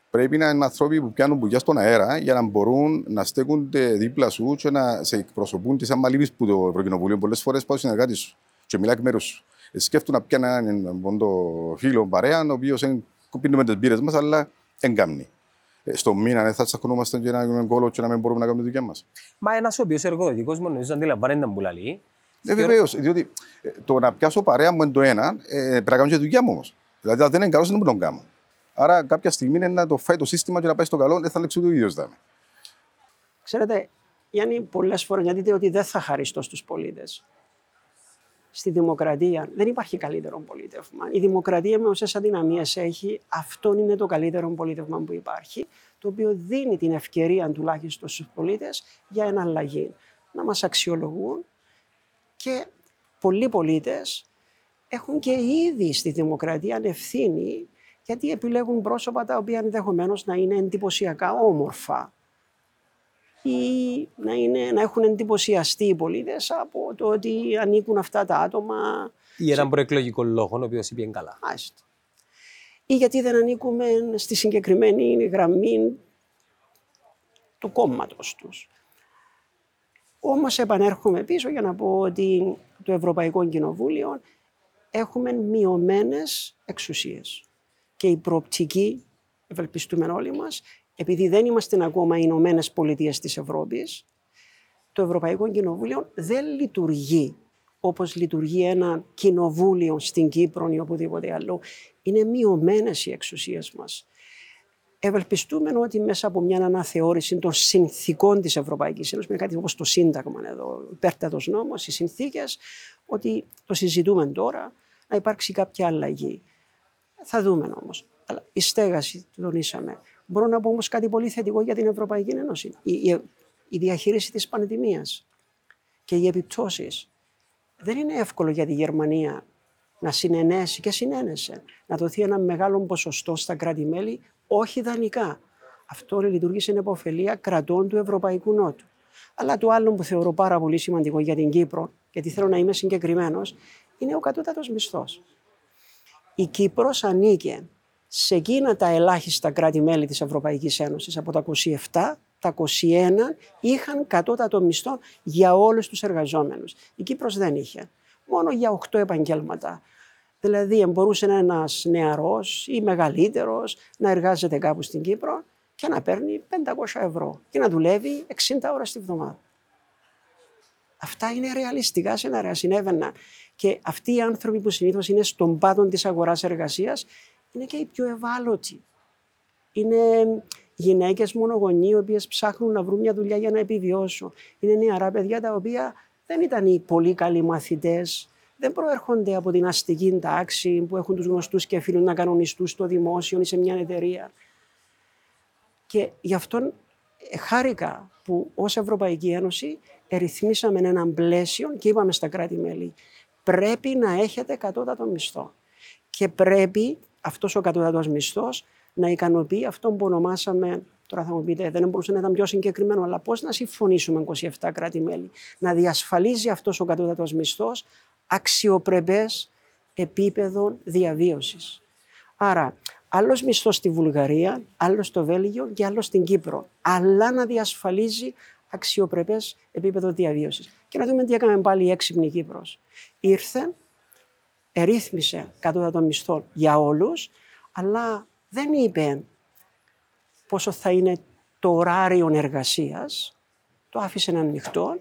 Πρέπει να είναι άνθρωποι που πιάνουν πουλιά στον αέρα για να μπορούν να στέκονται δίπλα σου και να σε εκπροσωπούν τι αμαλίβει που το Ευρωκοινοβούλιο πολλέ φορέ πάω συνεργάτη σου και μιλάει εκ μέρου σου. Ε, σκέφτομαι να πιάνε έναν πόντο φίλο παρέα, ο οποίο πίνουμε τι μπύρε μα, αλλά δεν κάνει. Ε, στο μήνα δεν θα τσακωνόμαστε και να γίνουμε κόλλο και να μην μπορούμε να κάνουμε τη δουλειά μας. Μα ένας ο οποίος εργοδοτικός μόνο νομίζω αντιλαμβάνεται να μπουλαλεί. Ε, βεβαίως, διότι ε, το να πιάσω παρέα μου είναι το ένα, ε, πρέπει να κάνω και τη δουλειά μου όμως. Δηλαδή, αν δεν είναι καλός, δεν μπορώ να τον κάνω. Άρα, κάποια στιγμή είναι να το φάει το σύστημα και να πάει στο καλό, δεν θα λέξει ούτε ο ίδιος δάμε. Ξέρετε, Γιάννη, πολλές φορές, γιατί δείτε ότι δεν θα χαριστώ στους πολίτες. Στη δημοκρατία δεν υπάρχει καλύτερο πολίτευμα. Η δημοκρατία με όσες αδυναμίες έχει, αυτό είναι το καλύτερο πολίτευμα που υπάρχει, το οποίο δίνει την ευκαιρία τουλάχιστον στους πολίτες για εναλλαγή. Να μας αξιολογούν και πολλοί πολίτες έχουν και ήδη στη δημοκρατία ευθύνη γιατί επιλέγουν πρόσωπα τα οποία ενδεχομένως να είναι εντυπωσιακά όμορφα ή να, είναι, να έχουν εντυπωσιαστεί οι πολίτες από το ότι ανήκουν αυτά τα άτομα. Ή έναν προεκλογικό λόγο, ο οποίος είπε καλά. Μάλιστα. Ή γιατί δεν ανήκουμε στη συγκεκριμένη γραμμή του κόμματος τους. Όμως επανέρχομαι πίσω για να πω ότι το Ευρωπαϊκό Κοινοβούλιο έχουμε μειωμένες εξουσίες. Και η προοπτική, ευελπιστούμε όλοι μας, επειδή δεν είμαστε ακόμα οι Ηνωμένες Πολιτείες της Ευρώπης, το Ευρωπαϊκό Κοινοβούλιο δεν λειτουργεί όπως λειτουργεί ένα κοινοβούλιο στην Κύπρο ή οπουδήποτε αλλού. Είναι μειωμένες οι εξουσίες μας. Ευελπιστούμε ότι μέσα από μια αναθεώρηση των συνθήκων της Ευρωπαϊκής Ένωσης, με κάτι όπως το Σύνταγμα εδώ, υπέρτατος νόμος, οι συνθήκες, ότι το συζητούμε τώρα, να υπάρξει κάποια αλλαγή. Θα δούμε όμως. Αλλά η στέγαση, το τονίσαμε. Μπορώ να πω όμως κάτι πολύ θετικό για την Ευρωπαϊκή Ένωση. Η, η, η διαχείριση της πανδημίας και οι επιπτώσεις. Δεν είναι εύκολο για τη Γερμανία να συνενέσει και συνένεσε, να δοθεί ένα μεγάλο ποσοστό στα κράτη-μέλη, όχι δανεικά. Αυτό λειτουργήσε εν επωφελία κρατών του Ευρωπαϊκού Νότου. Αλλά το άλλο που θεωρώ πάρα πολύ σημαντικό για την Κύπρο, γιατί θέλω να είμαι συγκεκριμένος, είναι ο κατώτατος μισθός. Η Κύπρος ανήκε σε εκείνα τα ελάχιστα κράτη-μέλη της Ευρωπαϊκής Ένωσης από τα 27, τα 21 είχαν κατώτατο μισθό για όλους τους εργαζόμενους. Η Κύπρος δεν είχε. Μόνο για 8 επαγγέλματα. Δηλαδή μπορούσε ένας νεαρός ή μεγαλύτερος να εργάζεται κάπου στην Κύπρο και να παίρνει 500 ευρώ και να δουλεύει 60 ώρες τη βδομάδα. Αυτά είναι ρεαλιστικά σενάρια, συνέβαιναν. Και αυτοί οι άνθρωποι που συνήθως είναι στον πάτο της αγοράς εργασίας είναι και οι πιο ευάλωτοι. Είναι γυναίκες μονογονεί, οι οποίες ψάχνουν να βρουν μια δουλειά για να επιβιώσουν. Είναι νεαρά παιδιά τα οποία δεν ήταν οι πολύ καλοί μαθητές, δεν προέρχονται από την αστική τάξη που έχουν τους γνωστούς και φίλους να κανονιστούν στο δημόσιο ή σε μια εταιρεία. Και γι' αυτό χάρηκα που ως Ευρωπαϊκή Ένωση ρυθμίσαμε έναν πλαίσιο και είπαμε στα κράτη-μέλη πρέπει να έχετε κατώτατο μισθό. Και πρέπει αυτός ο κατώτατος μισθός να ικανοποιεί αυτό που ονομάσαμε, τώρα θα μου πείτε, δεν μπορούσε να ήταν πιο συγκεκριμένο, αλλά πώς να συμφωνήσουμε 27 κράτη-μέλη, να διασφαλίζει αυτός ο κατώτατος μισθός αξιοπρεπές επίπεδο διαβίωσης. Άρα, άλλος μισθός στη Βουλγαρία, άλλος στο Βέλγιο και άλλος στην Κύπρο, αλλά να διασφαλίζει αξιοπρεπές επίπεδο διαβίωσης. Και να δούμε τι έκαμε πάλι η έξυπνη Κύπρος. Ήρθε, ερύθμισε κατώτατο μισθό για όλους, αλλά δεν είπε πόσο θα είναι το ωράριο εργασίας, το άφησε ανοιχτό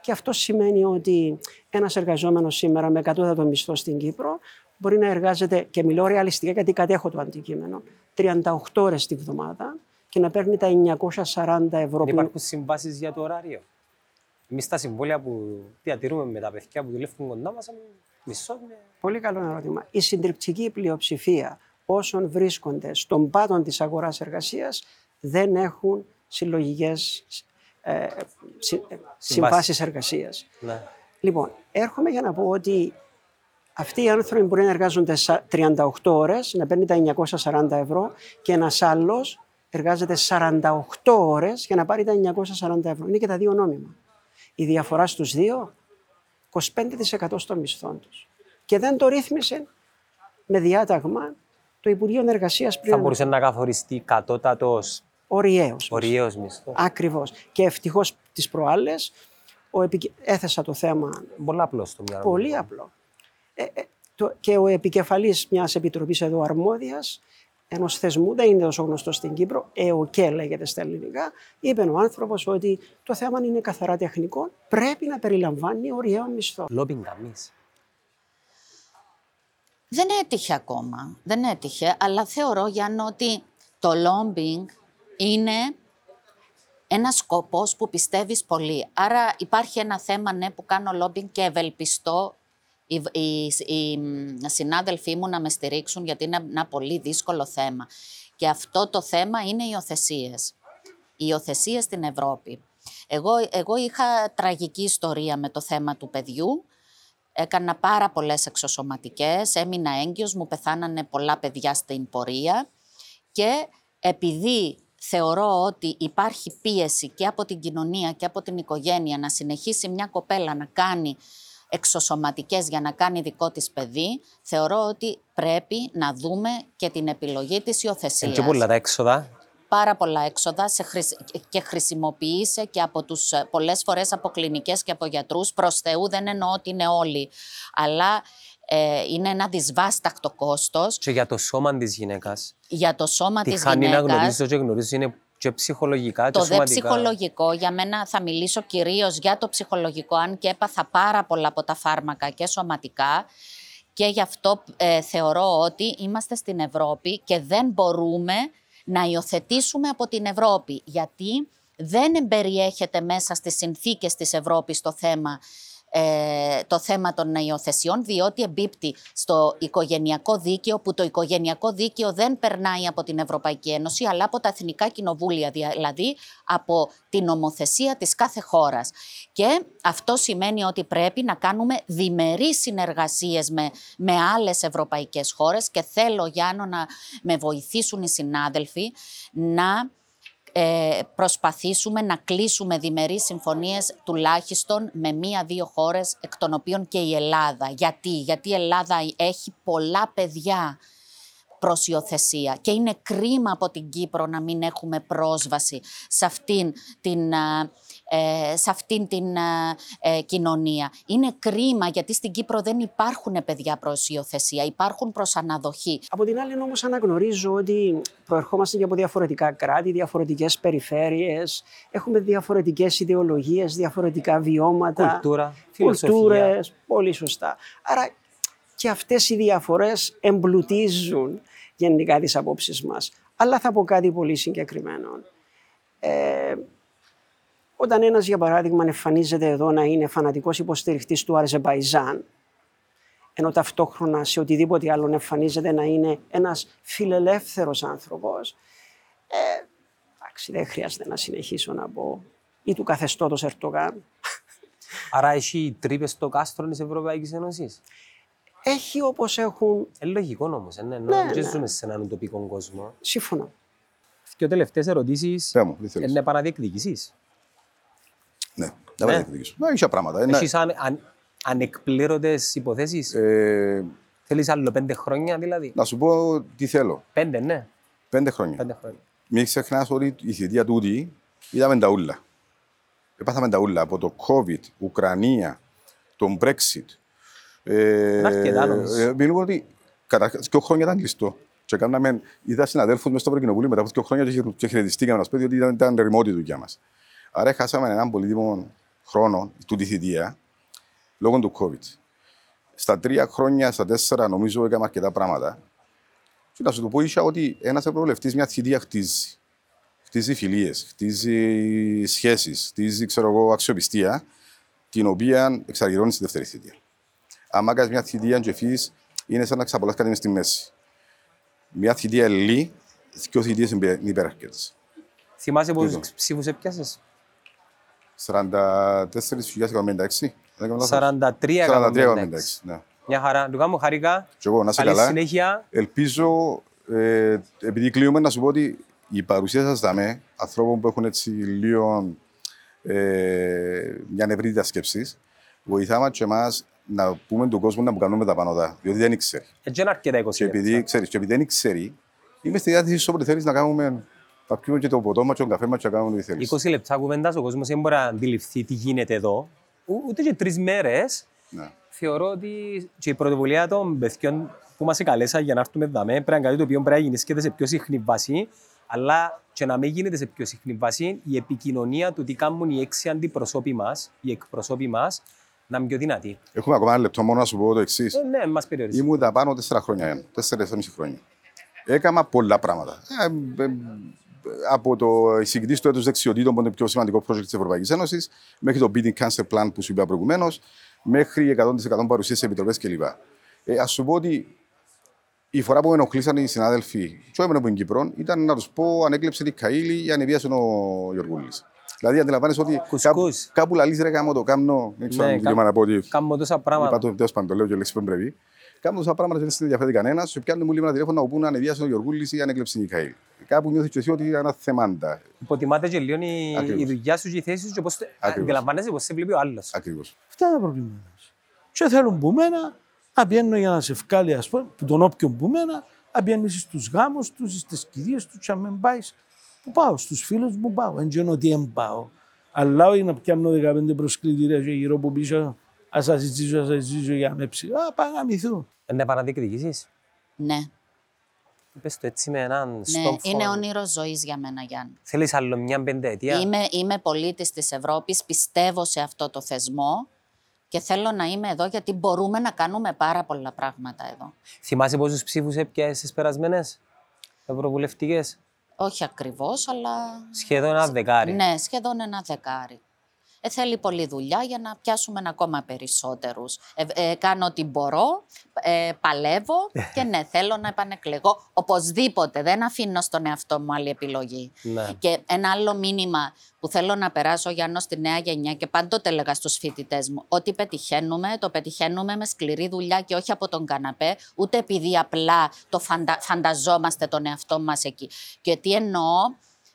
και αυτό σημαίνει ότι ένας εργαζόμενος σήμερα με 100 μισθό στην Κύπρο μπορεί να εργάζεται, και μιλώ ρεαλιστικά γιατί κατέχω το αντικείμενο, 38 ώρες τη βδομάδα και να παίρνει τα 940 ευρώ Δεν που υπάρχουν συμβάσεις για το ωράριο. Εμείς τα συμβόλαια που διατηρούμε με τα παιδιά που δουλεύουν κοντά μας, μισό με. Πολύ καλό ερώτημα. Η συντριπτική πλειοψηφία όσων βρίσκονται στον πάτο της αγοράς εργασίας δεν έχουν συλλογικές ε, συ, ε, συμβάσεις εργασίας. Ναι. Λοιπόν, έρχομαι για να πω ότι αυτοί οι άνθρωποι μπορεί να εργάζονται σα- 38 ώρες, να παίρνει τα 940 ευρώ και ένας άλλος εργάζεται 48 ώρες για να πάρει τα 940 ευρώ. Είναι και τα δύο νόμιμα. Η διαφορά στους δύο, 25% στο μισθό τους. Και δεν το ρύθμισε με διάταγμα το Υπουργείο Εργασίας πριν. Θα μπορούσε να καθοριστεί κατώτατος Οριαίος. οριαίο μισθό. Ακριβώς. Και ευτυχώς τις προάλλες ο επικε... έθεσα το θέμα Πολύ απλό στο μυαλό. μου. πολύ απλό. Ε, ε, το, και ο επικεφαλής μιας επιτροπής εδώ αρμόδιας, ενός θεσμού, δεν είναι τόσο γνωστός στην Κύπρο, ΕΟΚΕ λέγεται στα ελληνικά, είπε ο άνθρωπος ότι το θέμα είναι καθαρά τεχνικό, πρέπει να περιλαμβάνει οριαίο μισθό. Λόμπινγκ καμί. Δεν έτυχε ακόμα. Δεν έτυχε, αλλά θεωρώ, Γιάννη, ότι το lobbying είναι ένας σκοπός που πιστεύεις πολύ. Άρα υπάρχει ένα θέμα, ναι, που κάνω lobbying και ευελπιστώ οι, οι, οι μ, συνάδελφοί μου να με στηρίξουν, γιατί είναι ένα πολύ δύσκολο θέμα. Και αυτό το θέμα είναι οι υιοθεσίε. Οι υιοθεσίε στην Ευρώπη. Εγώ, εγώ είχα τραγική ιστορία με το θέμα του παιδιού. Έκανα πάρα πολλές εξωσωματικές, έμεινα έγκυος, μου πεθάνανε πολλά παιδιά στην πορεία και επειδή θεωρώ ότι υπάρχει πίεση και από την κοινωνία και από την οικογένεια να συνεχίσει μια κοπέλα να κάνει εξωσωματικές για να κάνει δικό της παιδί, θεωρώ ότι πρέπει να δούμε και την επιλογή της υιοθεσίας Έτσι πολλά τα έξοδα. Πάρα πολλά έξοδα σε χρησι- και χρησιμοποίησε και από τους, ε, πολλές φορές από κλινικές και από γιατρούς. Προς Θεού δεν εννοώ ότι είναι όλοι, αλλά ε, είναι ένα δυσβάστακτο κόστος Και για το σώμα της γυναίκας. για το σώμα Τη της χάνει να γυναίκας. γνωρίζω και γνωρίζω είναι και ψυχολογικά και Το δε σωματικά. ψυχολογικό, για μένα θα μιλήσω κυρίως για το ψυχολογικό, αν και έπαθα πάρα πολλά από τα φάρμακα και σωματικά. Και γι' αυτό ε, θεωρώ ότι είμαστε στην Ευρώπη και δεν μπορούμε να υιοθετήσουμε από την Ευρώπη. Γιατί δεν εμπεριέχεται μέσα στις συνθήκες της Ευρώπης το θέμα ε, το θέμα των υιοθεσιών, διότι εμπίπτει στο οικογενειακό δίκαιο, που το οικογενειακό δίκαιο δεν περνάει από την Ευρωπαϊκή Ένωση, αλλά από τα εθνικά κοινοβούλια, δηλαδή από την νομοθεσία της κάθε χώρας. Και αυτό σημαίνει ότι πρέπει να κάνουμε διμερείς συνεργασίες με, με άλλες ευρωπαϊκές χώρες και θέλω, Γιάννο, να με βοηθήσουν οι συνάδελφοι να ε, προσπαθήσουμε να κλείσουμε διμερείς συμφωνίες τουλάχιστον με μία-δύο χώρες, εκ των οποίων και η Ελλάδα. Γιατί, Γιατί η Ελλάδα έχει πολλά παιδιά προς υιοθεσία και είναι κρίμα από την Κύπρο να μην έχουμε πρόσβαση σε αυτήν την, α, ε, σε αυτήν την α, ε, κοινωνία. Είναι κρίμα γιατί στην Κύπρο δεν υπάρχουν παιδιά προς υιοθεσία, υπάρχουν προς αναδοχή. Από την άλλη όμως αναγνωρίζω ότι προερχόμαστε και από διαφορετικά κράτη, διαφορετικές περιφέρειες, έχουμε διαφορετικές ιδεολογίες, διαφορετικά βιώματα, Κουλτούρα, φιλοσοφία. κουλτούρες, πολύ σωστά. Άρα και αυτές οι διαφορές εμπλουτίζουν γενικά τις απόψεις μας. Αλλά θα πω κάτι πολύ συγκεκριμένο. Ε, όταν ένας, για παράδειγμα, εμφανίζεται εδώ να είναι φανατικός υποστηριχτής του Αρζεμπαϊζάν, ενώ ταυτόχρονα σε οτιδήποτε άλλο εμφανίζεται να είναι ένας φιλελεύθερος άνθρωπος, ε, εντάξει, δεν χρειάζεται να συνεχίσω να πω, ή του καθεστώτος Ερτογάν. Άρα έχει τρύπες στο κάστρο της Ευρωπαϊκής Ένωσης; Έχει όπως έχουν, Ε, λογικό όμως. Ε, ναι, Ναι, ναι, δεν ναι. ζούμε σε έναν τοπικό κόσμο. σύμφωνα, Και ο τελευταίε ερωτήσεις Πέ μου, τι θέλεις. είναι επαναδιεκδικήσει. Ναι, δεν θα διεκδικήσω. Ναι, είχε πράγματα. Είναι- Έχεις αν, αν, ανεκπλήρωτες υποθέσεις; Ε, Θέλεις άλλο πέντε χρόνια δηλαδή; να σου πω τι θέλω. Πέντε, ναι. Πέντε χρόνια. Πέντε χρόνια. Μην ξεχνάς ότι η θητεία τούτη είδαμε τα ούλα. Επάθαμε τα ούλα από το COVID, Ουκρανία, τον Brexit. Ε, Είναι αρκετά, νομίζω. ε, μιλούμε ότι καταρχάς δύο χρόνια ήταν κλειστό. Και κάναμε, είδα συναδέλφους μέσα στο Ευρωκοινοβούλιο μετά από δύο χρόνια και χαιρε- και χαιρετιστήκαμε να σπέδι ότι ήταν, ήταν remote η δουλειά μας. Άρα χάσαμε έναν πολύτιμο χρόνο, τούτη θητεία, λόγω του COVID. Στα τρία χρόνια, στα τέσσερα, νομίζω έκαμε αρκετά πράγματα. Και να σου το πω ίσα ότι ένας ευρωβουλευτής μιας θητείας χτίζει. Χτίζει φιλίες, χτίζει σχέσεις, χτίζει ξέρω εγώ, αξιοπιστία, την οποία εξαργυρώνει στη δεύτερη θητεία. Αν κάνει μια θητεία και φύγεις, είναι σαν να ξαπολά κάτι μες στη μέση. Μια θητεία λύ, δύο θητείες είναι υπεραρκετές. Θυμάσαι πόσους Τούτο. ψήφους έπιασες; 44.056. 43 43.56. Ναι. Μια χαρά. Του κάνω χαρικά. Και εγώ να είσαι Καλή καλά. συνέχεια. Ελπίζω, ε, επειδή κλείουμε, να σου πω ότι η παρουσία σας δαμέ, ανθρώπων που έχουν έτσι λίγο ε, μια ευρύτητα σκέψη, βοηθά μας και εμάς να πούμε τον κόσμο να μου κάνουμε τα πανωτά, διότι δεν ξέρει. Έτσι είναι αρκετά 20 Και επειδή, ξέρεις, και επειδή δεν ξέρει, είμαι στη διάθεση σου όποτε θέλεις να κάνουμε, να πιούμε και το ποτό μας και τον καφέ μας και να κάνουμε ό,τι θέλεις. 20 λεπτά κουβέντας, ο κόσμος δεν μπορεί να αντιληφθεί τι γίνεται εδώ. Ο- Ούτε και τρεις μέρες. Ναι. Θεωρώ ότι και η πρωτοβουλία των παιδιών που μας καλέσα για να έρθουμε εδώ πρέπει να είναι κάτι το οποίο πρέπει να γίνει σε πιο συχνή βάση, αλλά και να μην γίνεται σε πιο συχνή βάση η επικοινωνία του τι κάνουν οι έξι αντιπροσώποι μας, οι εκπροσώποι μας, να είναι πιο δυνατή. Έχουμε ακόμα ένα λεπτό μόνο να σου πω το εξής. Ε, ναι, μας περιορίζει. Ήμουν τα πάνω τέσσερα χρόνια, τέσσερα και μισή χρόνια. Έκανα πολλά πράγματα. Ε, ε, από το εισηγητής του έτους δεξιοτήτων, που είναι το πιο σημαντικό project της Ευρωπαϊκής Ένωσης, μέχρι το Beating Cancer Plan που σου είπα προηγουμένως, μέχρι 100% παρουσία σε επιτροπές κλπ. Ε, Α σου πω ότι η φορά που με ενοχλήσαν οι συνάδελφοι, και έμενα από την Κύπρο, ήταν να τους πω αν έκλεψε την Καήλη ή αν εβίασε ο Γιωργούλη. Δηλαδή, αντιλαμβάνεσαι ότι κάπου, Κουσκούς. κάπου λαλείς ρε γάμο το κάμνο, δεν ξέρω Ναι, αν δικαίωμα κα- να πω ότι Κάνουμε τόσα Είπα πράγματα. το τέλος πάντων, το λέω και λέξη που πρέπει. Κάνουν τόσα πράγματα δεν σε ενδιαφέρει κανένας. Σου πιάνουν μου λίγο ένα τηλέφωνο να πούν αν εβίασε ο Γιωργούλη ή αν έκλεψε η Μιχαήλ. Κάπου νιώθεις και εσύ ότι είναι ένα θεμάντα. Υποτιμάται και λίγο η, Ακριβώς. η δουλειά σου και η θέση σου και πώς τε- Ακριβώς. αντιλαμβάνεσαι πώς σε βλέπει ο άλλος. Ακριβώς. Αυτά είναι τα προβλήματα. Και θέλουν που μένα να πιένω για να σε βγάλει, ας πούμε, που τον όποιον που μένα, να πιένεις στους γάμους τους, στις κηδείες τους και να μην πάεις που πάω, στους φίλους μου πάω. Δεν ξέρω ότι δεν πάω. Αλλά όχι να πιάνω 15 προσκλητήρια και γύρω από πίσω, ας σας ζητήσω, ας σας ζητήσω για να με ψήσει. Α, πάει να μυθούν. Ε, Να επαναδιεκδικήσεις. Ναι, Πες το έτσι με έναν ναι. στόμφο. είναι όνειρος ζωής για μένα, Γιάννη. Θέλεις άλλο μια πενταετία; Είμαι, είμαι πολίτης της Ευρώπης, πιστεύω σε αυτό το θεσμό και θέλω να είμαι εδώ γιατί μπορούμε να κάνουμε πάρα πολλά πράγματα εδώ. Θυμάσαι πόσους ψήφους έπιασες στις περασμένες; Ευρωβουλευτικές; Όχι ακριβώς, αλλά... Σχεδόν ένα δεκάρι. Ναι, σχεδόν ένα δεκάρι. Ε, θέλει πολλή δουλειά για να πιάσουμε ακόμα περισσότερους. Ε, ε, κάνω ό,τι μπορώ, ε, παλεύω και ναι, θέλω να επανεκλεγώ οπωσδήποτε. Δεν αφήνω στον εαυτό μου άλλη επιλογή. Ναι. Και ένα άλλο μήνυμα που θέλω να περάσω, Γιάννος, στη νέα γενιά και πάντοτε έλεγα στους φοιτητές μου, ότι πετυχαίνουμε, το πετυχαίνουμε με σκληρή δουλειά και όχι από τον καναπέ, ούτε επειδή απλά το φαντα... φανταζόμαστε τον εαυτό μας εκεί. Και τι εννοώ,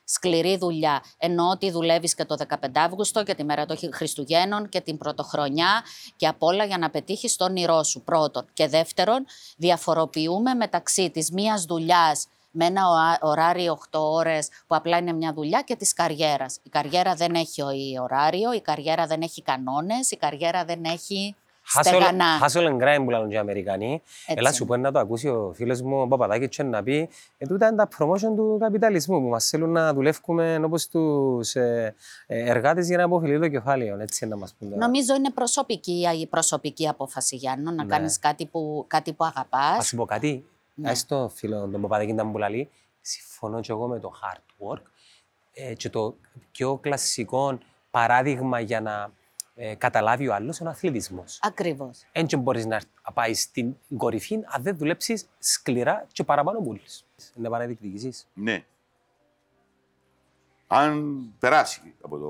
σκληρή δουλειά. Εννοώ ότι δουλεύεις και το 15 Αύγουστο και τη μέρα των Χριστουγέννων και την Πρωτοχρονιά και απ' όλα για να πετύχεις το όνειρό σου. Πρώτον. Και δεύτερον, διαφοροποιούμε μεταξύ της μίας δουλειάς με ένα ωα- ωράριο 8 ώρες που απλά είναι μια δουλειά και της καριέρας. Η καριέρα δεν έχει ο- ωράριο, η καριέρα δεν έχει κανόνες, η καριέρα δεν έχει στεγανά. Hustle and grind που λένε και οι Αμερικανοί. Έτσι Έλα σου πω να το ακούσει ο φίλος μου ο Παπαδάκης και να πει ε, τούτα είναι τα promotion του καπιταλισμού που μας θέλουν να δουλεύουμε όπως τους ε, ε, εργάτες για να αποφυλεί το κεφάλαιο. Έτσι είναι να μας πούν τώρα. Νομίζω είναι προσωπική η προσωπική απόφαση, Γιάννο, να Ναι. κάνεις κάτι που, κάτι που αγαπάς. Ας σου πω κάτι. Ναι. Ναι. στο φίλο τον Παπαδάκη ήταν που λέει, συμφωνώ και εγώ με το hard work ε, και το πιο κλασικό παράδειγμα για να ε, καταλάβει ο άλλος είναι ο αθλητισμός. Ακριβώς. Δεν και μπορείς να πάεις στην κορυφή αν δεν δουλέψεις σκληρά και παραπάνω πουλείς. Να πάνε διεκδικήσεις. Ναι. Αν περάσει από το,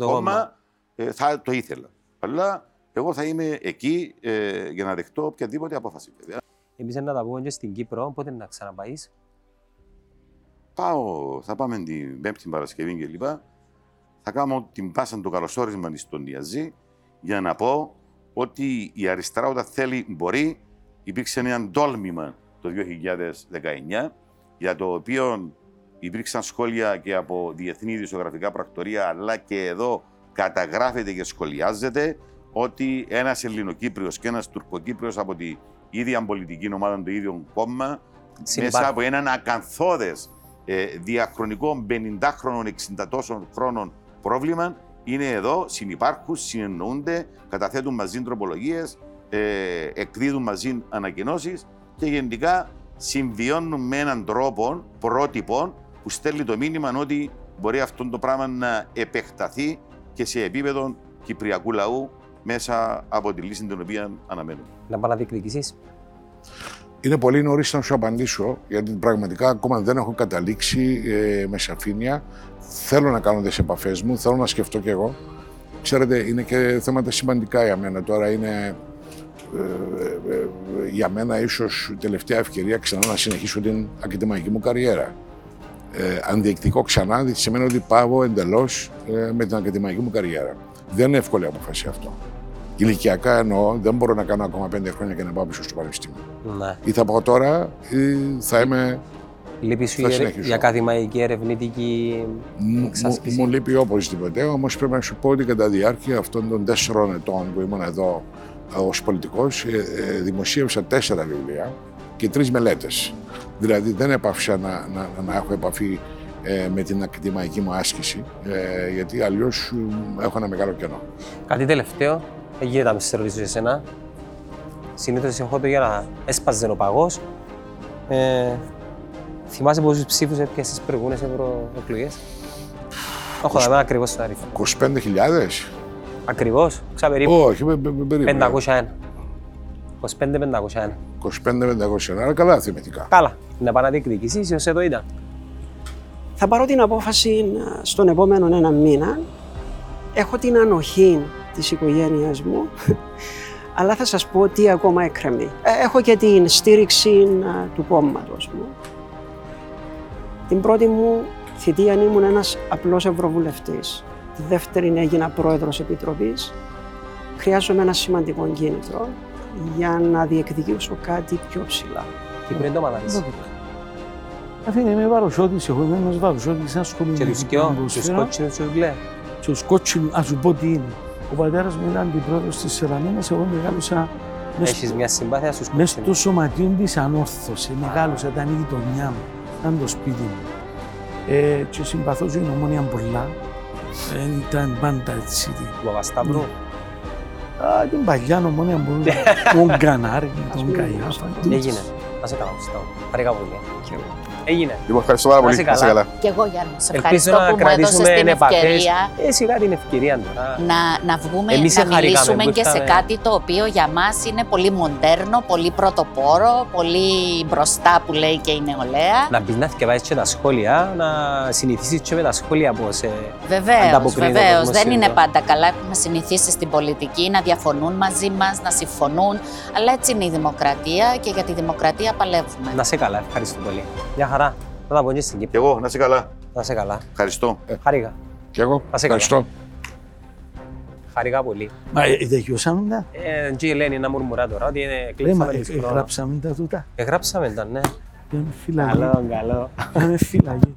το κόμμα, κόμμα. ε, θα το ήθελα. Αλλά εγώ θα είμαι εκεί ε, για να δεχτώ οποιαδήποτε απόφαση. βέβαια. Εμείς να τα πούμε και στην Κύπρο, πότε να ξαναπαείς. Πάω, θα πάμε την Πέμπτη Παρασκευή και λοιπά. Θα κάνω την πάσα το καλωσόρισμα στον Διαζή για να πω ότι η αριστερά όταν θέλει μπορεί. Υπήρξε ένα τόλμημα το 2019 για το οποίο υπήρξαν σχόλια και από διεθνή ειδησιογραφικά πρακτορία αλλά και εδώ καταγράφεται και σχολιάζεται ότι ένας Ελληνοκύπριος και ένας Τουρκοκύπριος από τη ίδια πολιτική ομάδα, το ίδιο κόμμα, Συνυπάρχουν. μέσα από έναν ακαθόδες ε, διαχρονικό 50 χρόνων, 60 τόσων χρόνων πρόβλημα. Είναι εδώ, συνυπάρχουν, συνεννοούνται, καταθέτουν μαζί τροπολογίες, ε, εκδίδουν μαζί ανακοινώσεις και γενικά συμβιώνουν με έναν τρόπο πρότυπο που στέλνει το μήνυμα ότι μπορεί αυτό το πράγμα να επεκταθεί και σε επίπεδο κυπριακού λαού μέσα από τη λύση την οποία αναμένουμε. Να πάω να διεκδικήσεις. Είναι πολύ νωρίς να σου απαντήσω, γιατί πραγματικά ακόμα δεν έχω καταλήξει ε, με σαφήνεια. Θέλω να κάνω τις επαφές μου, θέλω να σκεφτώ κι εγώ. Ξέρετε, είναι και θέματα σημαντικά για μένα. Τώρα είναι ε, ε, ε, για μένα ίσως τελευταία ευκαιρία ξανά να συνεχίσω την ακαδημαϊκή μου καριέρα. Ε, αν διεκδικώ ξανά, σημαίνει ότι πάω εντελώς ε, με την ακαδημαϊκή μου καριέρα. Δεν είναι εύκολη απόφαση αυτό. Ηλικιακά εννοώ, δεν μπορώ να κάνω ακόμα πέντε χρόνια και να πάω πίσω στο πανεπιστήμιο. Ναι. Ή θα πάω τώρα, ή θα είμαι. Λείπει σου Θα η, ερε- συνεχίσω. η ακαδημαϊκή ερευνητική Μου, μου, εξάσκηση. μου λείπει οπωσδήποτε, όμως πρέπει να σου πω ότι κατά τη διάρκεια αυτών των τέσσερων ετών που ήμουν εδώ ως πολιτικός, δημοσίευσα τέσσερα βιβλία και τρεις μελέτες. Δηλαδή δεν έπαυσα να, να, να έχω επαφή ε, με την ακαδημαϊκή μου άσκηση, ε, γιατί αλλιώς έχω ένα μεγάλο κενό. Κάτι τελευταίο, δεν γίνεται να με σε ρωτήσω εσένα. Συνήθως έχω το για να έσπαζε ο παγός. Ε, θυμάσαι πόσους ψήφους έπιασε στις προηγούμενες ευρωεκλογέ. Όχι, θα είμαι ακριβώς στον αριθμό. 25.000? Ακριβώς, ξαπερίπου. Όχι, με- με- με- περίπου. 501. 25-501. 25-500, αλλά καλά θυμητικά. Καλά, να πάω να διεκδικήσεις, ως εδώ ήταν. Θα πάρω την απόφαση ε, στον επόμενο ένα μήνα. Έχω την ανοχή της οικογένειας μου, αλλά θα σας πω τι ακόμα εκκρεμεί. Ε, Έχω και την στήριξη ε, του κόμματος μου. Την πρώτη μου θητεία ήμουν ένας απλός ευρωβουλευτής. Τη δεύτερη έγινα πρόεδρος επιτροπής. Χρειάζομαι ένα σημαντικό κίνητρο για να διεκδικήσω κάτι πιο ψηλά. Κύπρο είναι το μανάδις. Αφήνε είμαι βαροσότης, εγώ είμαι ένας βαροσότης, ασχολούμαι Και με τους την δυο, τους ατμόσφαιρα. κότσινους τους μπλε. Και τους κότσινους, ας σου πω τι είναι. Ο πατέρας μου ήταν αντιπρόεδρος της Σελαμίνας, εγώ μεγάλωσα μες Έχεις στο- μια συμπάθεια στους μες στο κότσινους. σωματείο της ανόρθωσης. Μεγάλωσα, ήταν η γειτονιά μου, ήταν το σπίτι μου. Ε, και συμπαθώ και την ομόνια πολλά. Ε, ήταν πάντα έτσι. Του Παπασταύρου. Α, την παλιά ομόνια που τον Κανάρη, τον Καϊάφα. Έγινε. Να σε καλά, Γουστάβο. Χαρήκα πολύ. Έγινε. Λοιπόν, ευχαριστώ πάρα Να πολύ. είσαι Να είσαι καλά. καλά. Και εγώ, Γιάννη, σε Ελπίζω ευχαριστώ να που μου έδωσες κρατήσουμε την επαφές. ευκαιρία Ε, σιγά την ευκαιρία τώρα. να, να βγούμε, Εμείς να εχαρήκαμε μιλήσουμε που και σε ήρθαμε. κάτι το οποίο για μας είναι πολύ μοντέρνο, πολύ πρωτοπόρο, πολύ μπροστά που λέει και η νεολαία. Να μπεις να θυκευάσεις και τα σχόλια, να συνηθίσεις και με τα σχόλια πώς ε, Βεβαίως, ανταποκρίνεται ο βεβαίως. κόσμος Δεν σε είναι αυτό. πάντα καλά. Έχουμε συνηθίσει στην πολιτική να διαφωνούν μαζί μας, να συμφωνούν. Αλλά έτσι είναι η δημοκρατία και για τη δημοκρατία παλεύουμε. Να σε καλά, ευχαριστώ πολύ. Μια χαρά. Θα τα πω και στην Και Κύπρο. εγώ, να είσαι καλά. Να σε καλά. Ευχαριστώ. Χαρήκα. Και εγώ Να σε καλά. ευχαριστώ. Χαρήκα πολύ. Μα ε, δεν γιώσαμε τα; Ε, και η Ελένη να μουρμουρά τώρα ότι είναι Ρε, μα κλείσαμε ε, της ε, χρόνου. γράψαμε τα τούτα. Εγγράψαμε τα, ναι. Πήγαμε φυλακή. Καλό, καλό. Πήγαμε φυλακή.